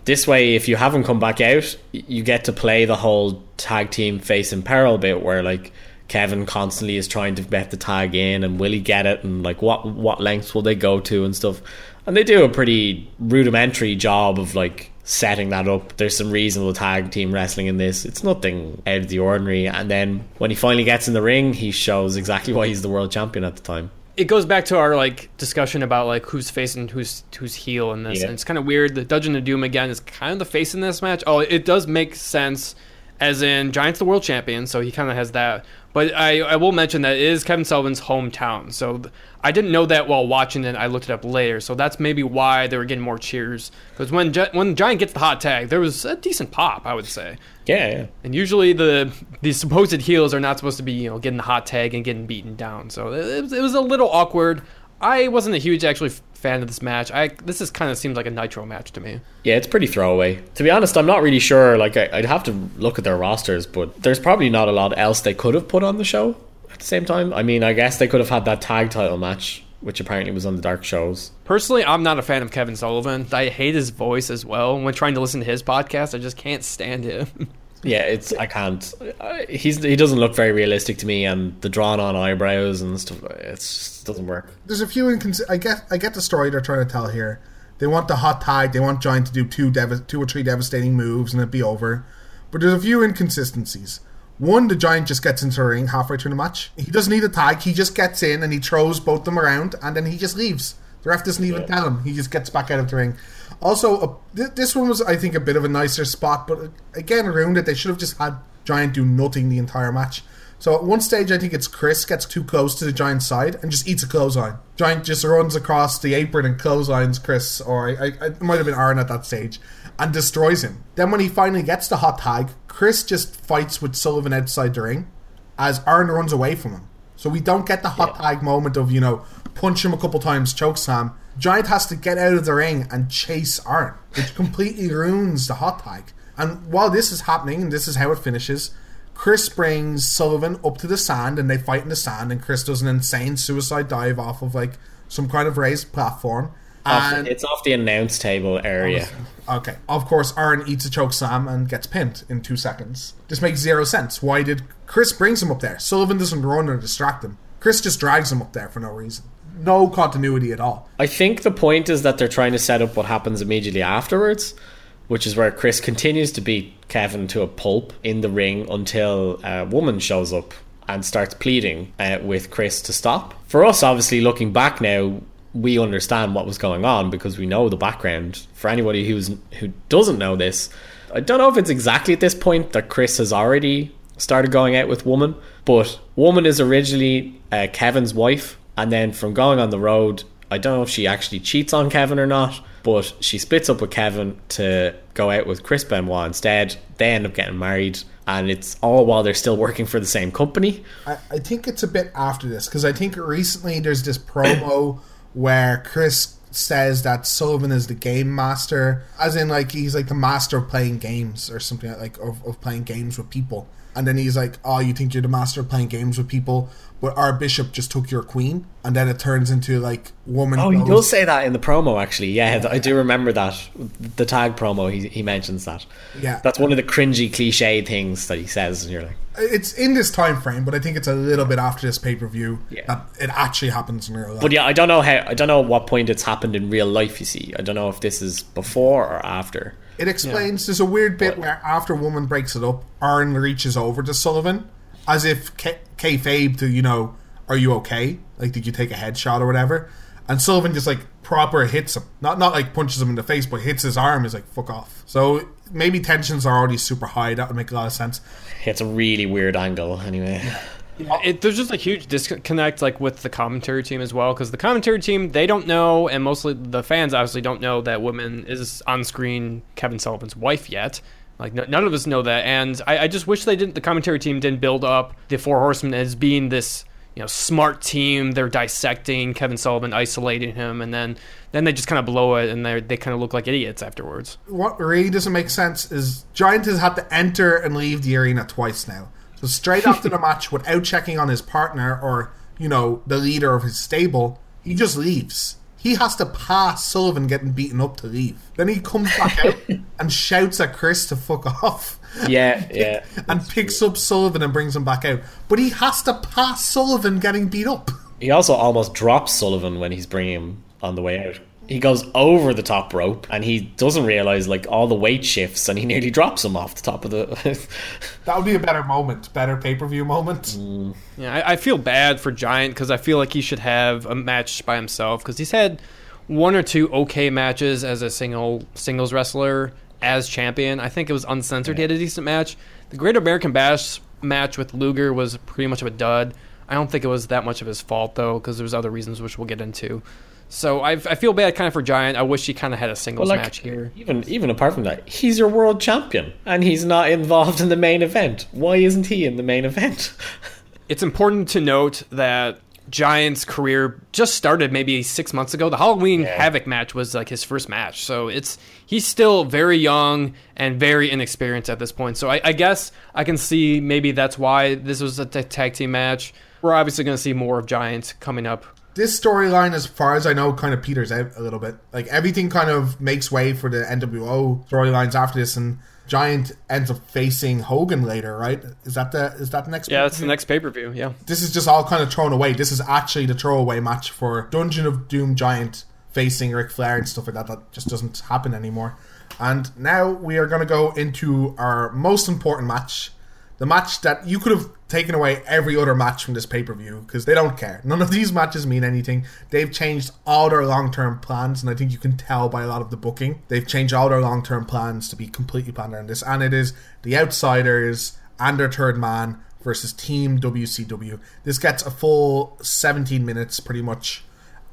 this way if you haven't come back out, you get to play the whole tag team face in peril bit where like Kevin constantly is trying to bet the tag in and will he get it and like what what lengths will they go to and stuff. And they do a pretty rudimentary job of like setting that up. There's some reasonable tag team wrestling in this. It's nothing out of the ordinary. And then when he finally gets in the ring, he shows exactly why he's the world champion at the time. it goes back to our like discussion about like who's face and who's who's heel in this. Yeah. And it's kind of weird. The Dungeon of Doom again is kind of the face in this match. Oh, it does make sense, as in Giant's the world champion, so he kind of has that. But I, I will mention that it is Kevin Sullivan's hometown, so th- I didn't know that while watching it. I looked it up later, so that's maybe why they were getting more cheers. Because when Gi- when Giant gets the hot tag, there was a decent pop, I would say. Yeah, yeah. And usually the the supposed heels are not supposed to be you know getting the hot tag and getting beaten down. So it, was- it was a little awkward. I wasn't a huge actually fan of this match. I this is kind of seemed like a Nitro match to me. Yeah, it's pretty throwaway. To be honest, I'm not really sure. Like, I, I'd have to look at their rosters, but there's probably not a lot else they could have put on the show at the same time. I mean, I guess they could have had that tag title match, which apparently was on the dark shows. Personally, I'm not a fan of Kevin Sullivan. I hate his voice as well. When trying to listen to his podcast, I just can't stand him. Yeah, it's I can't. He's he doesn't look very realistic to me, and the drawn on eyebrows and stuff. It just doesn't work. There's a few incons- I get I get the story they're trying to tell here. They want the hot tag. They want Giant to do two dev- two or three devastating moves and it'd be over. But there's a few inconsistencies. One, the Giant just gets into the ring halfway through the match. He doesn't need a tag. He just gets in and he throws both them around and then he just leaves. The ref doesn't even tell him. He just gets back out of the ring. Also, uh, th- this one was, I think, a bit of a nicer spot, but again, ruined it, they should have just had Giant do nothing the entire match. So at one stage, I think it's Chris gets too close to the Giant's side and just eats a clothesline. Giant just runs across the apron and clotheslines Chris, or I, I, it might have been Arn at that stage, and destroys him. Then when he finally gets the hot tag, Chris just fights with Sullivan outside the ring as Arn runs away from him. So we don't get the hot yeah. tag moment of, you know, punch him a couple times, choke slam. Giant has to get out of the ring and chase Arn, which completely ruins the hot tag. And while this is happening, and this is how it finishes, Chris brings Sullivan up to the sand and they fight in the sand, and Chris does an insane suicide dive off of like some kind of raised platform. And it's off the announce table area. Okay. Of course, Arn eats a choke slam and gets pinned in two seconds. This makes zero sense. Why did Chris brings him up there? Sullivan doesn't run or distract him. Chris just drags him up there for no reason. No continuity at all. I think the point is that they're trying to set up what happens immediately afterwards which is where Chris continues to beat Kevin to a pulp in the ring until a woman shows up and starts pleading uh, with Chris to stop. For us, obviously, looking back now, we understand what was going on because we know the background. For anybody who's who doesn't know this, I don't know if it's exactly at this point that Chris has already started going out with Woman, but Woman is originally uh, Kevin's wife, and then from going on the road, I don't know if she actually cheats on Kevin or not, but she splits up with Kevin to go out with Chris Benoit instead. They end up getting married, and it's all while they're still working for the same company. I, I think it's a bit after this because I think recently there's this promo where Chris says that Sullivan is the game master, as in like he's like the master of playing games or something like of, of playing games with people. And then he's like, "Oh, you think you're the master of playing games with people? but our bishop just took your queen, and then it turns into like woman. Oh, he does say that in the promo. Actually, yeah, I do remember that the tag promo. He he mentions that. Yeah, that's one of the cringy cliche things that he says, and you're like, it's in this time frame, but I think it's a little bit after this pay per view yeah. that it actually happens in real life. But yeah, I don't know how. I don't know what point it's happened in real life. You see, I don't know if this is before or after. It explains. Yeah. There's a weird bit where after woman breaks it up, Arn reaches over to Sullivan as if K- kayfabe to you know, are you okay? Like, did you take a headshot or whatever? And Sullivan just like proper hits him, not not like punches him in the face, but hits his arm. Is like fuck off. So maybe tensions are already super high. That would make a lot of sense. It's a really weird angle, anyway. Yeah, it, there's just a huge disconnect like with the commentary team as well because the commentary team they don't know and mostly the fans obviously don't know that woman is on screen Kevin Sullivan's wife yet like none of us know that, and I, I, just wish they didn't. The commentary team didn't build up the Four Horsemen as being this you know smart team. They're dissecting Kevin Sullivan, isolating him, and then then they just kind of blow it, and they they kind of look like idiots afterwards. What really doesn't make sense is Giant has had to enter and leave the arena twice now. So straight after the match, without checking on his partner or you know the leader of his stable, he just leaves. He has to pass Sullivan getting beaten up to leave. Then he comes back out and shouts at Chris to fuck off. Yeah, yeah. and picks up Sullivan and brings him back out. But he has to pass Sullivan getting beat up. He also almost drops Sullivan when he's bringing him on the way out he goes over the top rope and he doesn't realize like all the weight shifts and he nearly drops him off the top of the that would be a better moment better pay-per-view moment. Mm. yeah I, I, feel bad for giant because i feel like he should have a match by himself because he's had one or two okay matches as a single singles wrestler as champion. I think it was uncensored. Yeah. he had a decent match. The great american bash match with luger was pretty much of a dud. I don't think it was that much of his fault though because there's other reasons which we'll get into so i I feel bad kind of for Giant. I wish he kind of had a singles well, like, match here. Even even apart from that, he's your world champion and he's not involved in the main event. Why isn't he in the main event? it's important to note that Giant's career just started maybe six months ago. The Halloween yeah. Havoc match was like his first match, so it's he's still very young and very inexperienced at this point. So I, I guess I can see maybe that's why this was a t- tag team match. We're obviously going to see more of Giant coming up this storyline, as far as I know, kind of peters out a little bit. Like everything kind of makes way for the NWO storylines after this, and Giant ends up facing Hogan later, right? Is that the is that the next? Yeah, that's the next pay per view. Yeah, this is just all kind of thrown away. This is actually the throwaway match for Dungeon of Doom Giant facing Ric Flair and stuff like that. That just doesn't happen anymore. And now we are going to go into our most important match the match that you could have taken away every other match from this pay per view because they don't care. None of these matches mean anything. They've changed all their long term plans, and I think you can tell by a lot of the booking. They've changed all their long term plans to be completely planned around this, and it is the outsiders and their third man versus Team WCW. This gets a full 17 minutes pretty much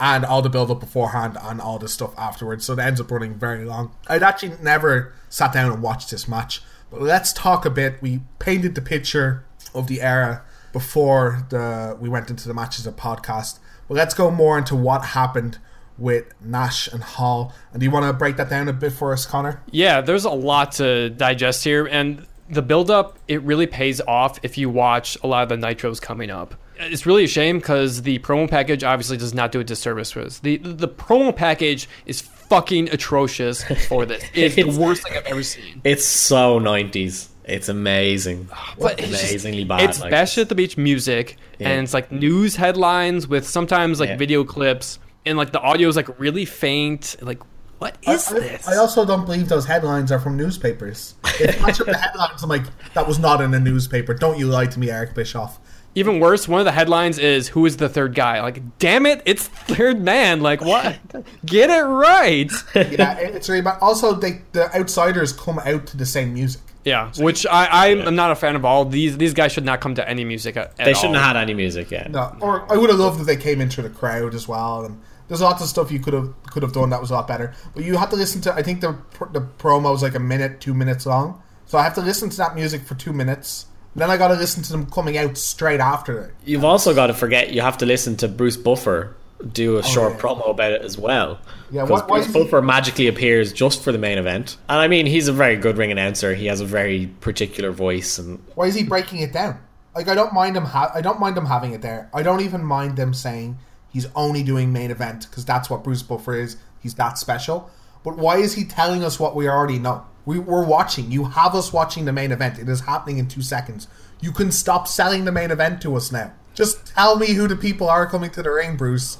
and all the build up beforehand and all the stuff afterwards. So it ends up running very long. I'd actually never sat down and watched this match. But let's talk a bit. We painted the picture of the era before the we went into the matches of podcast. But let's go more into what happened with Nash and Hall. And do you want to break that down a bit for us, Connor? Yeah, there's a lot to digest here, and the build up it really pays off if you watch a lot of the nitros coming up. It's really a shame because the promo package obviously does not do a disservice for this. The the promo package is fucking atrocious for this. It's, the worst thing I've ever seen. It's so 90s. It's amazing. Ah, but It's it's just- amazingly bad. It's like, Bash at the Beach music, Yeah. and it's like news headlines with sometimes like Yeah. video clips, and like the audio is like really faint. Like, what is I, this? I also don't believe those headlines are from newspapers. If I took the headlines, I'm like, that was not in a newspaper. Don't you lie to me, Eric Bischoff. Even worse, one of the headlines is "Who is the third guy?" Like, damn it, it's third man. Like, what? Get it right. yeah, it's really bad. Also, they, the outsiders come out to the same music. Yeah, which I I'm not a fan of. All these these guys should not come to any music at, at They shouldn't all. have had any music yet. No, or I would have loved if they came into the crowd as well. And there's lots of stuff you could have could have done that was a lot better. But you have to listen to. I think the the promo was like a minute, two minutes long. So I have to listen to that music for two minutes. Then I got to listen to them coming out straight after it. You've also got to forget you have to listen to Bruce Buffer do a oh, short yeah. promo about it as well. Yeah, because why- why Bruce is he- magically appears just for the main event, and I mean he's a very good ring announcer. He has a very particular voice, and Why is he breaking it down? Like I don't mind him. Ha- I don't mind him having it there. I don't even mind them saying he's only doing main event because that's what Bruce Buffer is. He's that special. But why is he telling us what we already know? We, we're watching. You have us watching the main event. It is happening in two seconds. You can stop selling the main event to us now. Just tell me who the people are coming to the ring, Bruce.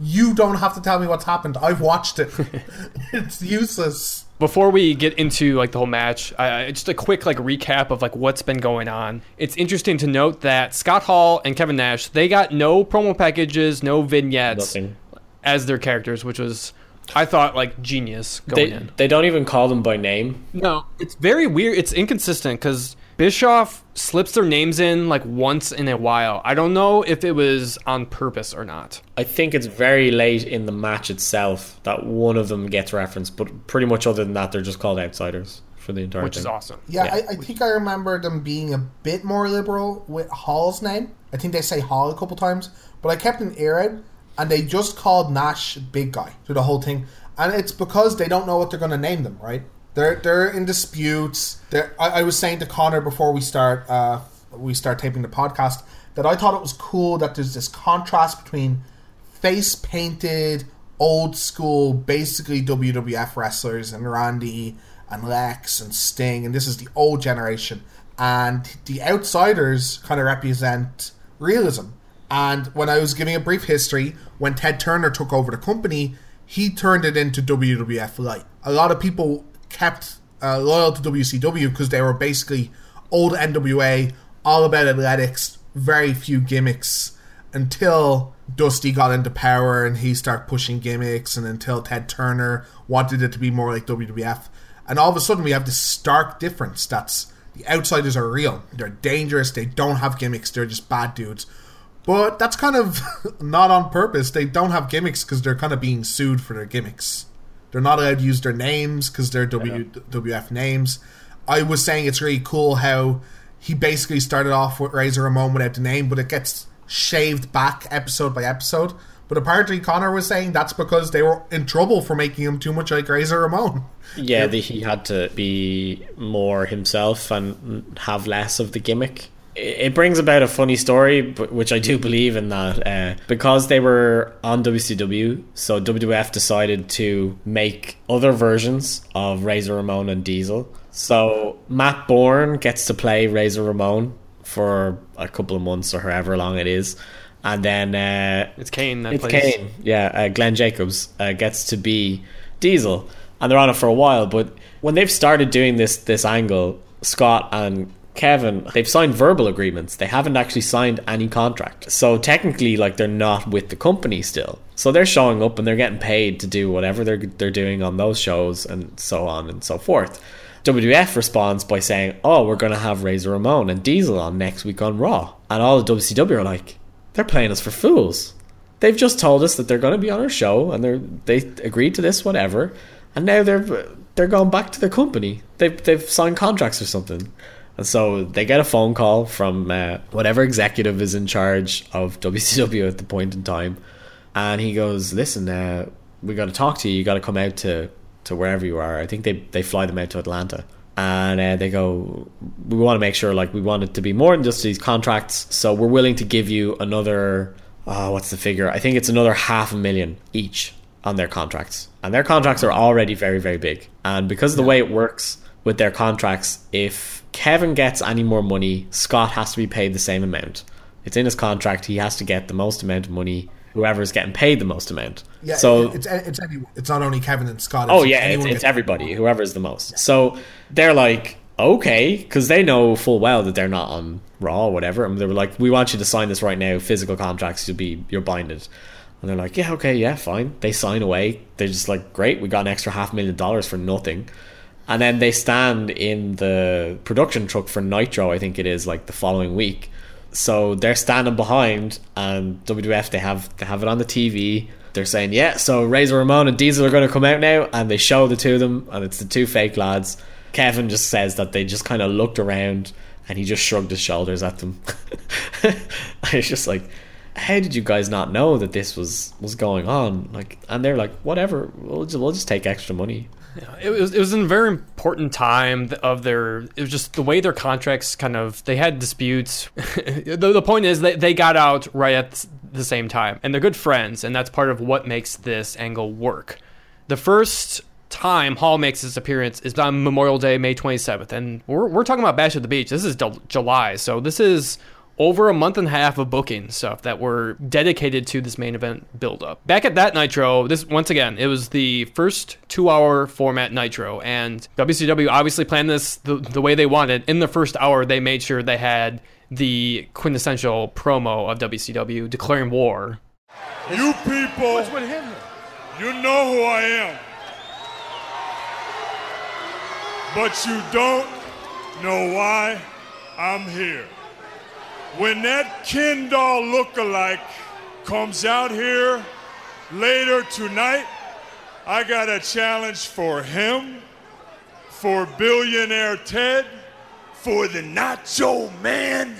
You don't have to tell me what's happened. I've watched it. it's useless. Before we get into like the whole match, I, I- just a quick like recap of like what's been going on. It's interesting to note that Scott Hall and Kevin Nash they got no promo packages, no vignettes Nothing. as their characters, which was I thought like genius going they in. they don't even call them by name. No, it's very weird. It's inconsistent because Bischoff slips their names in like once in a while. I don't know if it was on purpose or not. I think it's very late in the match itself that one of them gets referenced, but pretty much other than that, they're just called outsiders for the entire Which thing. is awesome. Yeah, I, I think I remember them being a bit more liberal with Hall's name. I think they say Hall a couple times, but I kept an ear out, and they just called Nash Big Guy through the whole thing, and it's because they don't know what they're going to name them. Right? They're they're in disputes. They're, I, I was saying to Connor before we start uh, we start taping the podcast that I thought it was cool that there's this contrast between face painted, old school, basically WWF wrestlers and Randy and Lex and Sting, and this is the old generation. And the outsiders kind of represent realism. And when I was giving a brief history, when Ted Turner took over the company, he turned it into WWF Light. A lot of people kept uh, loyal to WCW because they were basically old NWA, all about athletics, very few gimmicks until Dusty got into power and he started pushing gimmicks, and until Ted Turner wanted it to be more like WWF. And all of a sudden, we have this stark difference that's the outsiders are real. They're dangerous, they don't have gimmicks, they're just bad dudes. But that's kind of not on purpose. They don't have gimmicks because they're kind of being sued for their gimmicks. They're not allowed to use their names because they're WWF names. I was saying it's really cool how he basically started off with Razor Ramon without the name, but it gets shaved back episode by episode. But apparently, Connor was saying that's because they were in trouble for making him too much like Razor Ramon. Yeah, the, he had to be more himself and have less of the gimmick. It brings about a funny story, which I do believe in that uh, because they were on WCW, so WWF decided to make other versions of Razor Ramon and Diesel. So Matt Bourne gets to play Razor Ramon for a couple of months or however long it is, and then uh, It's Kane that it's plays. Kane. Yeah, uh, Glenn Jacobs uh, gets to be Diesel, and they're on it for a while. But when they've started doing this this angle, Scott and Kevin, they've signed verbal agreements. They haven't actually signed any contract. So technically, like they're not with the company still. So they're showing up and they're getting paid to do whatever they're they're doing on those shows and so on and so forth. WWF responds by saying, "Oh, we're going to have Razor Ramon and Diesel on next week on Raw," and all the WCW are like, "They're playing us for fools." They've just told us that they're going to be on our show, and they're they agreed to this, whatever, and now they're they're going back to their company. They've they've signed contracts or something, and so they get a phone call from uh, whatever executive is in charge of WCW at the point in time, and he goes, "Listen, uh, we got to talk to you. You got to come out to to wherever you are. I think they they fly them out to Atlanta." And uh, they go, we want to make sure, like, we want it to be more than just these contracts. So we're willing to give you another, uh, what's the figure? I think it's another half a million each on their contracts. And their contracts are already very, very big. And because of the way it works with their contracts, if Kevin gets any more money, Scott has to be paid the same amount. It's in his contract. He has to get the most amount of money. Whoever is getting paid the most amount. Yeah, so it's it's any, it's not only Kevin and Scott. It's oh yeah, it's, it's everybody. Whoever is the most. So they're like, okay, because they know full well that they're not on Raw or whatever. And they were like, we want you to sign this right now. Physical contracts, you'll be you're binded. And they're like, yeah, okay, yeah, fine. They sign away. They're just like, great, we got an extra half million dollars for nothing. And then they stand in the production truck for Nitro, I think it is, like the following week. So they're standing behind, and WWF they have they have it on the TV. They're saying, yeah, so Razor Ramon and Diesel are going to come out now, and they show the two of them, and it's the two fake lads. Kevin just says that they just kind of looked around, and he just shrugged his shoulders at them. I was just like, how did you guys not know that this was was going on? Like, and they're like, whatever, we'll just, we'll just take extra money. It was it was a very important time of their. It was just the way their contracts kind of they had disputes. the, the point is that they got out right at the same time, and they're good friends, and that's part of what makes this angle work. The first time Hall makes his appearance is on Memorial Day, May twenty seventh, and we're we're talking about Bash at the Beach. This is Ju- July, so this is over a month and a half of booking stuff that were dedicated to this main event buildup. Back at that Nitro, this once again, it was the first two hour format Nitro, and WCW obviously planned this the, the way they wanted. In the first hour, they made sure they had the quintessential promo of WCW declaring war. You people, What's with him? you know who I am. But you don't know why I'm here. When that Ken doll lookalike comes out here later tonight, I got a challenge for him, for billionaire Ted, for the Nacho Man,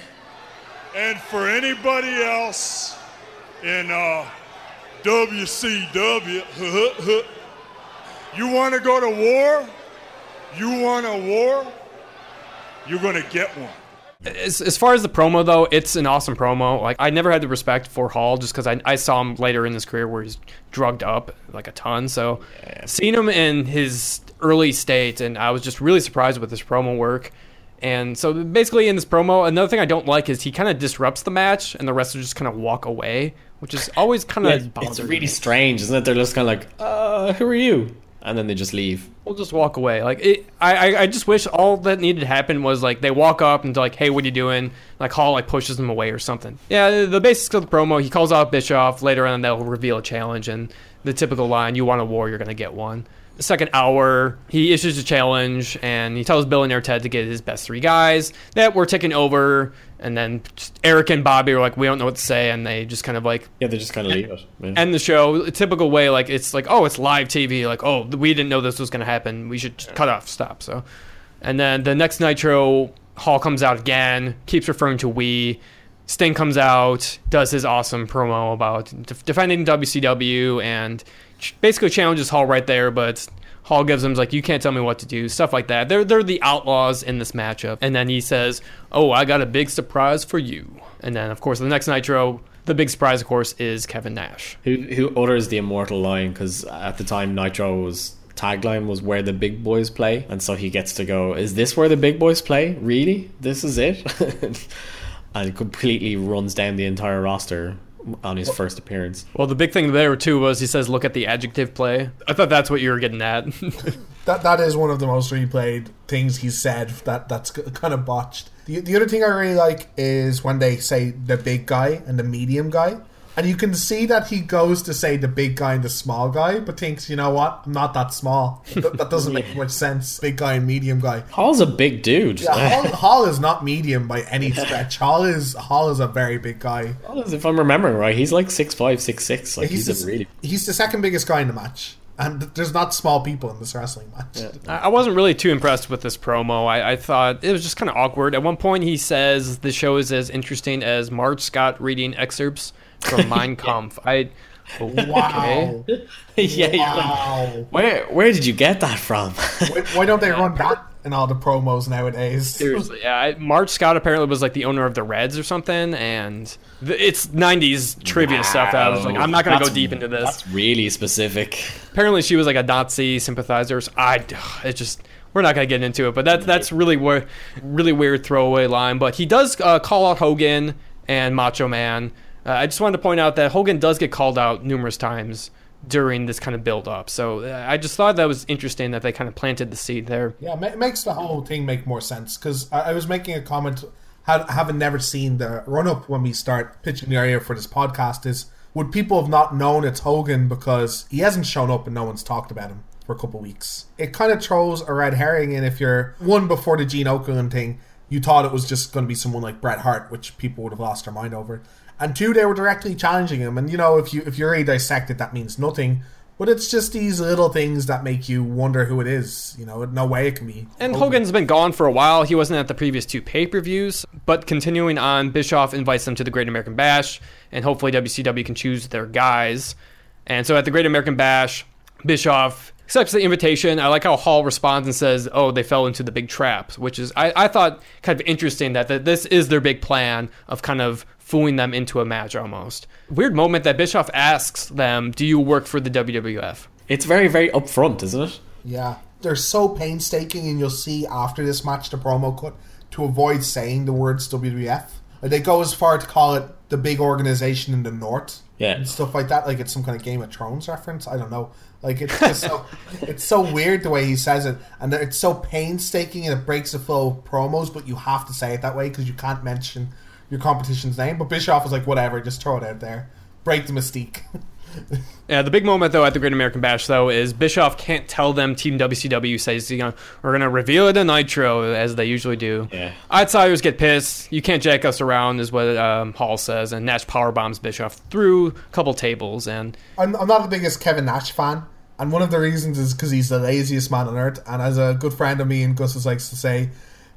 and for anybody else in uh, WCW. you want to go to war? You want a war? You're going to get one. As, as far as the promo though, it's an awesome promo. Like I never had the respect for Hall just because I, I saw him later in his career where he's drugged up like a ton. So seeing him in his early state, and I was just really surprised with his promo work. And so basically in this promo, another thing I don't like is he kind of disrupts the match, and the wrestlers just kind of walk away, which is always kind of Yeah, it's really strange, isn't it? They're just kind of like, uh, who are you? And then they just leave. We'll just walk away. Like it, I, I, I just wish all that needed to happen was like they walk up and they're like, "Hey, what are you doing?" Like Hall like pushes them away or something. Yeah, the basics of the promo. He calls out Bischoff. Later on, they'll reveal a challenge and the typical line: "You want a war, you're gonna get one." The second hour, he issues a challenge and he tells Billionaire Ted to get his best three guys that were taking over. And then Eric and Bobby are like, "We don't know what to say," and they just kind of like Yeah, they just kind of leave it. Yeah. end the show a typical way like it's like oh it's live tv like oh we didn't know this was going to happen we should just cut off stop so and then the next nitro hall comes out again keeps referring to we sting comes out does his awesome promo about def- defending wcw and basically challenges hall right there but Hall gives him like you can't tell me what to do, stuff like that. They're they're the outlaws in this matchup. And then he says, "Oh, I got a big surprise for you." And then of course the next Nitro, the big surprise of course is Kevin Nash. Who who utters the immortal line? Because at the time, Nitro's tagline was "Where the big boys play," and so he gets to go. Is this where the big boys play? Really? This is it? and completely runs down the entire roster on his first appearance. Well, the big thing there too was he says, "Look at the adjective play." I thought that's what you were getting at. That that is one of the most replayed things he said. That that's kind of botched. The the other thing I really like is when they say the big guy and the medium guy. And you can see that he goes to say the big guy and the small guy, but thinks, you know what? I'm not that small. Th- that doesn't make much sense. Big guy and medium guy. Hall's a big dude. Yeah, Hall, Hall is not medium by any stretch. Hall is Hall is a very big guy. if I'm remembering right, he's like six five, six six. Like he's, he's, a the, really he's the second biggest guy in the match. And there's not small people in this wrestling match. I I wasn't really too impressed with this promo. I, I thought it was just kind of awkward. At one point, he says the show is as interesting as Marge Schott reading excerpts from Mein Kampf. I Wow. yeah, you're like, Wow. where where did you get that from? why, why don't they run that in all the promos nowadays? Seriously, yeah. I, Marge Schott apparently was like the owner of the Reds or something, and th- it's '90s trivia stuff. That I was like, I'm not gonna go deep into this. That's really specific. Apparently, she was like a Nazi sympathizer. So I, it just we're not gonna get into it, but that's that's really weird, really weird throwaway line. But he does uh, call out Hogan and Macho Man. Uh, I just wanted to point out that Hogan does get called out numerous times during this kind of build up. So uh, I just thought that was interesting that they kind of planted the seed there. Yeah, it makes the whole thing make more sense because I, I was making a comment, ha- having never seen the run up when we start pitching the area for this podcast. Is would people have not known it's Hogan because he hasn't shown up and no one's talked about him for a couple weeks? It kind of throws a red herring in if you're one before the Gene Okerlund thing. You thought it was just going to be someone like Bret Hart, which people would have lost their mind over. And two, they were directly challenging him. And you know, if you if you really dissect it, that means nothing. But it's just these little things that make you wonder who it is. You know, no way it can be. And Hogan's been gone for a while. He wasn't at the previous two pay per views. But continuing on, Bischoff invites them to the Great American Bash, and hopefully WCW can choose their guys. And so at the Great American Bash, Bischoff accepts the invitation. I like how Hall responds and says, "Oh, they fell into the big trap," which is I, I thought kind of interesting that, that this is their big plan of kind of fooling them into a match almost. Weird moment that Bischoff asks them, "Do you work for the WWF?" It's very very upfront, isn't it? Yeah, they're so painstaking, and you'll see after this match the promo cut to avoid saying the words WWF. Like, they go as far to call it the big organization in the north, Yeah. and stuff like that. Like it's some kind of Game of Thrones reference. I don't know. Like it's just so it's so weird the way he says it, and it's so painstaking, and it breaks the flow of promos. But you have to say it that way because you can't mention your competition's name. But Bischoff was like, whatever, just throw it out there, break the mystique. Yeah, the big moment though at the Great American Bash though is Bischoff can't tell them Team WCW says you know we're gonna reveal it in Nitro as they usually do. Yeah. Outsiders get pissed. You can't jack us around is what um, Hall says, and Nash power bombs Bischoff through a couple tables and I'm, I'm not the biggest Kevin Nash fan, and one of the reasons is because he's the laziest man on earth. And as a good friend of me and Gus likes to say,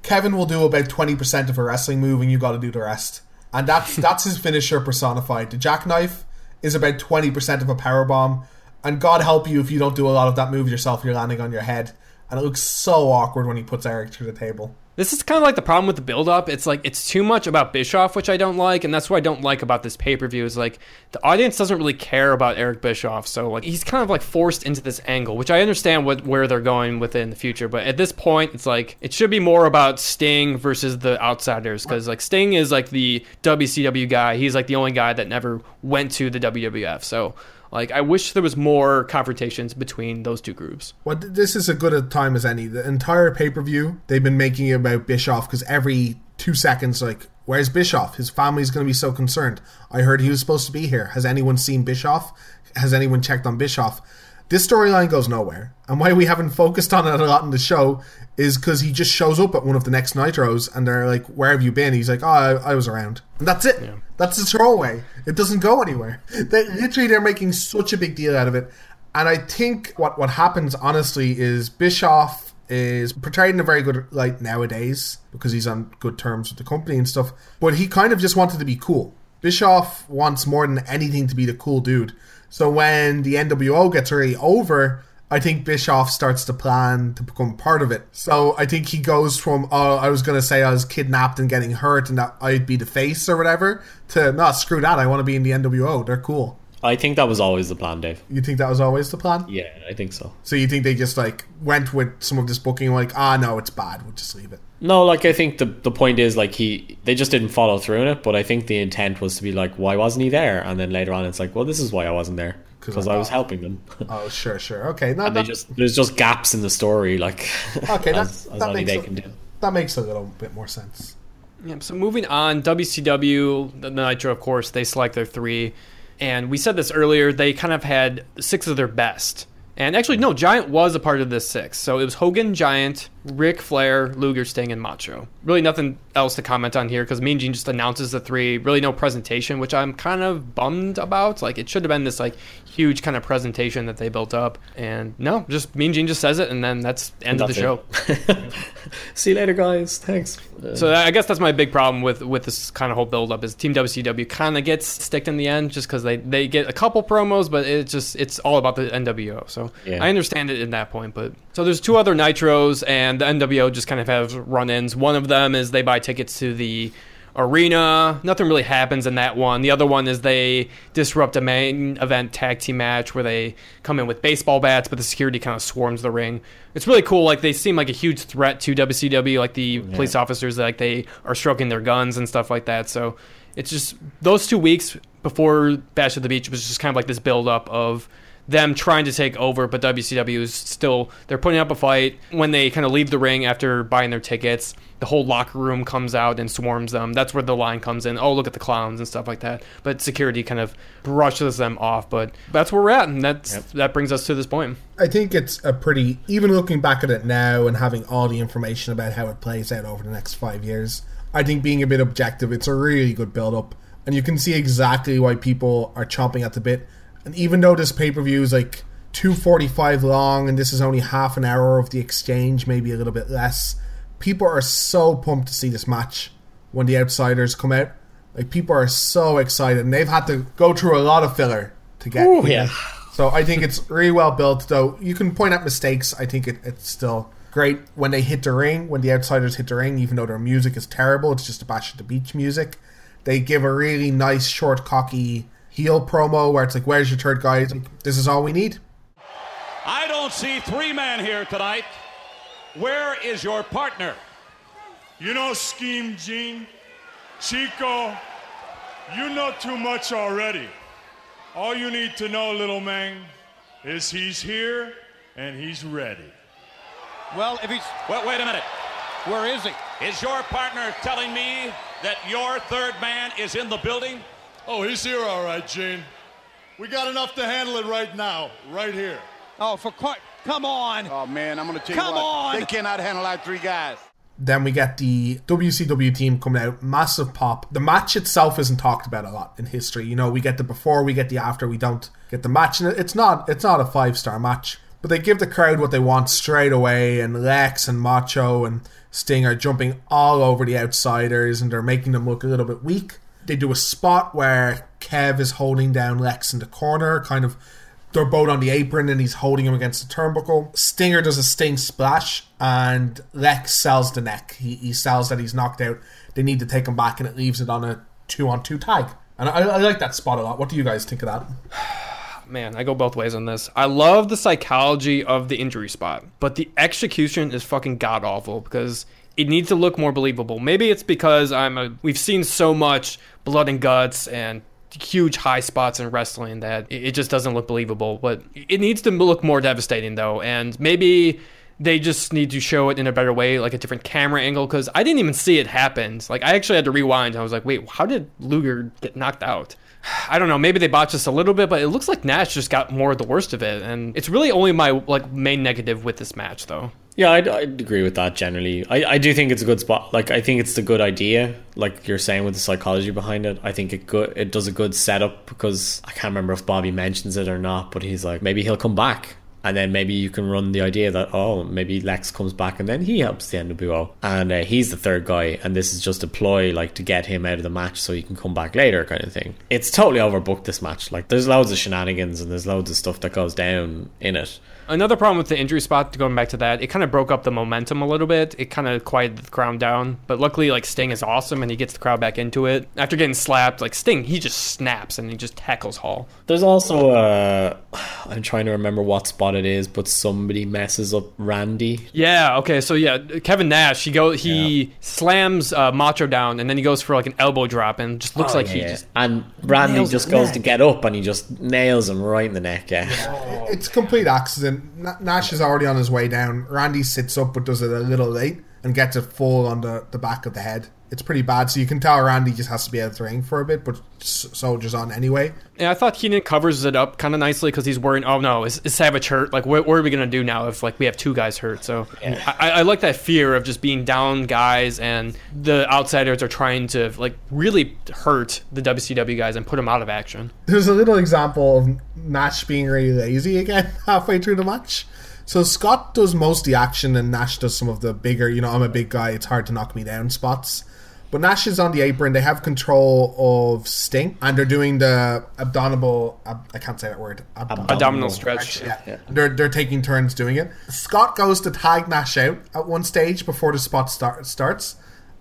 Kevin will do about twenty percent of a wrestling move, and you got to do the rest. And that's that's his finisher personified. The jackknife is about twenty percent of a power bomb, and God help you if you don't do a lot of that move yourself. You're landing on your head, and it looks so awkward when he puts Eric through the table. This is kind of like the problem with the build up. It's like it's too much about Bischoff, which I don't like, and that's what I don't like about this pay per view. Is like the audience doesn't really care about Eric Bischoff, so like he's kind of like forced into this angle, which I understand what where they're going with it in the future. But at this point, it's like it should be more about Sting versus the outsiders, because like Sting is like the WCW guy. He's like the only guy that never went to the WWF. So like I wish there was more confrontations between those two groups. Well, this is as good a time as any. The entire pay per view, they've been making about Bischoff because every two seconds, like, where's Bischoff? His family's going to be so concerned. I heard he was supposed to be here. Has anyone seen Bischoff? Has anyone checked on Bischoff? This storyline goes nowhere. And why we haven't focused on it a lot in the show is because he just shows up at one of the next Nitros and they're like, Where have you been? He's like, Oh, I, I was around. And that's it. That's the throwaway. It doesn't go anywhere. They, literally, they're making such a big deal out of it. And I think what, what happens, honestly, is Bischoff is portrayed in a very good light nowadays because he's on good terms with the company and stuff. But he kind of just wanted to be cool. Bischoff wants more than anything to be the cool dude. So when the NWO gets really over, I think Bischoff starts to plan to become part of it. So I think he goes from, oh, I was going to say I was kidnapped and getting hurt and that I'd be the face or whatever, to, no, screw that. I want to be in the NWO. They're cool. I think that was always the plan, Dave. You think that was always the plan? Yeah, I think so. So you think they just like went with some of this booking, like, ah, no, it's bad. We'll just leave it. No, like I think the the point is like he they just didn't follow through in it, but I think the intent was to be like, why wasn't he there? And then later on, it's like, well, this is why I wasn't there because I was helping them. Oh, sure, sure. Okay, no, and they that, just there's just gaps in the story, like okay, that, as, as that, only makes they a, can do. that makes a little bit more sense. Yeah, so moving on, WCW, the Nitro, of course, they select their three. And we said this earlier, they kind of had six of their best. And actually, no, Giant was a part of this six. So it was Hogan, Giant, Ric Flair, Luger, Sting, and Macho. Really nothing else to comment on here because Mean Gene just announces the three. Really no presentation, which I'm kind of bummed about. Like it should have been this like huge kind of presentation that they built up. And no, just Mean Gene just says it, and then that's end of the show. See you later, guys. Thanks. So I guess that's my big problem with with this kind of whole build up is Team WCW kind of gets sticked in the end just because they they get a couple promos, but it's just it's all about the NWO. So Yeah. I understand it in that point, but so there's two other nitros, and the NWO just kind of have run-ins. One of them is they buy tickets to the arena. Nothing really happens in that one. The other one is they disrupt a main event tag team match where they come in with baseball bats, but the security kind of swarms the ring. It's really cool. Like they seem like a huge threat to WCW. Like the police officers, like they are stroking their guns and stuff like that. So it's just those two weeks before Bash at the Beach was just kind of like this build up of them trying to take over, but WCW is still they're putting up a fight. When they kind of leave the ring after buying their tickets, the whole locker room comes out and swarms them. That's where the line comes in. Oh, look at the clowns and stuff like that. But security kind of brushes them off. But that's where we're at, and that's that brings us to this point. I think it's a pretty even looking back at it now and having all the information about how it plays out over the next five years. I think being a bit objective, it's a really good build up, and you can see exactly why people are chomping at the bit. And even though this pay per view is like two forty five long, and this is only half an hour of the exchange, maybe a little bit less, people are so pumped to see this match when the outsiders come out. Like people are so excited, and they've had to go through a lot of filler to get. Ooh, here. yeah. So I think it's really well built, though. You can point out mistakes. I think it, it's still great when they hit the ring, when the outsiders hit the ring, even though their music is terrible. It's just a bash at the beach music. They give a really nice, short, cocky heel promo where it's like, "Where's your third guy?" Like, this is all we need. I don't see three men here tonight. Where is your partner? You know Scheme Gene? Chico, you know too much already. All you need to know, little man, is he's here and he's ready. Well, if he's. Wait, wait a minute. Where is he? Is your partner telling me that your third man is in the building? Oh, he's here all right, Gene. We got enough to handle it right now, right here. Oh, for quite. Come on. Oh man, I'm gonna tell Come you what. on. They cannot handle our three guys. Then we get the WCW team coming out, massive pop. The match itself isn't talked about a lot in history. You know, we get the before, we get the after, we don't get the match, and it's not it's not a five star match. But they give the crowd what they want straight away, and Lex and Macho and Sting are jumping all over the outsiders, and they're making them look a little bit weak. They do a spot where Kev is holding down Lex in the corner, kind of they're both on the apron and he's holding him against the turnbuckle. Stinger does a sting splash and Lex sells the neck. He, he sells that he's knocked out. They need to take him back and it leaves it on a two on two tag. And I, I like that spot a lot. What do you guys think of that? man, I go both ways on this. I love the psychology of the injury spot, but the execution is fucking god awful because it needs to look more believable. Maybe it's because I'm a we've seen so much blood and guts and huge high spots in wrestling that it just doesn't look believable. But it needs to look more devastating though, and maybe they just need to show it in a better way, like a different camera angle. Because I didn't even see it happen. Like I actually had to rewind. I was like, wait, how did Luger get knocked out? I don't know. Maybe they botched this a little bit, but it looks like Nash just got more of the worst of it, and it's really only my like main negative with this match, though. Yeah, I'd, I'd agree with that generally. I, I do think it's a good spot. Like, I think it's the good idea. Like you're saying with the psychology behind it, I think it good. It does a good setup because I can't remember if Bobby mentions it or not, but he's like maybe he'll come back, and then maybe you can run the idea that oh maybe Lex comes back and then he helps the NWO and uh, he's the third guy, and this is just a ploy like to get him out of the match so he can come back later, kind of thing. It's totally overbooked this match. Like there's loads of shenanigans and there's loads of stuff that goes down in it. Another problem with the injury spot, going back to that, it kind of broke up the momentum a little bit. It kind of quieted the crowd down. But luckily, like Sting is awesome, and he gets the crowd back into it. After getting slapped, like Sting, he just snaps and he just tackles Hall. There's also uh I'm trying to remember what spot it is, but somebody messes up Randy. Yeah. Okay. So yeah, Kevin Nash, he go he slams uh, Macho down, and then he goes for like an elbow drop, and just looks Oh, like yeah, he yeah. just and Randy just goes neck. to get up and he just nails him right in the neck. Yeah. It's complete accident. Na- Nash is already on his way down. Randy sits up but does it a little late and gets it full on the, the back of the head. It's pretty bad. So you can tell Randy just has to be out of the ring for a bit, but soldiers on anyway. Yeah, I thought Heenan covers it up kind of nicely because he's worrying. Oh no, is, is Savage hurt? Like, what, what are we gonna do now if like we have two guys hurt? So I, I like that fear of just being down guys, and the outsiders are trying to like really hurt the WCW guys and put them out of action. There's a little example of Nash being really lazy again halfway through the match. So Scott does most of the action and Nash does some of the bigger, you know, I'm a big guy, it's hard to knock me down spots. But Nash is on the apron, they have control of Sting, and they're doing the abdominal, ab- I can't say that word. Ab- Abdominal stretch. Yeah. They're, they're taking turns doing it. Scott goes to tag Nash out at one stage before the spot start, starts.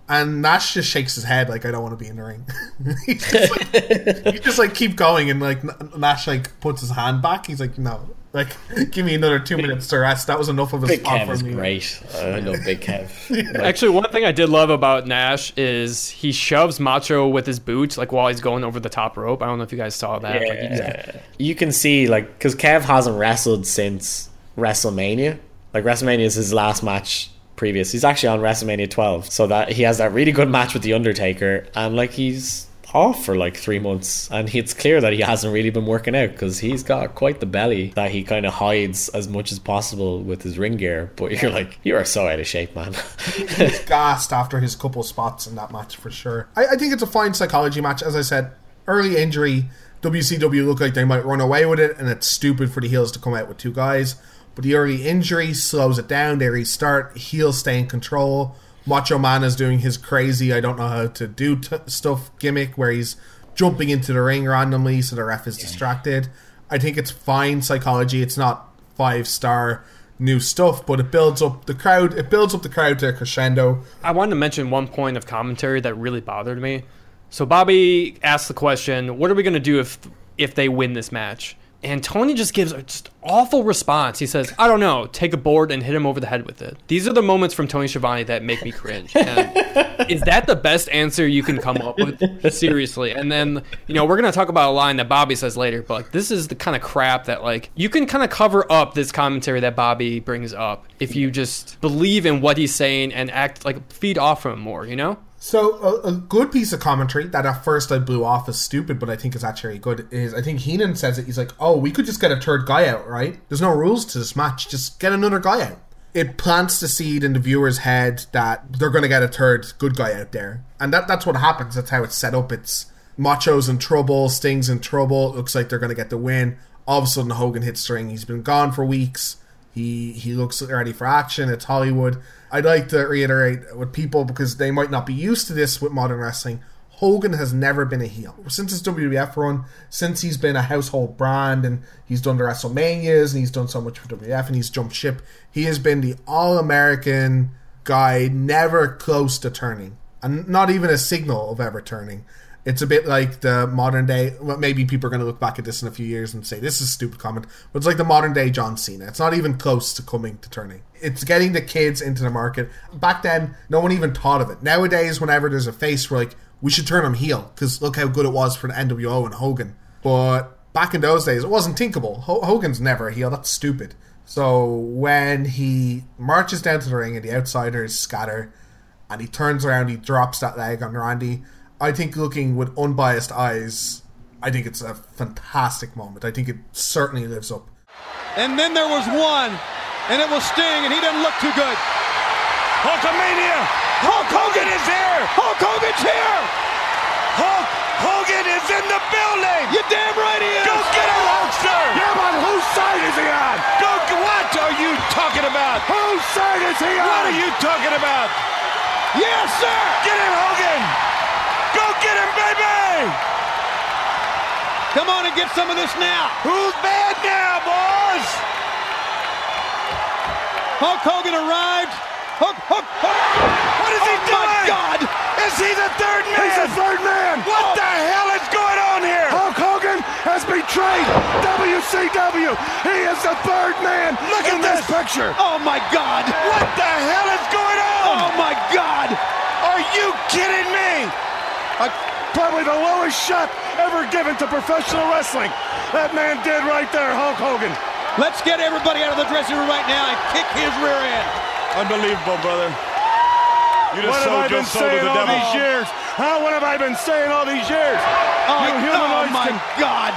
And Nash just shakes his head like I don't want to be in the ring. He's just like, he just like keep going and like Nash like puts his hand back. He's like no, like give me another two minutes to rest. That was enough of a Big spot Kev for is me. great. I love Big Kev. Like, Actually, one thing I did love about Nash is he shoves Macho with his boot like while he's going over the top rope. I don't know if you guys saw that. Like, he's- Yeah. You can see like because Kev hasn't wrestled since WrestleMania. Like WrestleMania is his last match previous. He's actually on WrestleMania 12, so that he has that really good match with the Undertaker, and like he's off for like three months, and it's clear that he hasn't really been working out because he's got quite the belly that he kind of hides as much as possible with his ring gear. But you're like, you are so out of shape, man. He's gassed after his couple spots in that match for sure. I, I think it's a fine psychology match. As I said, early injury. WCW look like they might run away with it, and it's stupid for the heels to come out with two guys. But the early injury slows it down. They restart. Heels stay in control. Macho Man is doing his crazy, I don't know how to do t- stuff gimmick where he's jumping into the ring randomly so the ref is distracted. I think it's fine psychology. It's not five star new stuff, but it builds up the crowd. It builds up the crowd to a crescendo. I wanted to mention one point of commentary that really bothered me. So Bobby asked the question, "What are we going to do if if they win this match?" And Tony just gives a just awful response. He says, "I don't know. Take a board and hit him over the head with it." These are the moments from Tony Schiavone that make me cringe. And is that the best answer you can come up with? Seriously. And then you know we're going to talk about a line that Bobby says later, but like, this is the kind of crap that like you can kind of cover up this commentary that Bobby brings up if you just believe in what he's saying and act like feed off from him more. You know. So a, a good piece of commentary that at first I blew off as stupid, but I think is actually good. Is I think Heenan says it. He's like, "Oh, we could just get a third guy out, right? There's no rules to this match. Just get another guy out." It plants the seed in the viewer's head that they're going to get a third good guy out there, and that that's what happens. That's how it's set up. It's Macho's in trouble, Sting's in trouble. It looks like they're going to get the win. All of a sudden, Hogan hits the ring. He's been gone for weeks. He he looks ready for action. It's Hollywood. I'd like to reiterate with people because they might not be used to this with modern wrestling. Hogan has never been a heel since his WWF run. Since he's been a household brand and he's done the WrestleManias and he's done so much for WWF and he's jumped ship. He has been the all-American guy, never close to turning, and not even a signal of ever turning. It's a bit like the modern day. Well, maybe people are going to look back at this in a few years and say this is a stupid comment, but it's like the modern day John Cena. It's not even close to coming to turning. It's getting the kids into the market. Back then, no one even thought of it. Nowadays, whenever there's a face, we're like, we should turn him heel because look how good it was for the NWO and Hogan. But back in those days, it wasn't thinkable. Ho- Hogan's never a heel. That's stupid. So when he marches down to the ring and the outsiders scatter, and he turns around, he drops that leg on Randy. I think looking with unbiased eyes, I think it's a fantastic moment. I think it certainly lives up. And then there was one, and it was Sting, and he doesn't look too good. Hulkamania! Hulk Hogan is here! Hulk Hogan's here! Hulk Hogan is in the building! You damn right he is! Go get him, Hulkster! Yeah, but whose side is he on? Go, what are you talking about? Whose side is he on? What are you talking about? Yes, sir! Get him, Hogan! Go get him, baby! Come on and get some of this now! Who's bad now, boys? Hulk Hogan arrived. Hulk, Hulk, Hulk. What is he doing? oh my God! Is he the third man? He's the third man! What oh. the hell is going on here? Hulk Hogan has betrayed WCW! He is the third man Look in at this this. picture! Oh my God! What the hell is going on? Oh my God! Are you kidding me? Uh, probably the lowest shot ever given to professional wrestling. That man did right there, Hulk Hogan. Let's get everybody out of the dressing room right now and kick his rear end. Unbelievable, brother. You just what have I been saying the all devil. these years? Huh? What have I been saying all these years? Oh, you humanoids my can God.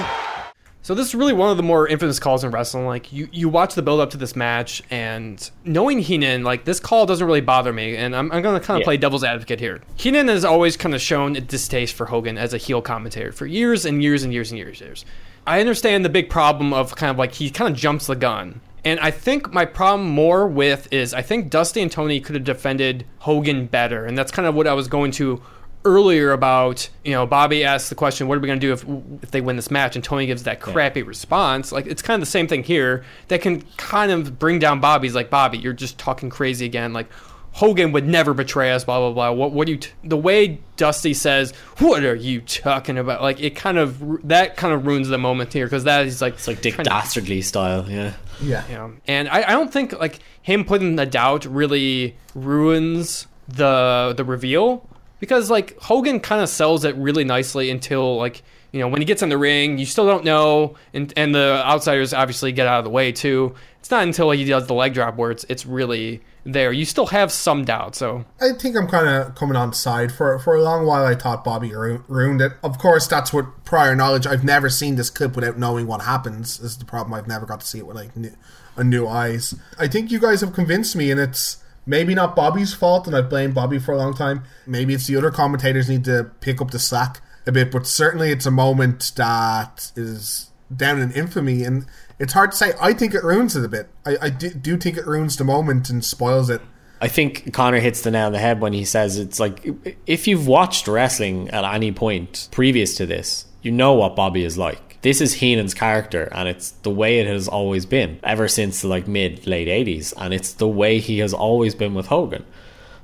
So this is really one of the more infamous calls in wrestling. Like you, you watch the build up to this match, and knowing Heenan, like this call doesn't really bother me. And I'm, I'm going to kind of Yeah. play devil's advocate here. Heenan has always kind of shown a distaste for Hogan as a heel commentator for years and years and years and years and years. I understand the big problem of kind of like he kind of jumps the gun. And I think my problem more with is I think Dusty and Tony could have defended Hogan better. And that's kind of what I was going to earlier about, you know, Bobby asks the question, what are we going to do if, if they win this match? And Tony gives that crappy response. Like, it's kind of the same thing here that can kind of bring down Bobby's like, Bobby, you're just talking crazy again. Like, Hogan would never betray us, blah, blah, blah. What, what do you, t-? the way Dusty says, what are you talking about? Like, it kind of, that kind of ruins the moment here because that is like, It's like Dick Dastardly style, yeah. Yeah. yeah. And I, I don't think like him putting the doubt really ruins the the reveal because like Hogan kind of sells it really nicely until like you know when he gets in the ring you still don't know and and the outsiders obviously get out of the way too. It's not until he does the leg drop where it's it's really there. You still have some doubt. So I think I'm kind of coming on side for for a long while. I thought Bobby ru- ruined it. Of course, that's what prior knowledge. I've never seen this clip without knowing what happens. This is the problem. I've never got to see it with like new, a new eyes. I think you guys have convinced me, and it's maybe not Bobby's fault, and I've blamed Bobby for a long time. Maybe it's the other commentators need to pick up the slack a bit, but certainly it's a moment that is down in infamy, and it's hard to say. I think it ruins it a bit. I, I do, do think it ruins the moment and spoils it. I think Connor hits the nail on the head when he says it's like if you've watched wrestling at any point previous to this, you know what Bobby is like. This is Heenan's character, and it's the way it has always been ever since the like mid late eighties, and it's the way he has always been with Hogan.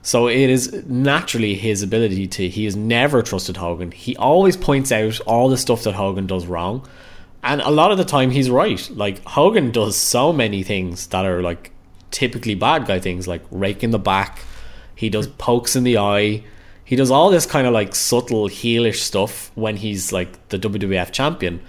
So it is naturally his ability to. He has never trusted Hogan. He always points out all the stuff that Hogan does wrong, and a lot of the time he's right. Like Hogan does so many things that are like typically bad guy things, like rake in the back. He does pokes in the eye. He does all this kind of like subtle heelish stuff when he's like the WWF champion.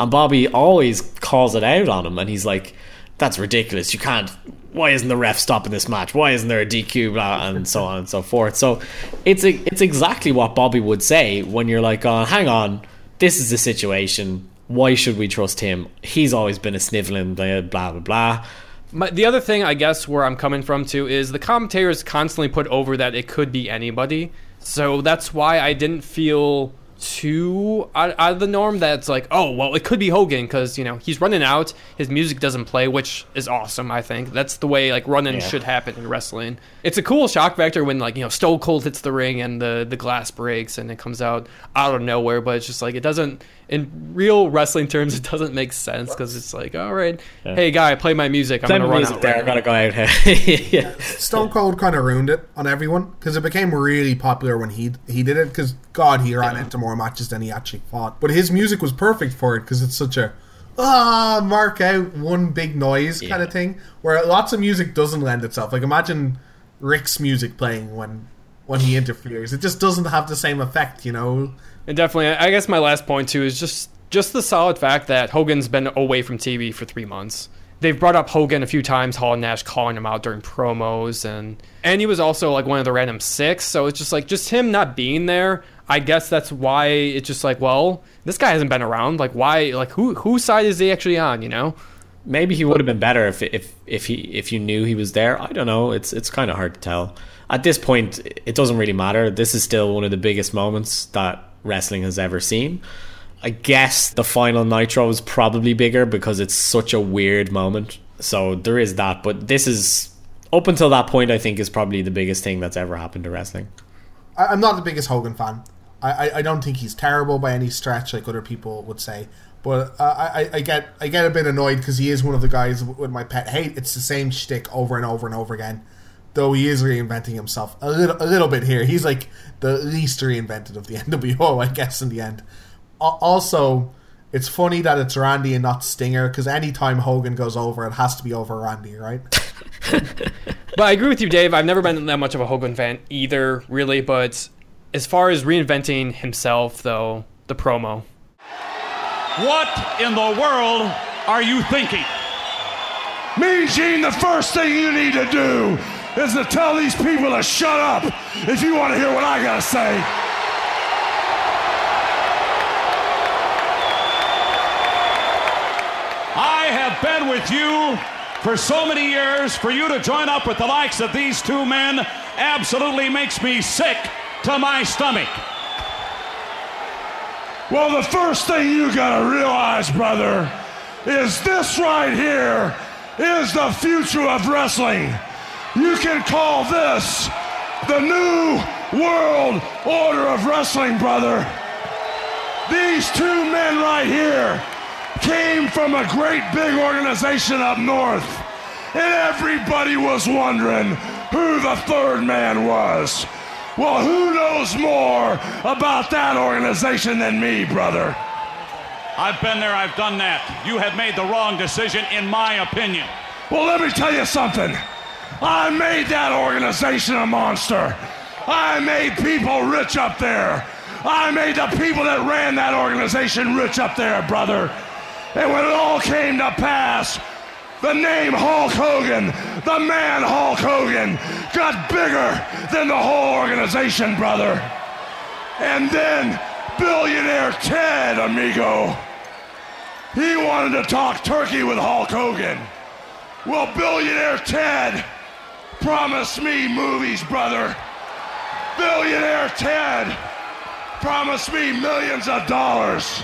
And Bobby always calls it out on him, and he's like, "That's ridiculous. You can't. Why isn't the ref stopping this match? Why isn't there a DQ?" Blah, and so on and so forth. So it's a, it's exactly what Bobby would say when you're like, "Oh, hang on, this is the situation. Why should we trust him? He's always been a sniveling blah blah blah." My, the other thing, I guess, where I'm coming from too is the commentators constantly put over that it could be anybody. So that's why I didn't feel too out, out of the norm. That's like, oh, well, it could be Hogan because you know he's running out. His music doesn't play, which is awesome. I think that's the way like running Yeah. should happen in wrestling. It's a cool shock factor when like you know Stone Cold hits the ring and the the glass breaks and it comes out out of nowhere. But it's just like it doesn't in real wrestling terms. It doesn't make sense because it's like, all right, Yeah. hey guy, play my music. I'm Play gonna my run music out there. right I gotta go out. yeah. Stone Cold kind of ruined it on everyone because it became really popular when he he did it. Because God, he ran into more matches than he actually fought. But his music was perfect for it because it's such a ah mark out one big noise kind of thing. Where lots of music doesn't lend itself. Like imagine Rick's music playing when when he interferes. It just doesn't have the same effect, you know. And definitely, I guess my last point too is just just the solid fact that Hogan's been away from TV for three months. They've brought up Hogan a few times, Hall and Nash calling him out during promos, and and he was also like one of the random six. So it's just like just him not being there. I guess that's why it's just like, well, this guy hasn't been around. Like, why? Like, who whose side is he actually on? You know? Maybe he would have been better if if if he if you knew he was there. I don't know. It's it's kind of hard to tell. At this point, it doesn't really matter. This is still one of the biggest moments that wrestling has ever seen. I guess the final Nitro is probably bigger because it's such a weird moment. So there is that. But this is up until that point. I think is probably the biggest thing that's ever happened to wrestling. I'm not the biggest Hogan fan. I, I, don't think he's terrible by any stretch, like other people would say. But uh, I- I get I get a bit annoyed because he is one of the guys with my pet hate. It's the same shtick over and over and over again. Though he is reinventing himself a little a little bit here. He's like the least reinvented of the NWO, I guess. In the end, also. It's funny that it's Randy and not Stinger because anytime Hogan goes over, it has to be over Randy, right? But I agree with you, Dave. I've never been that much of a Hogan fan either, really. But as far as reinventing himself, though, the promo. What in the world are you thinking? Mean Gene, the first thing you need to do is to tell these people to shut up if you want to hear what I got to say. I have been with you for so many years. For you to join up with the likes of these two men absolutely makes me sick to my stomach. Well, the first thing you gotta realize, brother, is this right here is the future of wrestling. You can call this the new world order of wrestling, brother. These two men right here came from a great big organization up north, and everybody was wondering who the third man was. Well, who knows more about that organization than me, brother? I've been there, I've done that. You have made the wrong decision, in my opinion. Well, let me tell you something. I made that organization a monster. I made people rich up there. I made the people that ran that organization rich up there, brother. And when it all came to pass, the name Hulk Hogan, the man Hulk Hogan, got bigger than the whole organization, brother. And then billionaire Ted, amigo, he wanted to talk turkey with Hulk Hogan. Well, billionaire Ted promised me movies, brother. Billionaire Ted promised me millions of dollars.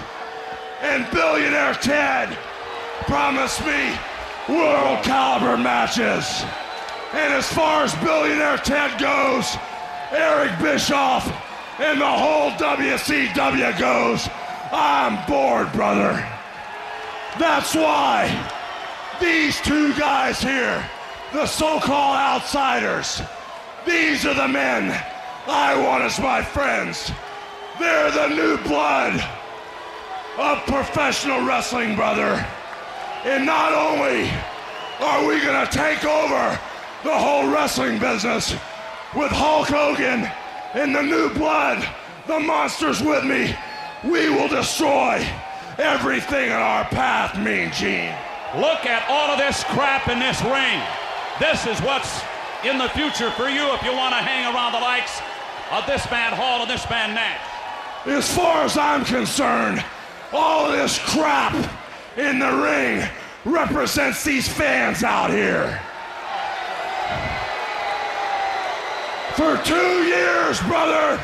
And billionaire Ted promised me world caliber matches. And as far as billionaire Ted goes, Eric Bischoff and the whole WCW goes, I'm bored, brother. That's why these two guys here, the so called outsiders, these are the men I want as my friends. They're the new blood of professional wrestling, brother. And not only are we going to take over the whole wrestling business with Hulk Hogan and the new blood, the monsters with me, we will destroy everything in our path, Mean Gene. Look at all of this crap in this ring. This is what's in the future for you if you want to hang around the likes of this man Hall and this man Nash. As far as I'm concerned, all this crap in the ring represents these fans out here. For two years, brother,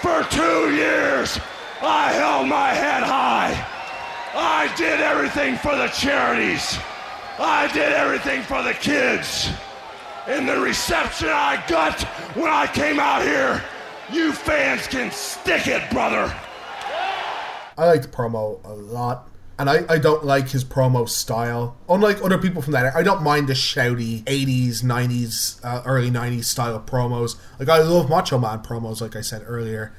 for two years, I held my head high. I did everything for the charities. I did everything for the kids. And the reception I got when I came out here, you fans can stick it, brother. I like the promo a lot. And I, I don't like his promo style. Unlike other people from that era, I don't mind the shouty 80s, 90s, uh, early 90s style of promos. Like, I love Macho Man promos, like I said earlier.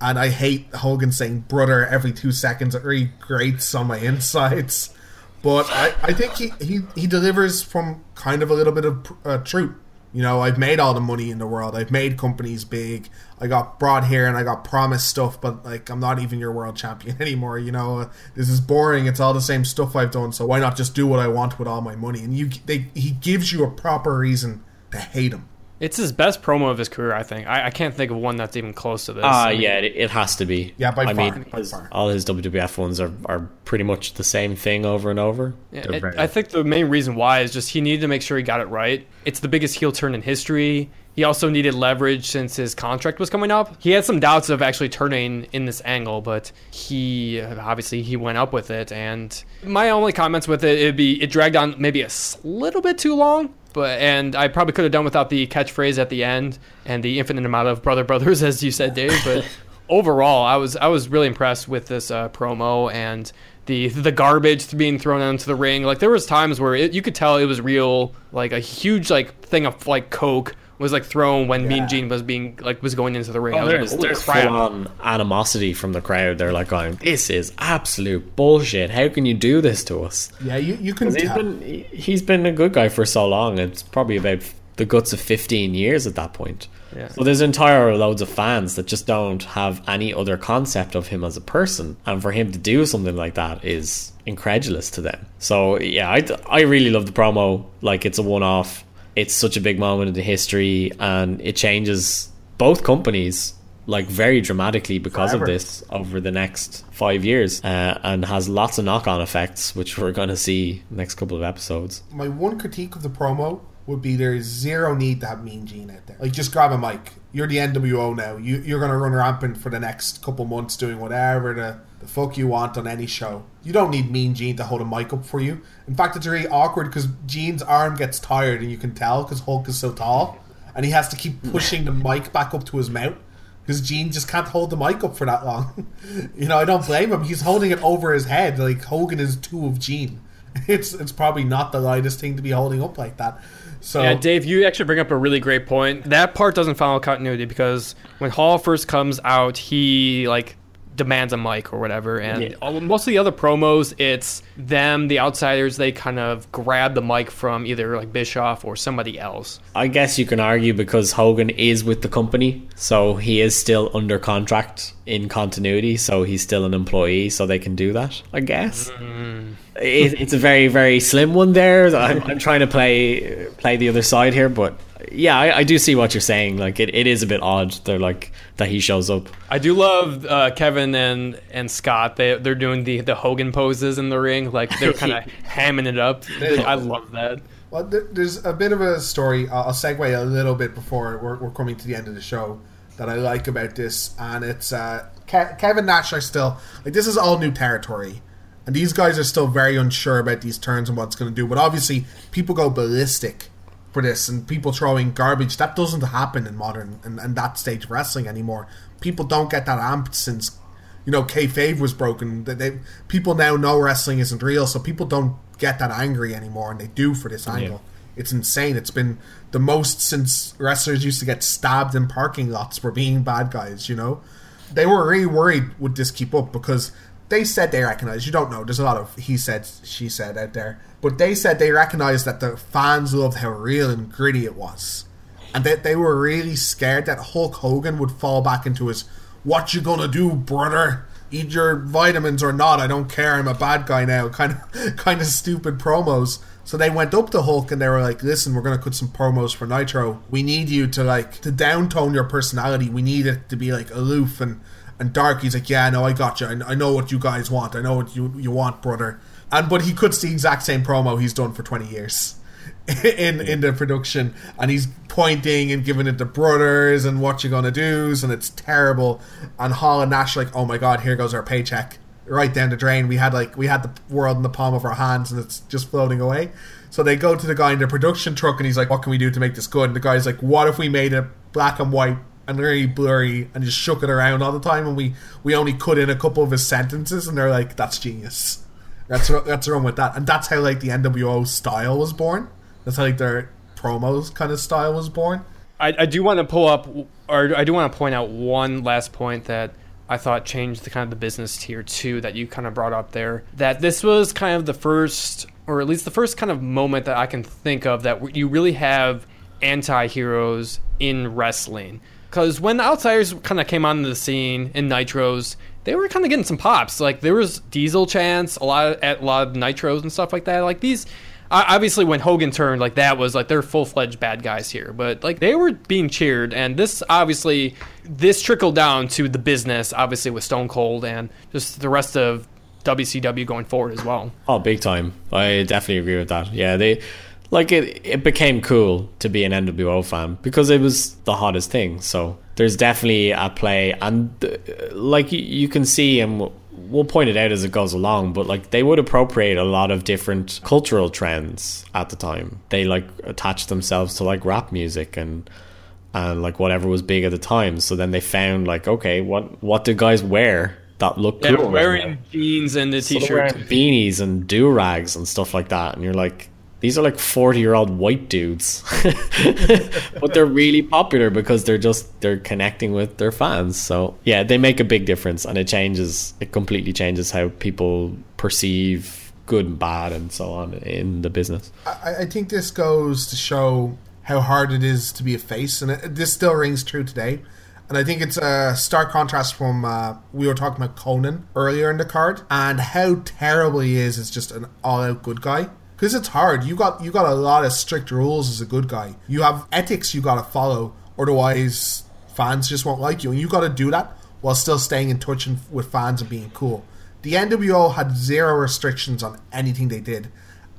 And I hate Hogan saying brother every two seconds. It really grates on my insides. But I, I think he, he, he delivers from kind of a little bit of uh, truth. You know, I've made all the money in the world. I've made companies big. I got brought here and I got promised stuff, but like I'm not even your world champion anymore. You know, this is boring. It's all the same stuff I've done. So why not just do what I want with all my money? And you, they, he gives you a proper reason to hate him. It's his best promo of his career, I think. I, I can't think of one that's even close to this. Ah, I mean, yeah, it, it has to be. Yeah, by I far, mean, by his- far. all his WWF ones are, are pretty much the same thing over and over. Yeah, it- I think the main reason why is just he needed to make sure he got it right. It's the biggest heel turn in history. He also needed leverage since his contract was coming up. He had some doubts of actually turning in this angle, but he obviously he went up with it. And my only comments with it, it'd be it dragged on maybe a little bit too long. But and I probably could have done without the catchphrase at the end and the infinite amount of brother brothers, as you said, Dave. But overall, I was I was really impressed with this uh, promo and the the garbage being thrown onto the ring. Like there was times where it, you could tell it was real. Like a huge like thing of like coke was like thrown when Mean Gene was being like was going into the ring. Oh, I Oh, was like, there's "Holy there's full on animosity from the crowd. They're like going, "This is absolute bullshit. How can you do this to us?" Yeah, you, you can 'Cause he's tell. been he- he's been a good guy for so long. It's probably about the guts of 15 years at that point. Yeah. So there's entire loads of fans that just don't have any other concept of him as a person, and for him to do something like that is incredulous to them. So yeah, I, I really love the promo. Like it's a one off. It's such a big moment in the history, and it changes both companies like very dramatically because Forever. of this over the next five years, uh, and has lots of knock-on effects, which we're going to see next couple of episodes. My one critique of the promo would be there is zero need to have Mean Gene out there. Like, just grab a mic. You're the NWO now. You, you're going to run rampant for the next couple months doing whatever the, the fuck you want on any show. You don't need Mean Gene to hold a mic up for you. In fact, it's really awkward because Gene's arm gets tired and you can tell because Hulk is so tall and he has to keep pushing the mic back up to his mouth because Gene just can't hold the mic up for that long. you know, I don't blame him. He's holding it over his head like Hogan is two of Gene. It's it's probably not the lightest thing to be holding up like that. So yeah, Dave, you actually bring up a really great point. That part doesn't follow continuity because when Hall first comes out, he like demands a mic or whatever, and Yeah. all, most of the other promos, it's them, the outsiders. They kind of grab the mic from either like Bischoff or somebody else. I guess you can argue because Hogan is with the company, so he is still under contract in continuity, so he's still an employee, so they can do that. I guess mm. it, it's a very very slim one there. I'm, I'm trying to play play the other side here, but yeah, I, I do see what you're saying. Like it, it is a bit odd. They're like that he shows up. I do love uh, Kevin and and Scott. They they're doing the the Hogan poses in the ring, like they're kind of hamming it up. I love that. Well, there's a bit of a story. I'll I'll segue a little bit before we're, we're coming to the end of the show that I like about this, and it's uh, Ke- Kevin Nash. are still like this is all new territory, and these guys are still very unsure about these turns and what's going to do. But obviously, people go ballistic for this, and people throwing garbage. That doesn't happen in modern and, and that stage of wrestling anymore. People don't get that amped since you know kayfabe was broken. That they people now know wrestling isn't real, so people don't get that angry anymore, and they do for this angle. It's insane. It's been the most since wrestlers used to get stabbed in parking lots for being bad guys. You know, they were really worried would this keep up because they said they recognized. You don't know. There's a lot of he said, she said out there, but they said they recognized that the fans loved how real and gritty it was, and that they were really scared that Hulk Hogan would fall back into his "What you gonna do, brother?" Eat your vitamins or not? I don't care. I'm a bad guy now. Kind of, kind of stupid promos. So they went up to Hulk and they were like, "Listen, we're gonna cut some promos for Nitro. We need you to like to downtone your personality. We need it to be like aloof and and dark." He's like, "Yeah, no, I got you. I, I know what you guys want. I know what you you want, brother." And but he cuts the exact same promo he's done for twenty years in in the production, and he's pointing and giving it to brothers and what you gonna do, and it's terrible. And Hall and Nash like, "Oh my god, here goes our paycheck." Right down the drain. We had like we had the world in the palm of our hands, and it's just floating away. So they go to the guy in the production truck, and he's like, "What can we do to make this good?" And the guy's like, "What if we made it black and white and really blurry and just shook it around all the time, and we we only cut in a couple of his sentences?" And they're like, "That's genius. That's that's wrong with that." And that's how like the NWO style was born. That's how like their promos kind of style was born. I, I do want to pull up, or I do want to point out one last point that I thought changed the kind of the business tier too that you kind of brought up there. That this was kind of the first, or at least the first kind of moment that I can think of that you really have anti-heroes in wrestling. Because when the Outsiders kind of came onto the scene in Nitros, they were kind of getting some pops. Like there was Diesel chants, a lot of, at a lot of Nitros and stuff like that. Like these obviously when Hogan turned like that was like they're full fledged bad guys here, but like they were being cheered, and this obviously this trickled down to the business, obviously with Stone Cold and just the rest of WCW going forward as well. Oh, big time. I definitely agree with that. Yeah, they like it. It became cool to be an NWO fan because it was the hottest thing. So there's definitely a play, and uh, like you, you can see, and we'll- we'll point it out as it goes along. But like they would appropriate a lot of different cultural trends at the time. They like attached themselves to like rap music and and like whatever was big at the time. So then they found like, okay, what what do guys wear that look Yeah, cool? wearing jeans and the t shirt, wearing beanies and do rags and stuff like that, and you're like, these are like forty year old white dudes, but they're really popular because they're just they're connecting with their fans. So yeah, they make a big difference, and it changes. It completely changes how people perceive good and bad and so on in the business. I, I think this goes to show how hard it is to be a face, and it, this still rings true today. And I think it's a stark contrast from uh, we were talking about Konnan earlier in the card, and how terrible he is as just an all-out good guy. Because it's hard. You got you got a lot of strict rules as a good guy. You have ethics you got to follow, otherwise fans just won't like you, and you got to do that while still staying in touch and, with fans and being cool. The NWO had zero restrictions on anything they did,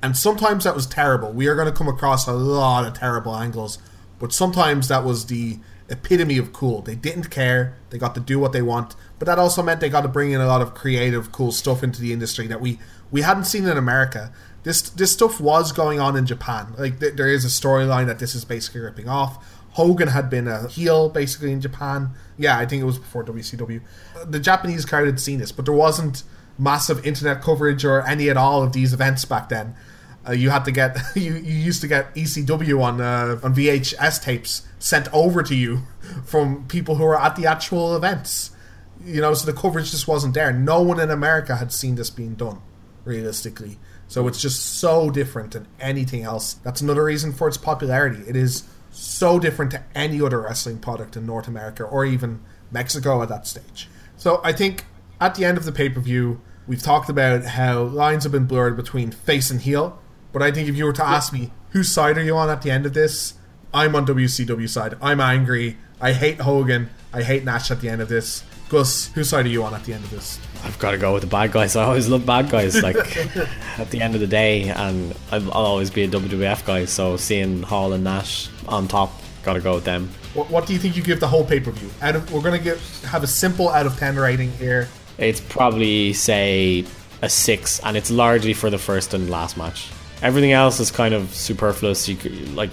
and sometimes that was terrible. We are going to come across a lot of terrible angles, but sometimes that was the epitome of cool. They didn't care. They got to do what they want, but that also meant they got to bring in a lot of creative, cool stuff into the industry that we we hadn't seen in America. This this stuff was going on in Japan. Like th- there is a storyline that this is basically ripping off. Hogan had been a heel basically in Japan. Yeah, I think it was before WCW. The Japanese crowd had seen this, but there wasn't massive internet coverage or any at all of these events back then. Uh, you had to get you, you used to get ECW on uh, on VHS tapes sent over to you from people who were at the actual events. You know, so the coverage just wasn't there. No one in America had seen this being done, realistically. So it's just so different than anything else. That's another reason for its popularity. It is so different to any other wrestling product in North America or even Mexico at that stage. So I think at the end of the pay per view, we've talked about how lines have been blurred between face and heel. But I think if you were to ask me whose side are you on at the end of this, I'm on WCW side. I'm angry. I hate Hogan. I hate Nash at the end of this. Gus, whose side are you on at the end of this? I've got to go with the bad guys. I always love bad guys. Like at the end of the day, and I'll always be a WWF guy. So seeing Hall and Nash on top, got to go with them. What, what do you think you give the whole pay per view? Out of we're gonna give have a simple out of ten rating here. It's probably say a six, and it's largely for the first and last match. Everything else is kind of superfluous. You like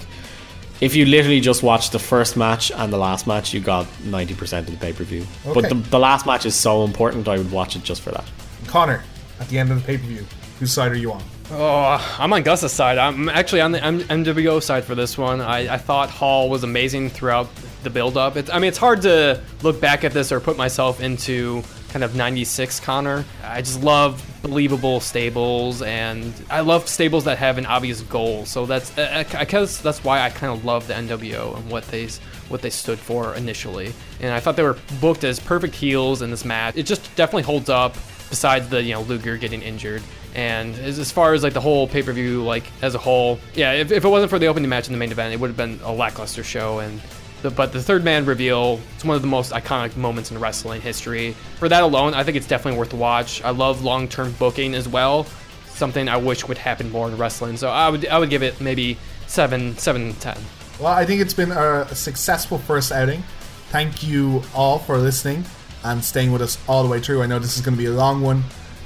if you literally just watch the first match and the last match, you got ninety percent of the pay per view. Okay. But the, the last match is so important. I would watch it just for that. Connor, at the end of the pay per view, whose side are you on? Oh, I'm on Gus's side. I'm actually on the M- NWO side for this one. I, I thought Hall was amazing throughout the build-up. It's, I mean, it's hard to look back at this or put myself into kind of 96 Connor. I just love believable stables, and I love stables that have an obvious goal. So that's I, guess that's why I kind of love the NWO and what they what they stood for initially. And I thought they were booked as perfect heels in this match. It just definitely holds up. Besides the you know Luger getting injured, and as, as far as like the whole pay per view like as a whole, yeah, if, if it wasn't for the opening match in the main event, it would have been a lackluster show. And but the third man reveal, it's one of the most iconic moments in wrestling history. For that alone, I think it's definitely worth the watch. I love long term booking as well, something I wish would happen more in wrestling. So I would I would give it maybe seven seven ten. Well, I think it's been a successful first outing. Thank you all for listening and staying with us all the way through. I know this is going to be a long one.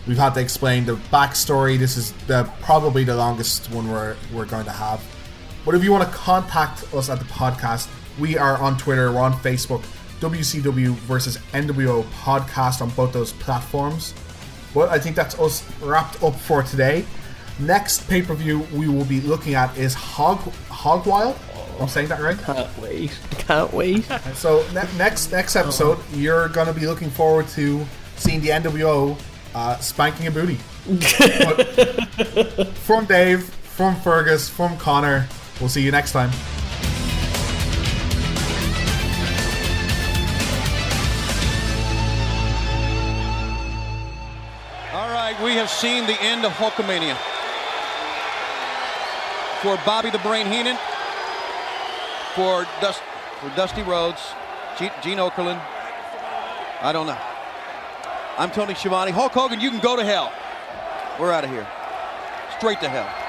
We've had to explain the backstory. This is the probably the longest one we're, we're going to have. But if you want to contact us at the podcast, we are on Twitter, we're on Facebook, WCW versus NWO podcast on both those platforms. But I think that's us wrapped up for today. Next pay per view we will be looking at is Hog Hogwild. I'm saying that right? Can't wait. Can't wait. So ne- next next episode, you're gonna be looking forward to seeing the NWO uh, spanking a booty. From Dave, from Fergus, from Connor. We'll see you next time. We have seen the end of Hulkamania. For Bobby the Brain Heenan, for, Dust, for Dusty Rhodes, Gene, Gene Okerlund. I don't know. I'm Tony Schiavone. Hulk Hogan, you can go to hell. We're out of here. Straight to hell.